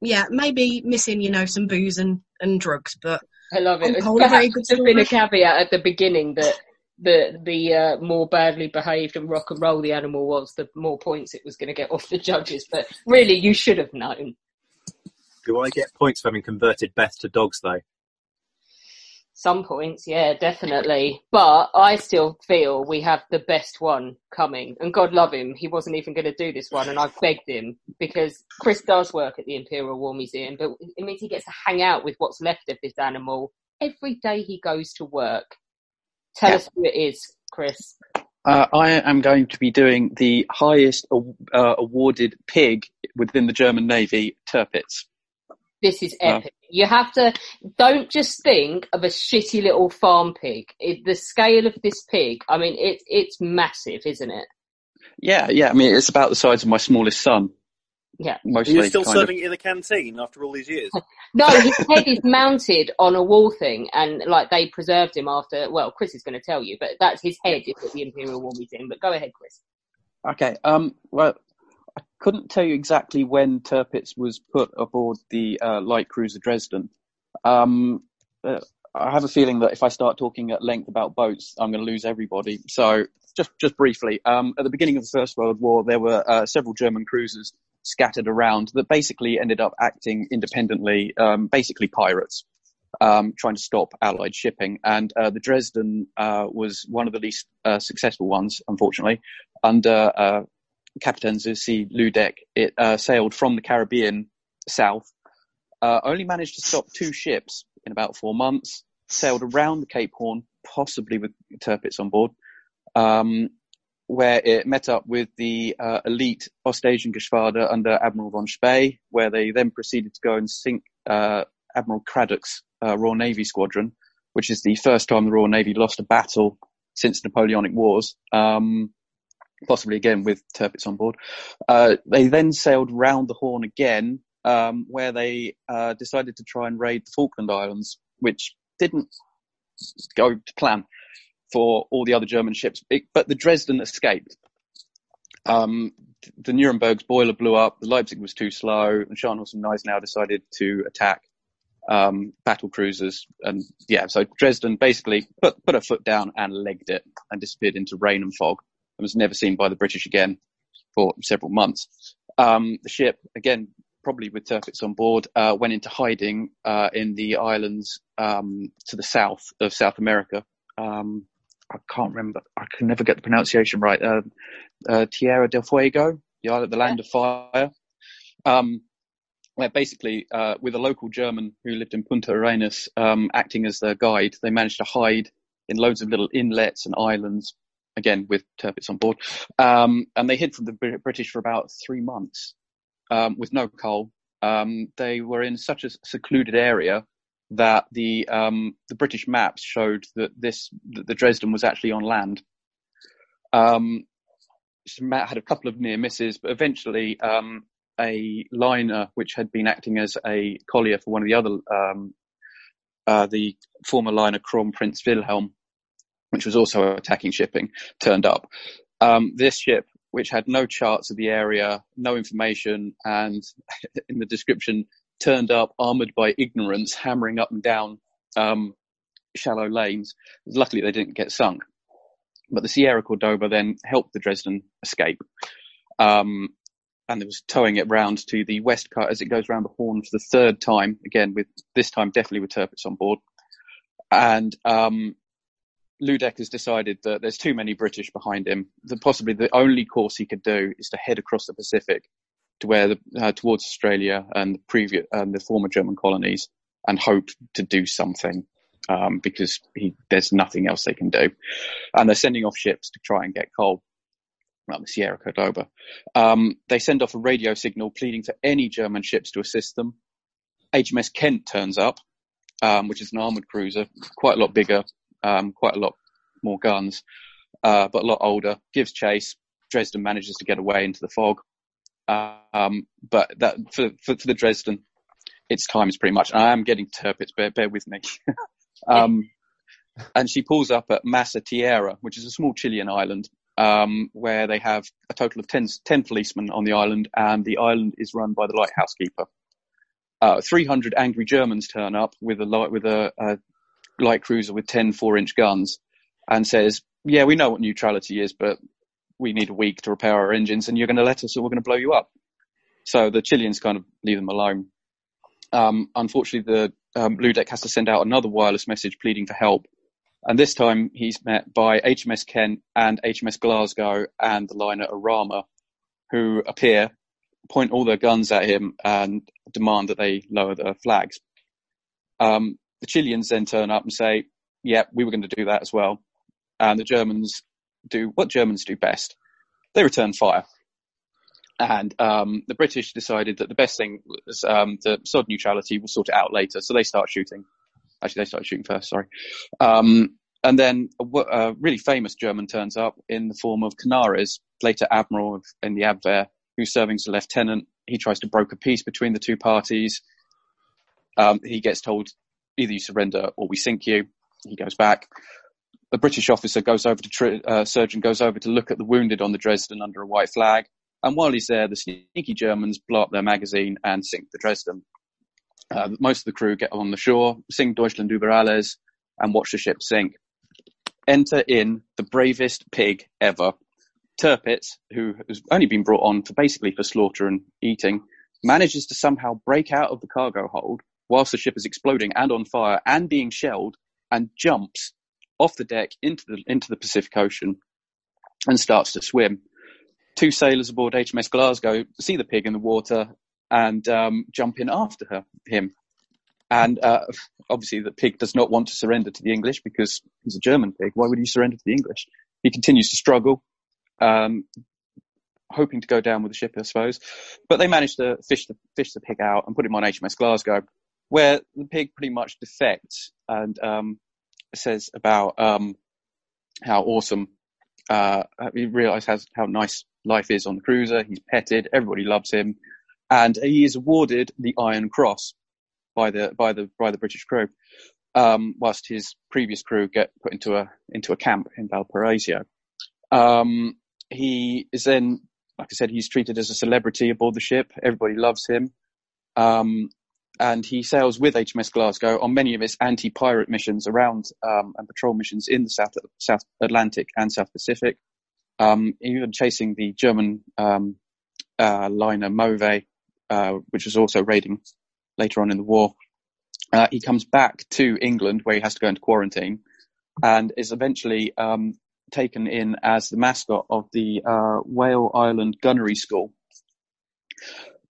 yeah, maybe missing, you know, some booze and, and drugs, but I love it. It's whole, very perhaps good there's been a caveat at the beginning that the the uh, more badly behaved and rock and roll the animal was, the more points it was going to get off the judges. But really, you should have known. Do I get points for having converted Beth to dogs though? Some points, yeah, definitely. But I still feel we have the best one coming. And God love him, he wasn't even going to do this one. And I begged him because Chris does work at the Imperial War Museum, but it means he gets to hang out with what's left of this animal every day he goes to work. Tell Yeah. us who it is, Chris. Uh, I am going to be doing the highest uh, awarded pig within the German Navy, Tirpitz. This is Wow. epic. You have to, don't just think of a shitty little farm pig. It, the scale of this pig, I mean, it, it's massive, isn't it? Yeah, yeah. I mean, it's about the size of my smallest son. Yeah. Mostly. You're still kind of. serving it in the canteen after all these years. <laughs> No, his head is mounted on a wall thing, and like they preserved him after. Well, Chris is going to tell you, but that's his head is at the Imperial War Museum. But go ahead, Chris. Okay. Um. Well, I couldn't tell you exactly when Tirpitz was put aboard the uh, light cruiser Dresden. Um. uh, I have a feeling that if I start talking at length about boats, I'm going to lose everybody. So just just briefly, um, at the beginning of the First World War, there were uh, several German cruisers scattered around that basically ended up acting independently, um, basically pirates, um, trying to stop Allied shipping. And uh, the Dresden uh, was one of the least uh, successful ones, unfortunately. Under uh, Captain C. Ludeck, it uh, sailed from the Caribbean south, uh, only managed to stop two ships in about four months, sailed around the Cape Horn, possibly with Tirpitz on board, um, where it met up with the uh, elite Ostasian Geschwader under Admiral von Spee, where they then proceeded to go and sink uh, Admiral Cradock's uh, Royal Navy squadron, which is the first time the Royal Navy lost a battle since Napoleonic Wars. Um, possibly again with Tirpitz on board. Uh, they then sailed round the Horn again, um, where they uh, decided to try and raid the Falkland Islands, which didn't go to plan for all the other German ships. It, but the Dresden escaped. Um, the Nuremberg's boiler blew up. The Leipzig was too slow, and Scharnhorst and decided to attack um, battle cruisers. And yeah, so Dresden basically put put her foot down and legged it and disappeared into rain and fog and was never seen by the British again for several months. Um, the ship, again, probably with Tirpitz on board, uh, went into hiding uh, in the islands um, to the south of South America. Um, I can't remember. I can never get the pronunciation right. Uh, uh, Tierra del Fuego, the island, the land of fire. Um, where basically, uh, with a local German who lived in Punta Arenas, um, acting as their guide, they managed to hide in loads of little inlets and islands, again with Tirpitz on board. Um, and they hid from the British for about three months um, with no coal. Um, they were in such a secluded area that the um, the British maps showed that this that the Dresden was actually on land. Um, Matt had a couple of near misses, but eventually um, a liner which had been acting as a collier for one of the other um, uh, the former liner Kron Prince Wilhelm, which was also attacking shipping, turned up. Um, this ship, which had no charts of the area, no information, and <laughs> in the description, turned up armored by ignorance, hammering up and down um, shallow lanes. Luckily, they didn't get sunk. But the Sierra Cordoba then helped the Dresden escape. Um, and it was towing it round to the west cut as it goes round the horn for the third time, again with this time definitely with Tirpitz on board. And um, Ludek has decided that there's too many British behind him. That possibly the only course he could do is to head across the Pacific to where the, uh, towards Australia and the previous and the former German colonies, and hope to do something um, because he, there's nothing else they can do. And they're sending off ships to try and get coal around the Sierra Cordoba. Um, they send off a radio signal pleading for any German ships to assist them. HMS Kent turns up, um, which is an armored cruiser, quite a lot bigger, um, quite a lot more guns, uh, but a lot older. Gives chase. Dresden manages to get away into the fog. Um, but that for, for, for the Dresden, its time is pretty much. I am getting Tirpitz. Bear, bear with me. <laughs> um, and she pulls up at Más a Tierra, which is a small Chilean island, um, where they have a total of 10, 10, policemen on the island, and the island is run by the lighthouse keeper. Uh, 300 angry Germans turn up with a light, with a, a light cruiser with 10 four-inch guns, and says, "Yeah, we know what neutrality is, but we need a week to repair our engines, and you're going to let us, or we're going to blow you up." So the Chileans kind of leave them alone. Um, unfortunately, the um, has to send out another wireless message pleading for help, and this time he's met by HMS Kent and HMS Glasgow and the liner Orama, who appear, point all their guns at him, and demand that they lower their flags. Um, the Chileans then turn up and say, "Yeah, we were going to do that as well," and the Germans do what Germans do best: they return fire. And um, the British decided that the best thing was um, the sod neutrality. We'll sort it out later. So they start shooting. Actually, they started shooting first. Sorry. Um, and then a, a, really famous German turns up in the form of Canaris, later admiral in the Abwehr, who's serving as a lieutenant. He tries to broker peace between the two parties. Um, he gets told either you surrender or we sink you. He goes back. The British officer goes over to tri- uh, surgeon goes over to look at the wounded on the Dresden under a white flag. And while he's there, the sneaky Germans blow up their magazine and sink the Dresden. Uh, most of the crew get on the shore, sing Deutschland über alles, and watch the ship sink. Enter in the bravest pig ever. Tirpitz, who has only been brought on for basically for slaughter and eating, manages to somehow break out of the cargo hold whilst the ship is exploding and on fire and being shelled and jumps off the deck into the into the Pacific Ocean and starts to swim two sailors aboard HMS Glasgow see the pig in the water and um, jump in after her, him. And uh, obviously, the pig does not want to surrender to the English because he's a German pig. Why would he surrender to the English? He continues to struggle, um, hoping to go down with the ship, I suppose. But they manage to fish the fish the pig out and put him on HMS Glasgow, where the pig pretty much defects and um, says about um, how awesome uh, he realizes how nice life is on the cruiser. He's petted, everybody loves him, and he is awarded the Iron Cross by the by the by the British crew. Um, whilst his previous crew get put into a into a camp in Valparaiso. Um, he is then, like I said, he's treated as a celebrity aboard the ship. Everybody loves him. Um, and he sails with HMS Glasgow on many of its anti-pirate missions around um, and patrol missions in the South South Atlantic and South Pacific um, even chasing the German um, uh, liner Mauve, uh, which was also raiding later on in the war. Uh, he comes back to England where he has to go into quarantine and is eventually um, taken in as the mascot of the uh, Whale Island Gunnery School.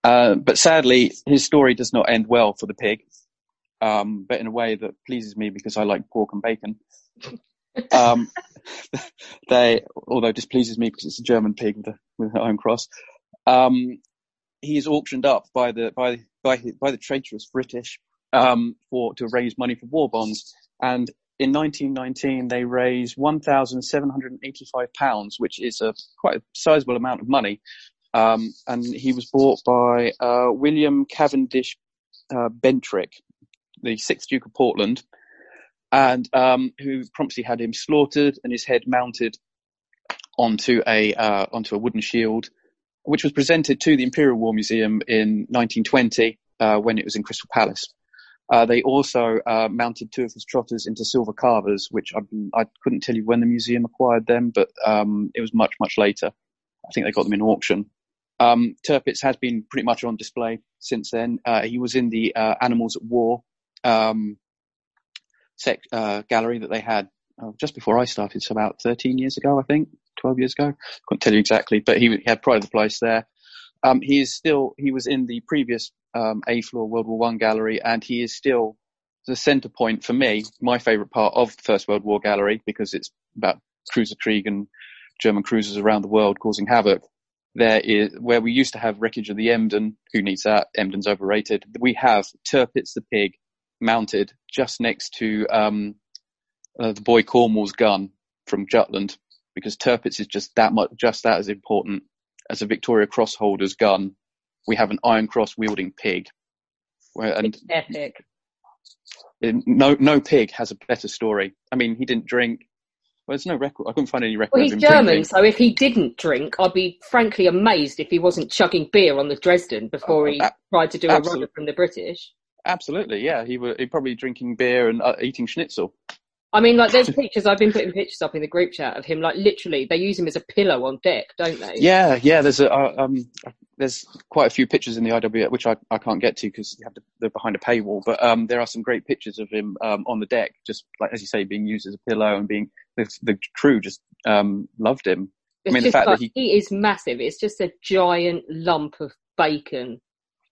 Uh, but sadly, his story does not end well for the pig, um, but in a way that pleases me because I like pork and bacon. <laughs> Um, <laughs> they, although displeases me because it's a German pig with, a, with an iron cross, um, he is auctioned up by the by by by the traitorous British um, for to raise money for war bonds. And in 1919, they raised 1,785 pounds, which is a quite a sizable amount of money. Um, and he was bought by uh, William Cavendish uh, Bentinck, the sixth Duke of Portland, and um, who promptly had him slaughtered and his head mounted onto a uh, onto a wooden shield, which was presented to the Imperial War Museum in 1920 uh, when it was in Crystal Palace. Uh, they also uh, mounted two of his trotters into silver carvers, which I, I, couldn't tell you when the museum acquired them, but um, it was much much later. I think they got them in auction. Um, Tirpitz has been pretty much on display since then. Uh, he was in the uh, Animals at War um, sec- uh, gallery that they had uh, just before I started, so about 13 years ago, I think, 12 years ago. Can't tell you exactly, but he, had pride of the place there. Um, he is still, he was in the previous um, A floor World War One gallery, and he is still the center point for me, my favorite part of the First World War gallery, because it's about cruiser Krieg and German cruisers around the world causing havoc. There is where we used to have wreckage of the Emden. Who needs that? Emden's overrated. We have Tirpitz the pig mounted just next to um, uh, the boy Cornwell's gun from Jutland, because Tirpitz is just that much, just that as important as a Victoria Cross holder's gun. We have an Iron Cross wielding pig, where, and Epic. no no pig has a better story. I mean, he didn't drink. Well, there's no record. I couldn't find any record Well, he's German, drinking. so if he didn't drink, I'd be frankly amazed if he wasn't chugging beer on the Dresden before he Oh, a- tried to do a absolute- run from the British. Absolutely, yeah. He were he probably drinking beer and uh, eating schnitzel. I mean, like, there's pictures, I've been putting pictures up in the group chat of him, like, literally, they use him as a pillow on deck, don't they? Yeah, yeah. There's a uh, um, there's quite a few pictures in the IW which I, I can't get to because you have to, they're behind a paywall. But um, there are some great pictures of him um, on the deck, just like as you say, being used as a pillow and being the, the crew just um, loved him. It's I mean, the fact like, that he he is massive. It's just a giant lump of bacon.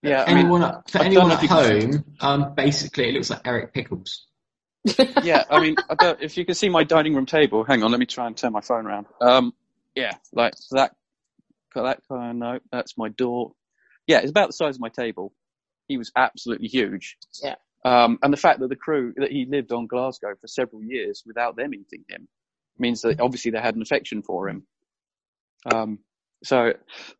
yeah. I mean, anyone at, for I don't anyone at if you can- home, um, basically it looks like Eric Pickles. Yeah, <laughs> I mean, I if you can see my dining room table, hang on, let me try and turn my phone around. Um, yeah, like that, that kind. of No, that's my door. Yeah, it's about the size of my table. He was absolutely huge. Yeah. Um, and the fact that the crew that he lived on Glasgow for several years without them eating him means that obviously they had an affection for him. Um, so,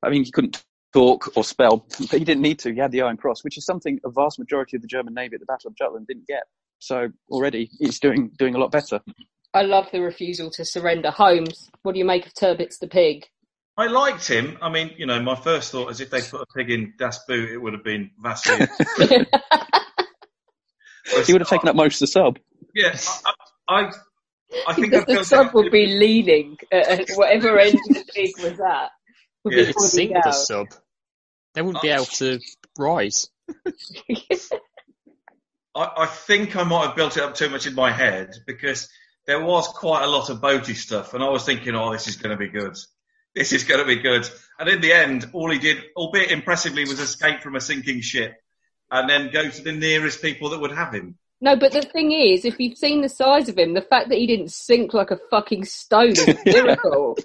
I mean, he couldn't talk or spell, but he didn't need to. He had the Iron Cross, which is something a vast majority of the German Navy at the Battle of Jutland didn't get. So already it's doing doing a lot better. I love the refusal to surrender. Holmes, what do you make of Tirpitz the pig? I liked him. I mean, you know, my first thought is if they put a pig in Das Boot, it would have been Vasily. <laughs> he would have taken up most of the sub. yeah, I, I, I think Because I've the sub would be leaning at at whatever end the pig was at. would be sink the sub. They wouldn't be able to rise. <laughs> I, I think I might have built it up too much in my head because there was quite a lot of boaty stuff, and I was thinking, oh, this is going to be good. This is going to be good. And in the end, all he did, albeit impressively, was escape from a sinking ship and then go to the nearest people that would have him. No, but the thing is, if you've seen the size of him, the fact that he didn't sink like a fucking stone is a <laughs> miracle.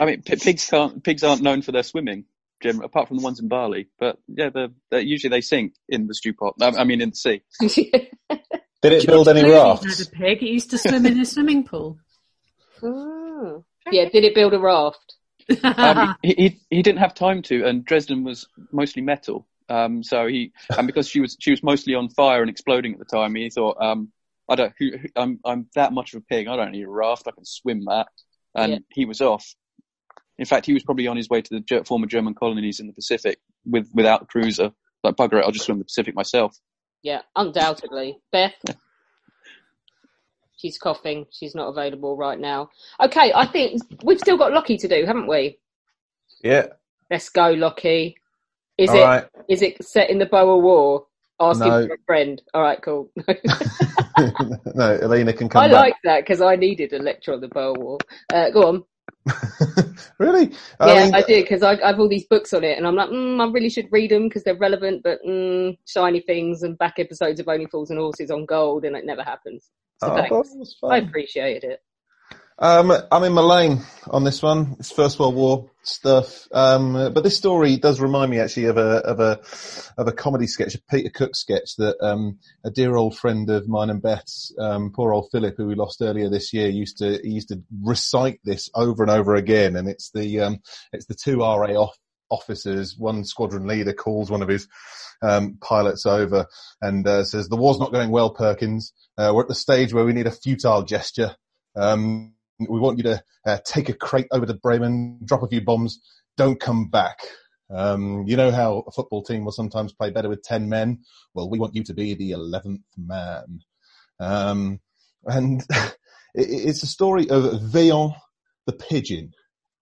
I mean, p- pigs can't pigs aren't known for their swimming, Jim, apart from the ones in Bali. But yeah, they're, they're, usually they sink in the stew pot. I, I mean, in the sea. <laughs> Did it build any rafts? had a pig. It used to swim in a swimming pool. Oh. Yeah, did it build a raft? um, he, he he didn't have time to, and Dresden was mostly metal. Um, so he and because she was she was mostly on fire and exploding at the time, he thought, um, I don't, who, who, I'm I'm that much of a pig. I don't need a raft. I can swim that. And Yeah. he was off. In fact, he was probably on his way to the former German colonies in the Pacific with without a cruiser. Like bugger it, I'll just swim the Pacific myself. Yeah, undoubtedly. Beth? She's coughing. She's not available right now. Okay, I think we've still got Lockie to do, haven't we? Yeah. Let's go, Lockie. Is All it right. is it set in the Boer War? Asking No. for a friend. All right, cool. <laughs> <laughs> no, Elena can come I back. like that because I needed a lecture on the Boer War. Uh, go on. <laughs> Really? yeah, mean, I did because I, I have all these books on it, and I'm like, mm, I really should read them because they're relevant. But mm, shiny things and back episodes of Only Fools and Horses on gold, and it never happens. So Oh, thanks. God, that's I appreciated it. Um, I'm in my lane on this one. It's First World War stuff. Um, but this story does remind me actually of a of a of a comedy sketch, a Peter Cook sketch that um, a dear old friend of mine and Beth's, um, poor old Philip, who we lost earlier this year, used to he used to recite this over and over again. And it's the um, it's the two RA off officers, one squadron leader calls one of his um, pilots over and uh, says, "The war's not going well, Perkins. Uh, we're at the stage where we need a futile gesture." Um, we want you to uh, take a crate over to Bremen, drop a few bombs, don't come back. Um, you know how a football team will sometimes play better with 10 men? Well, we want you to be the 11th man. Um, and <laughs> it's a story of Vaillant the pigeon.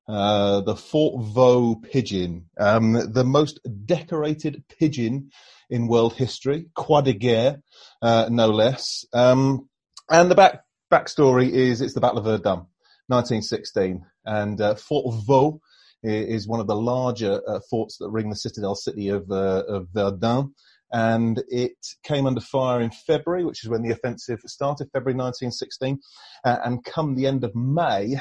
Uh, the Fort Vaux pigeon, um, the most decorated pigeon in world history, croix de guerre, uh, no less. Um, and the back backstory is it's the Battle of Verdun, 1916, and uh, Fort Vaux is one of the larger uh, forts that ring the citadel city of, uh, of Verdun. And it came under fire in February, which is when the offensive started, February 1916. Uh, and come the end of May,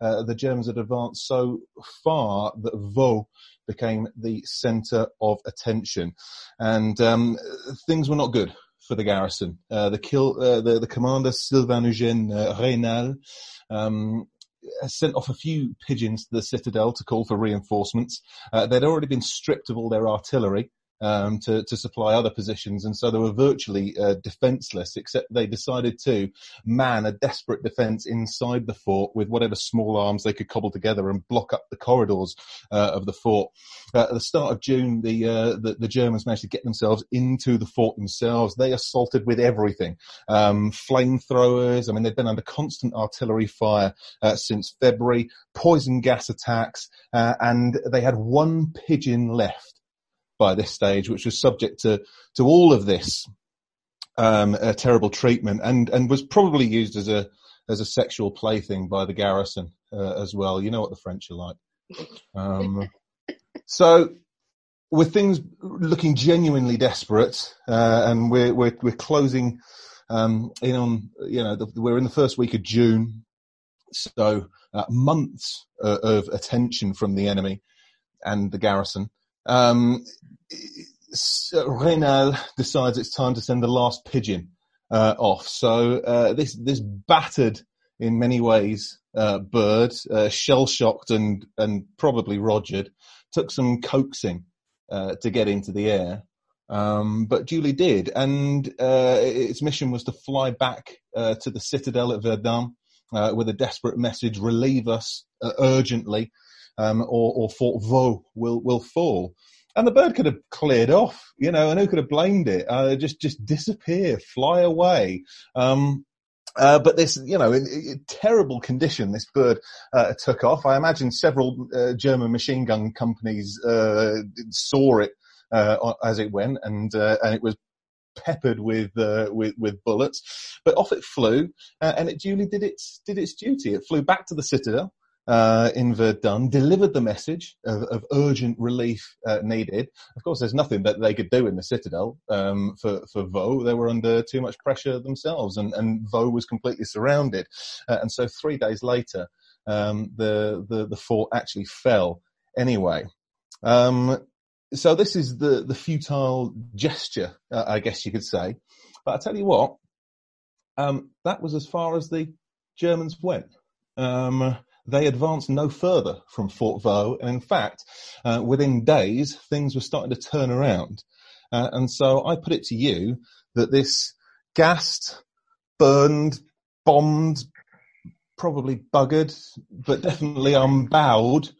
uh, the Germans had advanced so far that Vaux became the centre of attention. And um, things were not good for the garrison. Uh, the, kill, uh, the, the commander, Sylvain Eugène uh, Raynal, um, sent off a few pigeons to the citadel to call for reinforcements. Uh, they'd already been stripped of all their artillery. Um, to, to supply other positions, and so they were virtually uh, defenceless. Except they decided to man a desperate defence inside the fort with whatever small arms they could cobble together and block up the corridors uh, of the fort. Uh, at the start of June, the, uh, the the Germans managed to get themselves into the fort themselves. They assaulted with everything, um, flamethrowers. I mean, they'd been under constant artillery fire uh, since February, poison gas attacks, uh, and they had one pigeon left by this stage, which was subject to to all of this um, terrible treatment, and and was probably used as a as a sexual plaything by the garrison uh, as well. You know what the French are like. Um, so, with things looking genuinely desperate, uh, and we're we're we're closing um, in on you know the, we're in the first week of June, so uh, months uh, of attention from the enemy and the garrison. Um, so Raynal decides it's time to send the last pigeon uh, off. So uh, this this battered in many ways uh, bird, uh, shell shocked and and probably rogered, took some coaxing uh, to get into the air. Um, but Julie did, and uh, its mission was to fly back to the citadel at Verdun with a desperate message: "Relieve us urgently, um, or, or Fort Vaux will will fall." And the bird could have cleared off, you know, and who could have blamed it? Uh, just just disappear, fly away. Um, uh, but this, you know, in, in terrible condition, this bird uh, took off. I imagine several uh, German machine gun companies uh, saw it uh, as it went, and uh, and it was peppered with with with bullets. But off it flew, and it duly did its did its duty. It flew back to the citadel. Uh, in Verdun, delivered the message of, of urgent relief uh, needed. Of course, there's nothing that they could do in the citadel um, for for Vaux. They were under too much pressure themselves, and, and Vaux was completely surrounded. Uh, and so, three days later, um, the, the the fort actually fell anyway. Um, so this is the the futile gesture, uh, I guess you could say. But I tell you what, um, that was as far as the Germans went. Um, they advanced no further from Fort Vaux, and in fact, uh, within days, things were starting to turn around. Uh, and so I put it to you that this gassed, burned, bombed, probably buggered, but definitely unbowed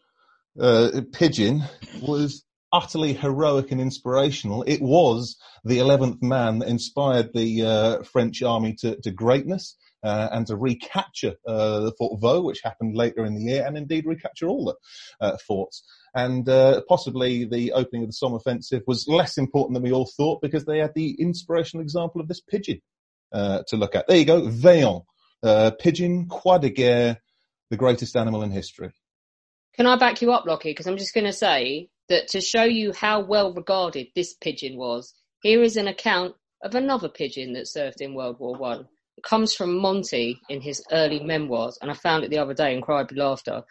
uh, pigeon was utterly heroic and inspirational. It was the 11th man that inspired the uh, French army to, to greatness. Uh, and to recapture uh, the Fort Vaux, which happened later in the year, and indeed recapture all the uh, forts. And uh, possibly the opening of the Somme offensive was less important than we all thought because they had the inspirational example of this pigeon to look at. There you go, Vaillant, pigeon, croix de guerre, the greatest animal in history. Can I back you up, Lockie? Because I'm just going to say that to show you how well regarded this pigeon was, here is an account of another pigeon that served in World War One. Comes from Monty in his early memoirs, and I found it the other day and cried with laughter.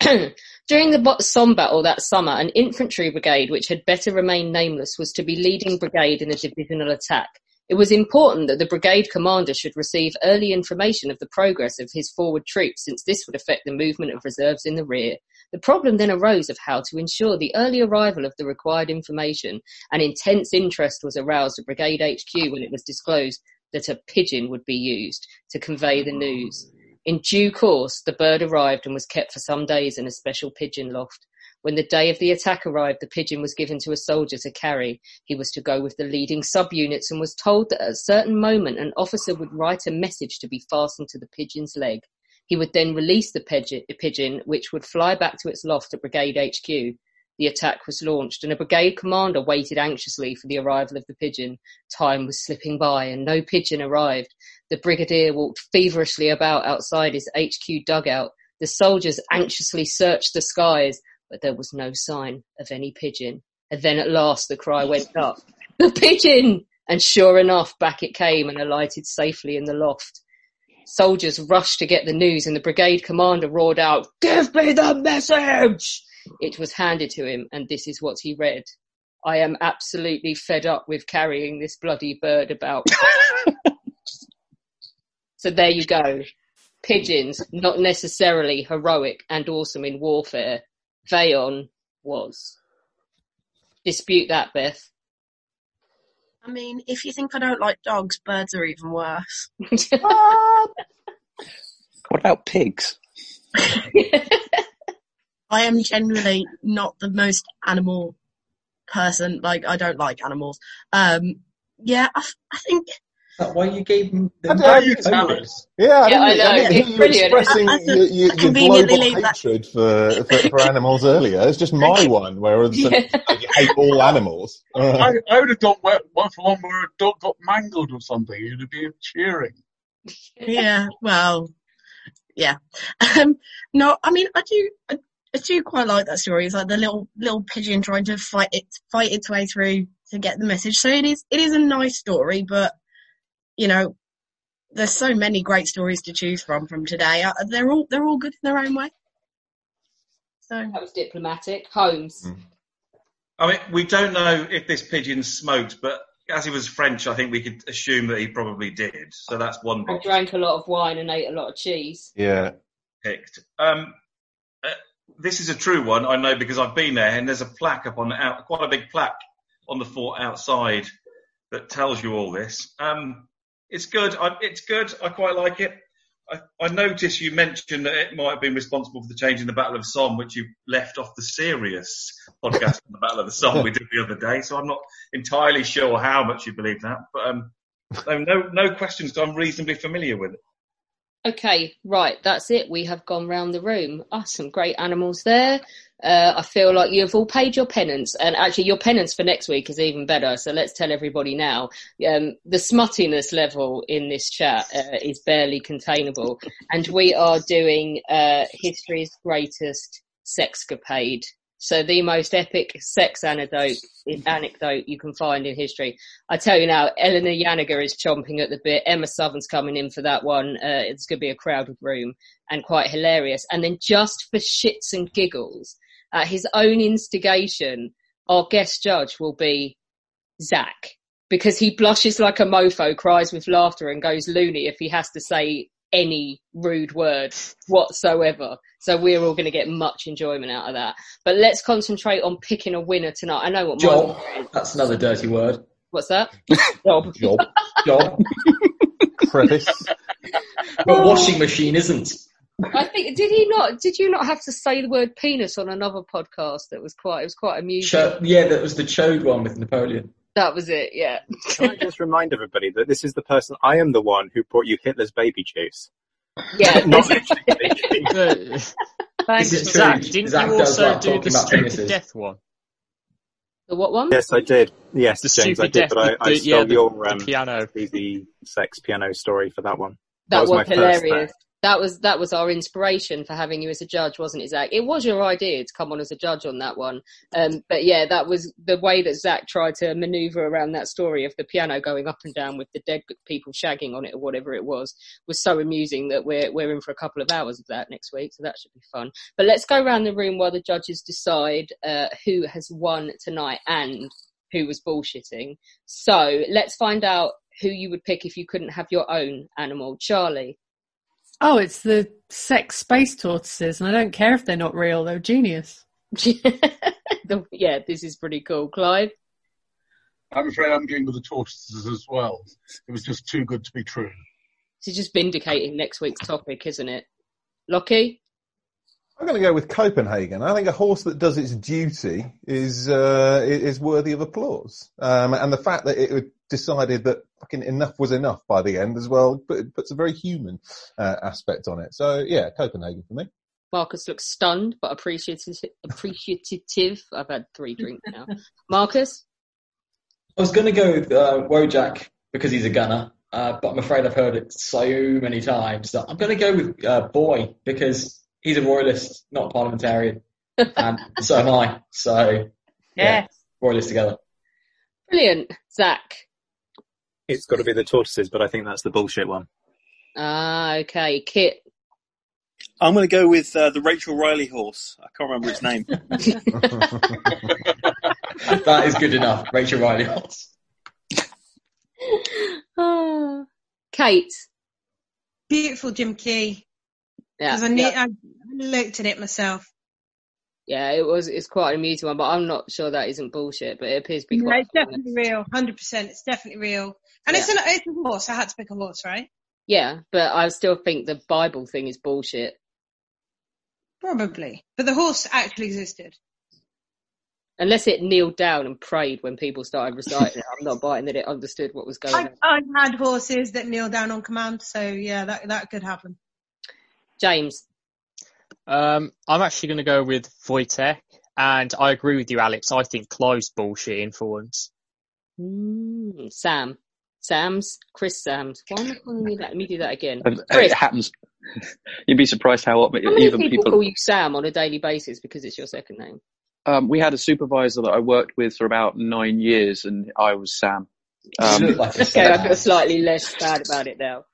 <clears throat> During the Somme battle that summer, an infantry brigade, which had better remain nameless, was to be leading brigade in a divisional attack. It was important that the brigade commander should receive early information of the progress of his forward troops, since this would affect the movement of reserves in the rear. The problem then arose of how to ensure the early arrival of the required information, and intense interest was aroused at Brigade HQ when it was disclosed that a pigeon would be used to convey the news. In due course, the bird arrived and was kept for some days in a special pigeon loft. When the day of the attack arrived, the pigeon was given to a soldier to carry. He was to go with the leading subunits and was told that at a certain moment an officer would write a message to be fastened to the pigeon's leg. He would then release the pigeon, which would fly back to its loft at Brigade HQ. The attack was launched, and a brigade commander waited anxiously for the arrival of the pigeon. Time was slipping by, and no pigeon arrived. The brigadier walked feverishly about outside his HQ dugout. The soldiers anxiously searched the skies, but there was no sign of any pigeon. And then at last the cry went up, The pigeon! And sure enough, back it came and alighted safely in the loft. Soldiers rushed to get the news, and the brigade commander roared out, Give me the message! It was handed to him, and this is what he read. I am absolutely fed up with carrying this bloody bird about. <laughs> so there you go. Pigeons, not necessarily heroic and awesome in warfare. Vaillant was. Dispute that, Beth. I mean, if you think I don't like dogs, birds are even worse. <laughs> <laughs> What about pigs? I am generally not the most animal person. Like, I don't like animals. Um, yeah, I, I think. why you gave them How dare you? Yeah, I Yeah, I didn't, know, I didn't it's hear you brilliant. expressing I- I your, your, your global hatred for, for, for <laughs> animals earlier. It's just my one, where all of you hate all animals. Uh, <laughs> I, I would have done one one for one where a dog got mangled or something. You'd have been cheering. yeah, well, yeah. <laughs> Um, no, I mean, I do, I, I do quite like that story. It's like the little little pigeon trying to fight it, fight its way through to get the message. So it is, it is a nice story, but you know, there's so many great stories to choose from from today. Uh, They're all, they're all good in their own way. So that was diplomatic. Holmes. I mean, we don't know if this pigeon smoked, but as he was French, I think we could assume that he probably did. So that's one I box drank a lot of wine and ate a lot of cheese. yeah. picked. Um, uh, this is a true one, I know, because I've been there, and there's a plaque up on out, quite a big plaque on the fort outside that tells you all this. Um, it's good. I, it's good. I quite like it. I, I noticed you mentioned that it might have been responsible for the change in the Battle of Somme, which you left off the serious podcast on the Battle of the Somme we did the other day. So I'm not entirely sure how much you believe that, but um, no, no, questions. I'm reasonably familiar with it. Okay, right, that's it. We have gone round the room. Ah, some great animals there. Uh, I feel like you've all paid your penance, and actually, your penance for next week is even better. So let's tell everybody now. Um, the smuttiness level in this chat uh, is barely containable, and we are doing uh, history's greatest sexcapade. So the most epic sex anecdote anecdote you can find in history. I tell you now, Eleanor Yaniger is chomping at the bit. Emma Southern's coming in for that one. Uh, it's going to be a crowded room and quite hilarious. And then just for shits and giggles, at his own instigation, our guest judge will be Zach because he blushes like a mofo, cries with laughter, and goes loony if he has to say any rude word whatsoever. So we're all going to get much enjoyment out of that. But let's concentrate on picking a winner tonight. I know what Job. winner is. That's another dirty word. What's that? <laughs> Job. Job. Job. <laughs> Crevice. But washing machine isn't. I think did he not? Did you not have to say the word penis on another podcast? That was quite. It was quite amusing. Cho- yeah, that was the chode one with Napoleon. That was it. Yeah. Can I just remind everybody that this is the person, I am the one who brought you Hitler's baby juice. Yeah. <laughs> Not <laughs> Thanks, Is it true? Zach. Didn't Zach you does also like do talking the about stupid penises. death one? The what one? Yes, I did. Yes, The James, I stupid did, death, but I, the- I the- stole yeah, the- your the um, piano. easy sex piano story for that one. That, was, my first hilarious. That was that was our inspiration for having you as a judge, wasn't it, Zach? It was your idea to come on as a judge on that one. Um, but yeah, that was the way that Zach tried to maneuver around that story of the piano going up and down with the dead people shagging on it or whatever it was was so amusing that we're we're in for a couple of hours of that next week, so that should be fun. But let's go around the room while the judges decide uh, who has won tonight and who was bullshitting. So let's find out who you would pick if you couldn't have your own animal. Charlie. Oh, it's the sex space tortoises, and I don't care if they're not real; they're genius. <laughs> Yeah, this is pretty cool. Clive? I'm afraid I'm going with the tortoises as well. It was just too good to be true. This is just vindicating next week's topic, isn't it? Lockie? I'm going to go with Copenhagen. I think a horse that does its duty is uh, is worthy of applause, um, and the fact that it decided that fucking enough was enough by the end as well. But it puts a very human uh, aspect on it. So yeah, Copenhagen for me. Marcus looks stunned but appreciative. Appreciative. I've had three drinks now. Marcus, I was going to go with uh, Wojtek because he's a gunner, uh, but I'm afraid I've heard it so many times that I'm going to go with uh, Boy because he's a royalist, not a parliamentarian, and so am I. So yeah, Yes. royalists together. brilliant. Zach. It's got to be the tortoises, but I think that's the bullshit one. Ah, okay. Kit. I'm going to go with uh, the Rachel Riley horse. I can't remember its name. <laughs> <laughs> that is good enough. Rachel Riley. Ah. Kate. Beautiful Jim Key. Yeah. Because I, knew, yeah. I looked at it myself. Yeah, it was. It's quite an amusing one, but I'm not sure that isn't bullshit. But it appears to be No, quite. it's definitely real. Hundred percent. It's definitely real. And it's, an, it's a horse. I had to pick a horse, right? Yeah, but I still think the Bible thing is bullshit. Probably. But the horse actually existed. Unless it kneeled down and prayed when people started reciting it, I'm not <laughs> biting that it understood what was going I, on. I've had horses that kneel down on command, so yeah, that that could happen. James. Um, I'm actually going to go with Wojtek, and I agree with you, Alex. I think Clive's bullshitting for once. Mm, Sam. Sam's. Chris Sam's. Why am I calling you that? Let me do that again. Chris. it happens. <laughs> You'd be surprised how often How many even people, people. call you Sam on a daily basis because it's your second name? Um, we had a supervisor that I worked with for about nine years, and I was Sam. Um, okay, I feel slightly less bad about it now.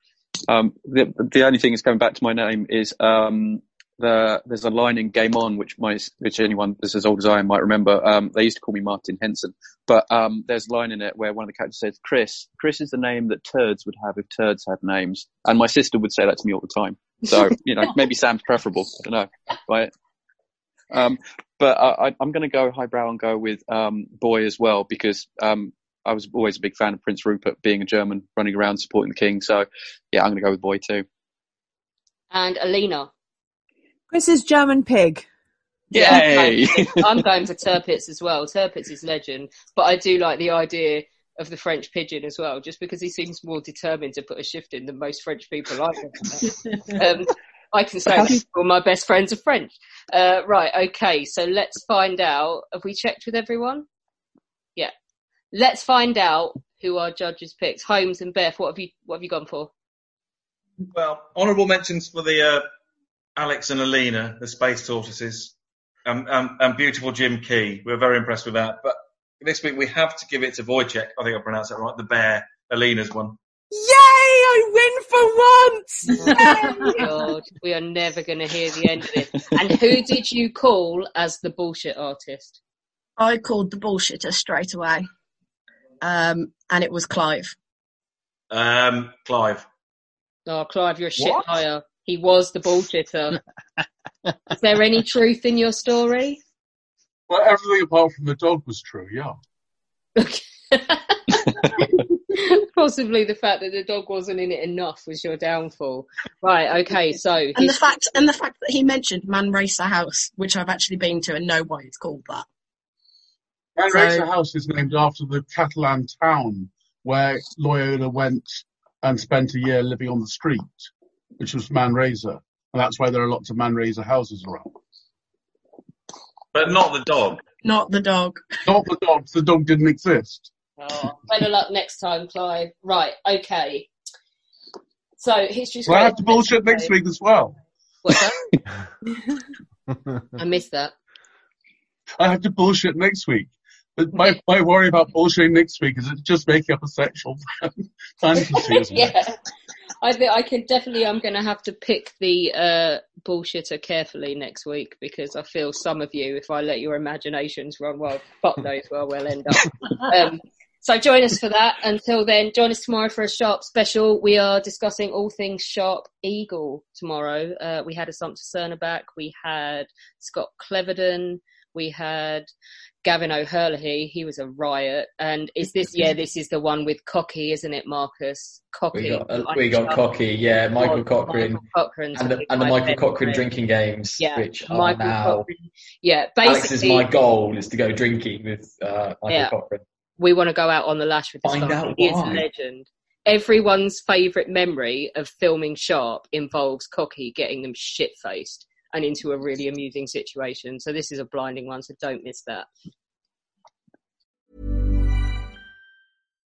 Um, the, the only thing that's coming back to my name is um, the, there's a line in Game On which my which anyone that's as old as I am might remember. Um, they used to call me Martin Henson, but um, there's a line in it where one of the characters says, "Chris, Chris is the name that turds would have if turds had names," and my sister would say that to me all the time. So <laughs> you know, maybe Sam's preferable. I don't know, right? Um, but I, I, I'm going to go highbrow and go with um, Boy as well because um, I was always a big fan of Prince Rupert being a German running around supporting the king. So yeah, I'm going to go with Boy too. And Alina. Chris is German pig. Yay! I'm going for Tirpitz as well. Tirpitz is legend, but I do like the idea of the French pigeon as well, just because he seems more determined to put a shift in than most French people I <laughs> um, I can say that all my best friends are French. Uh, right, okay, so let's find out. Have we checked with everyone? Yeah. Let's find out who our judges picked. Holmes and Beth, what have you what have you gone for? Well, honourable mentions for the uh, Alex and Alina, the space tortoises, um, um, and beautiful Jim Key. We're very impressed with that. But this week we have to give it to Wojciech. I think I pronounced that right. The bear, Alina's one. Yay! I win for once. <laughs> Oh, God, we are never going to hear the end of it. And who did you call as the bullshit artist? I called the bullshitter straight away. Um, and it was Clive. Um, Clive. Oh, Clive, you're a shit What? liar. He was the ball bullshitter. <laughs> Is there any truth in your story? Well, everything apart from the dog was true, yeah. <laughs> Possibly the fact that the dog wasn't in it enough was your downfall. Right, okay, so And the fact and the fact that he mentioned Manresa House, which I've actually been to and know why it's called that. Man So- Racer House is named after the Catalan town where Loyola went and spent a year living on the street, which was Manresa. And that's why there are lots of Manresa houses around. But not the dog. Not the dog. Not the dog. The dog didn't exist. Oh, better luck next time, Clive. Right, okay. So history's Well, I have to bullshit next week as well. What's that? <laughs> I missed that. I have to bullshit next week. But my, my worry about bullshitting next week is it's just making up a sexual <laughs> <laughs> fantasy, isn't it? yeah. I think I can definitely. I'm going to have to pick the uh, bullshitter carefully next week because I feel some of you, if I let your imaginations run wild, fuck <laughs> knows where we'll end up. um, so join us for that. Until then, join us tomorrow for a Sharpe special. We are discussing all things Sharpe eagle tomorrow. Uh, we had Assumpta Serna back. We had Scott Cleverdon. We had Gavin O'Herlihy. He was a riot. And is this? Yeah, <laughs> this is the one with Cocky, isn't it, Marcus? Cocky. We got, uh, we got Cocky, yeah, Michael Cochrane, Michael Cochrane's and the, and the Michael. Cochrane drinking games, Yeah, which are Michael now. Cochrane. Yeah, Alex's basically, my goal is to go drinking with uh, Michael Yeah. Cochrane. we want to go out on the lash with this Find guy. out He is a legend. everyone's favourite memory of filming Sharpe involves Cocky getting them shit faced and into a really amusing situation. So this is a blinding one, so don't miss that.